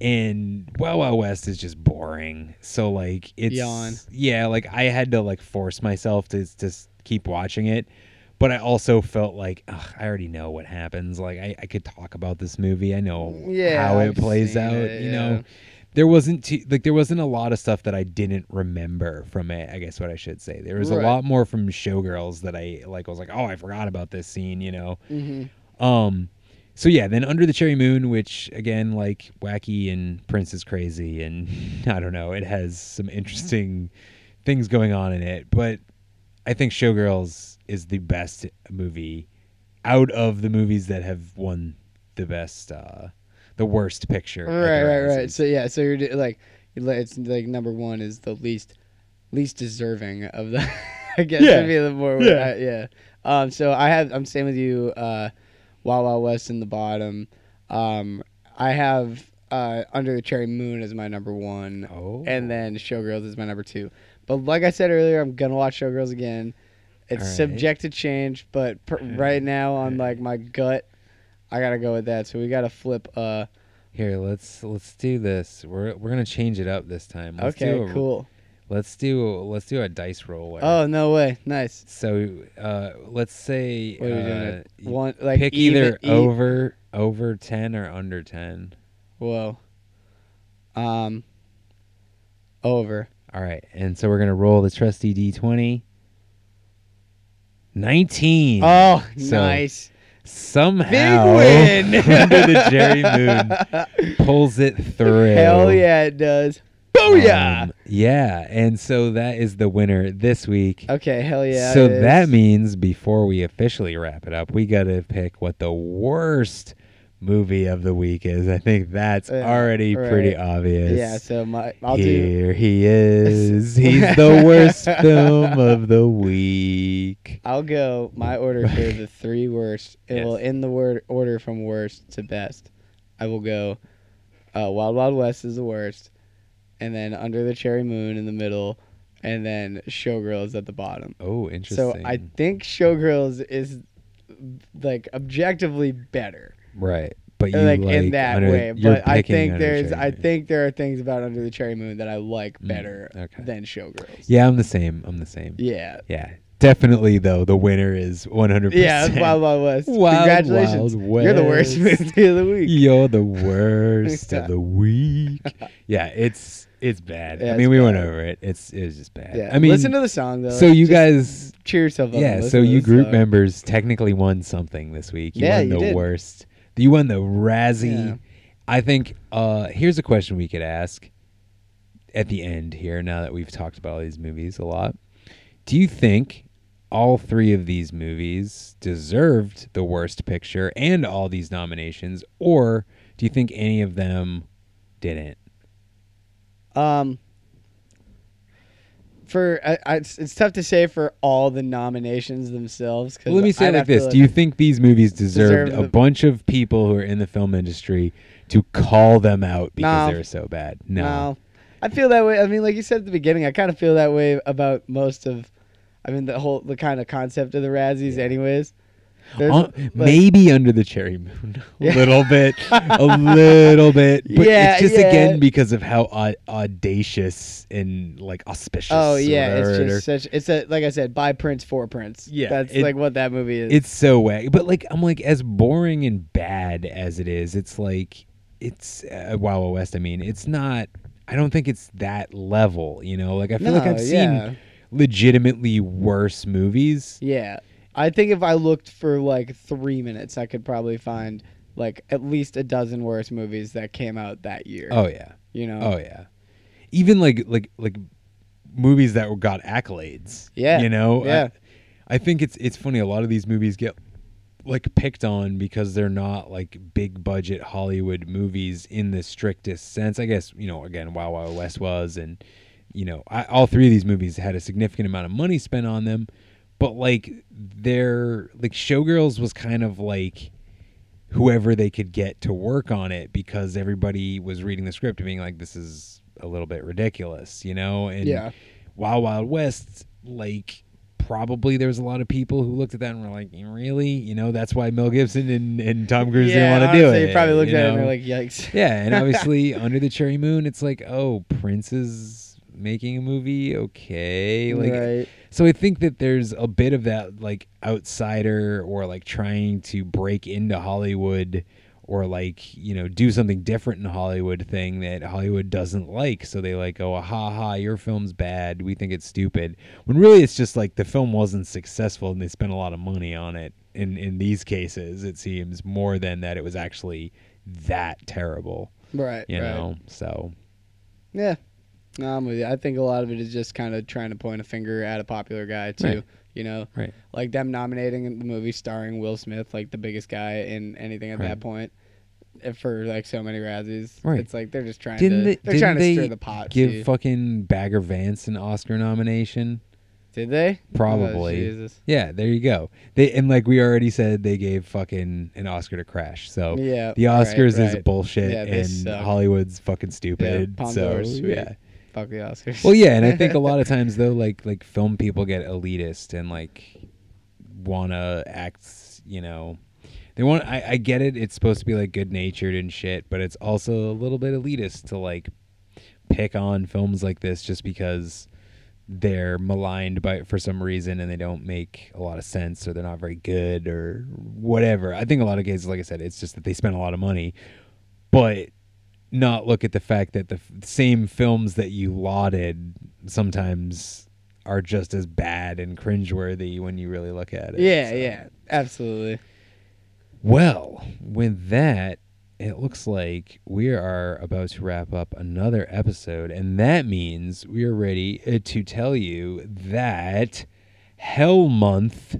And Wild Wild West is just boring. So like it's Yawn. yeah, like I had to like force myself to just keep watching it. But I also felt like ugh, I already know what happens. Like I, I could talk about this movie. I know Yeah, how it I've plays out. it, you yeah. know, there wasn't too, like there wasn't a lot of stuff that I didn't remember from it. I guess what I should say. There was Right. a lot more from Showgirls that I like. I was like, oh, I forgot about this scene. You know. Mhm. Um. So yeah, then Under the Cherry Moon, which again, like wacky and Prince is crazy, and (laughs) I don't know, it has some interesting things going on in it. But I think Showgirls is the best movie out of the movies that have won the best, uh the worst picture. Right, right, right. So yeah, so you're like, it's like number one is the least, least deserving of the. (laughs) I guess Yeah. would be the more. Yeah. uh, yeah. Um. So I have. I'm staying with you. Uh, Wild Wild West in the bottom. Um. I have uh Under the Cherry Moon as my number one. Oh. And then Showgirls is my number two. But like I said earlier, I'm gonna watch Showgirls again. It's right. subject to change, but per, right now on like my gut, I gotta go with that. So we gotta flip. Uh. Here, let's let's do this. We're we're gonna change it up this time. Let's Okay, do a- cool. Let's do let's do a dice roller. Oh no way! Nice. So uh, let's say What are we doing? uh, one- like pick either e- over over ten or under ten. Whoa. Um. Over. All right, and so we're gonna roll the trusty d twenty. Nineteen. Oh, So nice. Somehow, (laughs) win. under the Cherry Moon pulls it through. Hell yeah, it does. Booyah! Um, yeah, and so that is the winner this week. Okay, hell yeah. So that means before we officially wrap it up, we got to pick what the worst movie of the week is. I think that's already pretty obvious. Yeah, so my I'll do Here he is. (laughs) He's the worst film of the week. (laughs) I'll go my order for the three worst. It will in the word order from worst to best. I will go uh, Wild Wild West is the worst, and then Under the Cherry Moon in the middle, and then Showgirls at the bottom. Oh, interesting. So. I think Showgirls is like objectively better. Right. But you like, like in that Under- way, but I think there's I think there are things about Under the Cherry Moon that I like Mm, better okay. than Showgirls. Yeah, I'm the same. I'm the same. Yeah. Yeah. Definitely though, the winner is 100%. Yeah, it's Wild Wild West. (laughs) Wild Congratulations. Wild You're the worst movie of the week. You're the worst of (laughs) the week. (laughs) Yeah, it's it's bad. Yeah, I mean, we went over it. It's it's just bad. Yeah, I mean, listen to the song, though. So you Just guys cheer yourself up Yeah, so you group song. members technically won something this week. You Yeah, won you the did. worst. You won the Razzie. Yeah. I think uh here's a question we could ask at the end here now that we've talked about all these movies a lot. Do you think all three of these movies deserved the worst picture and all these nominations or do you think any of them didn't? Um, for I, I, it's, it's tough to say for all the nominations themselves. 'cause Well, let me say it I'd like this: Do you think these movies deserved Deserve a the- bunch of people who are in the film industry to call them out because No. they were so bad? No. No, I feel that way. I mean, like you said at the beginning, I kind of feel that way about most of. I mean, the whole the kind of concept of the Razzies, anyways. Like- maybe under the cherry moon, a (laughs) Yeah. little bit, a little bit, but Yeah, it's just yeah. again because of how au- audacious and like auspicious. Oh yeah, it's or- just such. It's a like I said, by Prince for Prince. Yeah, that's it- like what that movie is. It's so wacky, but like I'm like as boring and bad as it is, it's like it's uh, Wild Wild West. I mean, it's not. I don't think it's that level. You know, like I feel like I've seen legitimately worse movies. Yeah. I think if I looked for like three minutes, I could probably find like at least a dozen worse movies that came out that year. Oh yeah. You know? Oh yeah. Even like like like movies that got accolades. Yeah, You know. yeah. I, I think it's it's funny. A lot of these movies get like picked on because they're not like big budget Hollywood movies in the strictest sense. I guess you know again Wild Wild West was, and you know I, all three of these movies had a significant amount of money spent on them, but like they're like Showgirls was kind of like whoever they could get to work on it because everybody was reading the script and being like this is a little bit ridiculous, you know? And Yeah. Wild Wild West like probably there was a lot of people who looked at that and were like, "Really?" You know, that's why Mel Gibson and, and Tom Cruise Yeah, didn't want to do it. you probably looked at it and were like, "Yikes." Yeah, and (laughs) obviously Under the Cherry Moon, it's like, oh, Prince is making a movie, okay, like. Right. So I think that there's a bit of that like outsider or like trying to break into Hollywood or like you know do something different in Hollywood thing that Hollywood doesn't like. So they like oh ha ha, your film's bad. We think it's stupid. When really it's just like the film wasn't successful and they spent a lot of money on it. In in these cases, it seems more than that it was actually that terrible. Right, You right. know. So Yeah. No, I'm with you. I think a lot of it is just kind of trying to point a finger at a popular guy too. Right. You know, Right. Like them nominating the movie starring Will Smith, like the biggest guy in anything at Right. that point, eh, for like so many Razzies. Right. It's like they're just trying didn't to they, they're didn't trying to they stir the pot. give see? fucking Bagger Vance an Oscar nomination? Did they? Probably. Oh, Jesus. yeah, there you go. They and like we already said, they gave fucking an Oscar to Crash. So Yeah, the right, Oscars is bullshit, Yeah, and suck. Hollywood's fucking stupid. Palme so yeah. Fuck the Oscars. Well, yeah, and I think a (laughs) lot of times though, like like film people get elitist and like want to act, you know. They want. I, I get it. It's supposed to be like good natured and shit, but it's also a little bit elitist to like pick on films like this just because they're maligned by for some reason and they don't make a lot of sense or they're not very good or whatever. I think a lot of cases, like I said, it's just that they spend a lot of money, but not look at the fact that the f- same films that you lauded sometimes are just as bad and cringeworthy when you really look at it. Yeah, So- yeah, absolutely. Well, with that, it looks like we are about to wrap up another episode, and that means we are ready uh, to tell you that Hell Month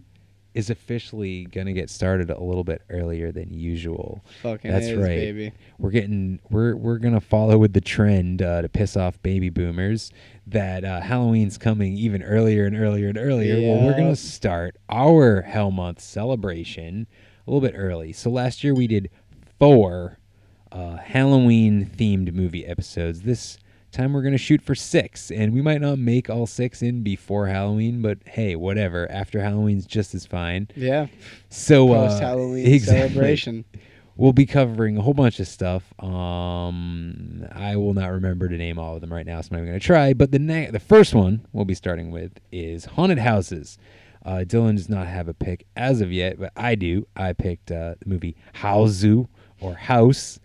is officially going to get started a little bit earlier than usual. Fucking That's is, right. baby. We're getting we're we're going to follow with the trend uh, to piss off baby boomers that uh, Halloween's coming even earlier and earlier and earlier. Well, we're gonna start our Hell Month celebration a little bit early. So last year we did four uh, Halloween themed movie episodes. This time we're going to shoot for six, and we might not make all six in before Halloween, but hey, whatever. After Halloween's just as fine. Yeah. So uh, Post-Halloween exactly. celebration. We'll be covering a whole bunch of stuff. Um, I will not remember to name all of them right now, so I'm not even going to try. But the na- the first one we'll be starting with is haunted houses. Uh, Dylan does not have a pick as of yet, but I do. I picked uh, the movie Hausu or House,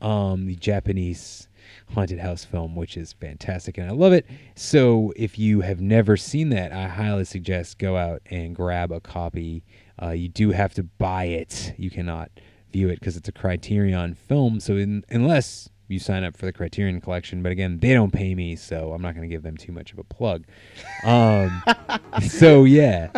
um, the Japanese haunted house film, which is fantastic and I love it. So if you have never seen that, I highly suggest go out and grab a copy. Uh, you do have to buy it. You cannot view it because it's a Criterion film. So in, unless you sign up for the Criterion collection, but again, they don't pay me, so I'm not going to give them too much of a plug. Um, (laughs) so yeah,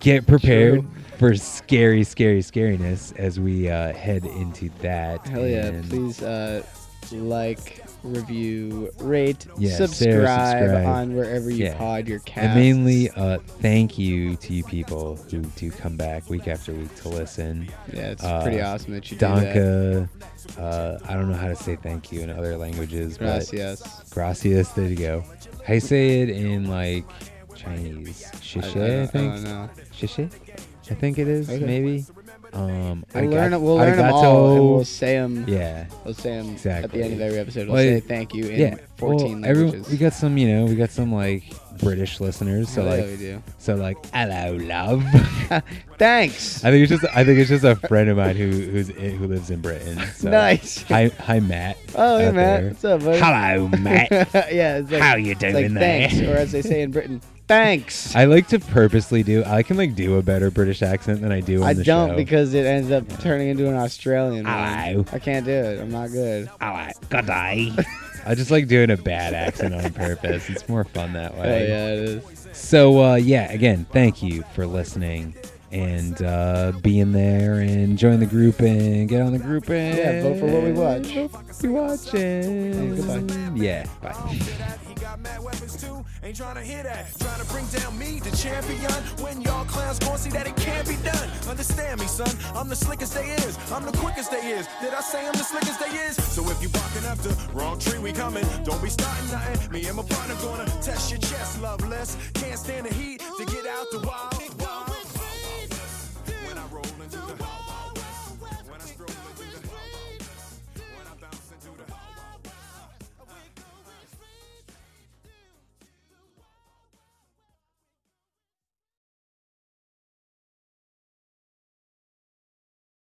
get prepared True. for scary, scary, scariness as we uh, head into that. Hell yeah! Please uh, like, review, rate, Yeah, subscribe, subscribe. on wherever you Yeah. pod your cast. And mainly, uh, thank you to you people who do come back week after week to listen. Yeah, it's Uh, pretty awesome that you do that. Uh, I don't know how to say thank you in other languages. Gracias. But gracias. There you go. How you say it in like Chinese? Shishe, I, I I think. don't know. Shishe, I think it is. Okay. Maybe. Um, We'll arigat- learn, we'll learn them all, and we'll say them. Yeah. We'll say them Exactly. at the end of every episode. We'll Well, say thank you in yeah, 14 well, every- languages. we got some, you know, we got some like British listeners. So Hell yeah, like, do. so like, hello, love. (laughs) Thanks. I think it's just, I think it's just a friend of mine who who's in, who lives in Britain. So, Nice. Hi, hi, Matt. Oh, hey, Matt. there. What's up, buddy? Hello, Matt. (laughs) yeah, it's like, How you it's doing like, there? Thanks, or as they say in Britain, thanks. I like to purposely do. I can like do a better British accent than I do on I the don't show. because it ends up turning into an Australian one. I can't do it. I'm not good. Hello. Good day. (laughs) I just like doing a bad accent on purpose. It's more fun that way. Oh, way. yeah, it is. So uh, yeah, again, thank you for listening and uh, being there and join the group and get on the group and Yeah, vote for what we watch. Vote for what we watching. And goodbye. Yeah, bye. Ain't trying to hear that. Trying to bring down me, the champion. When y'all clowns gon' see that it can't be done. Understand me, son. I'm the slickest they is. I'm the quickest they is. Did I say I'm the slickest they is? So if you barking up the wrong tree, we coming. Don't be starting nothing. Me and my partner gonna test your chest, loveless. Can't stand the heat to get out the wild.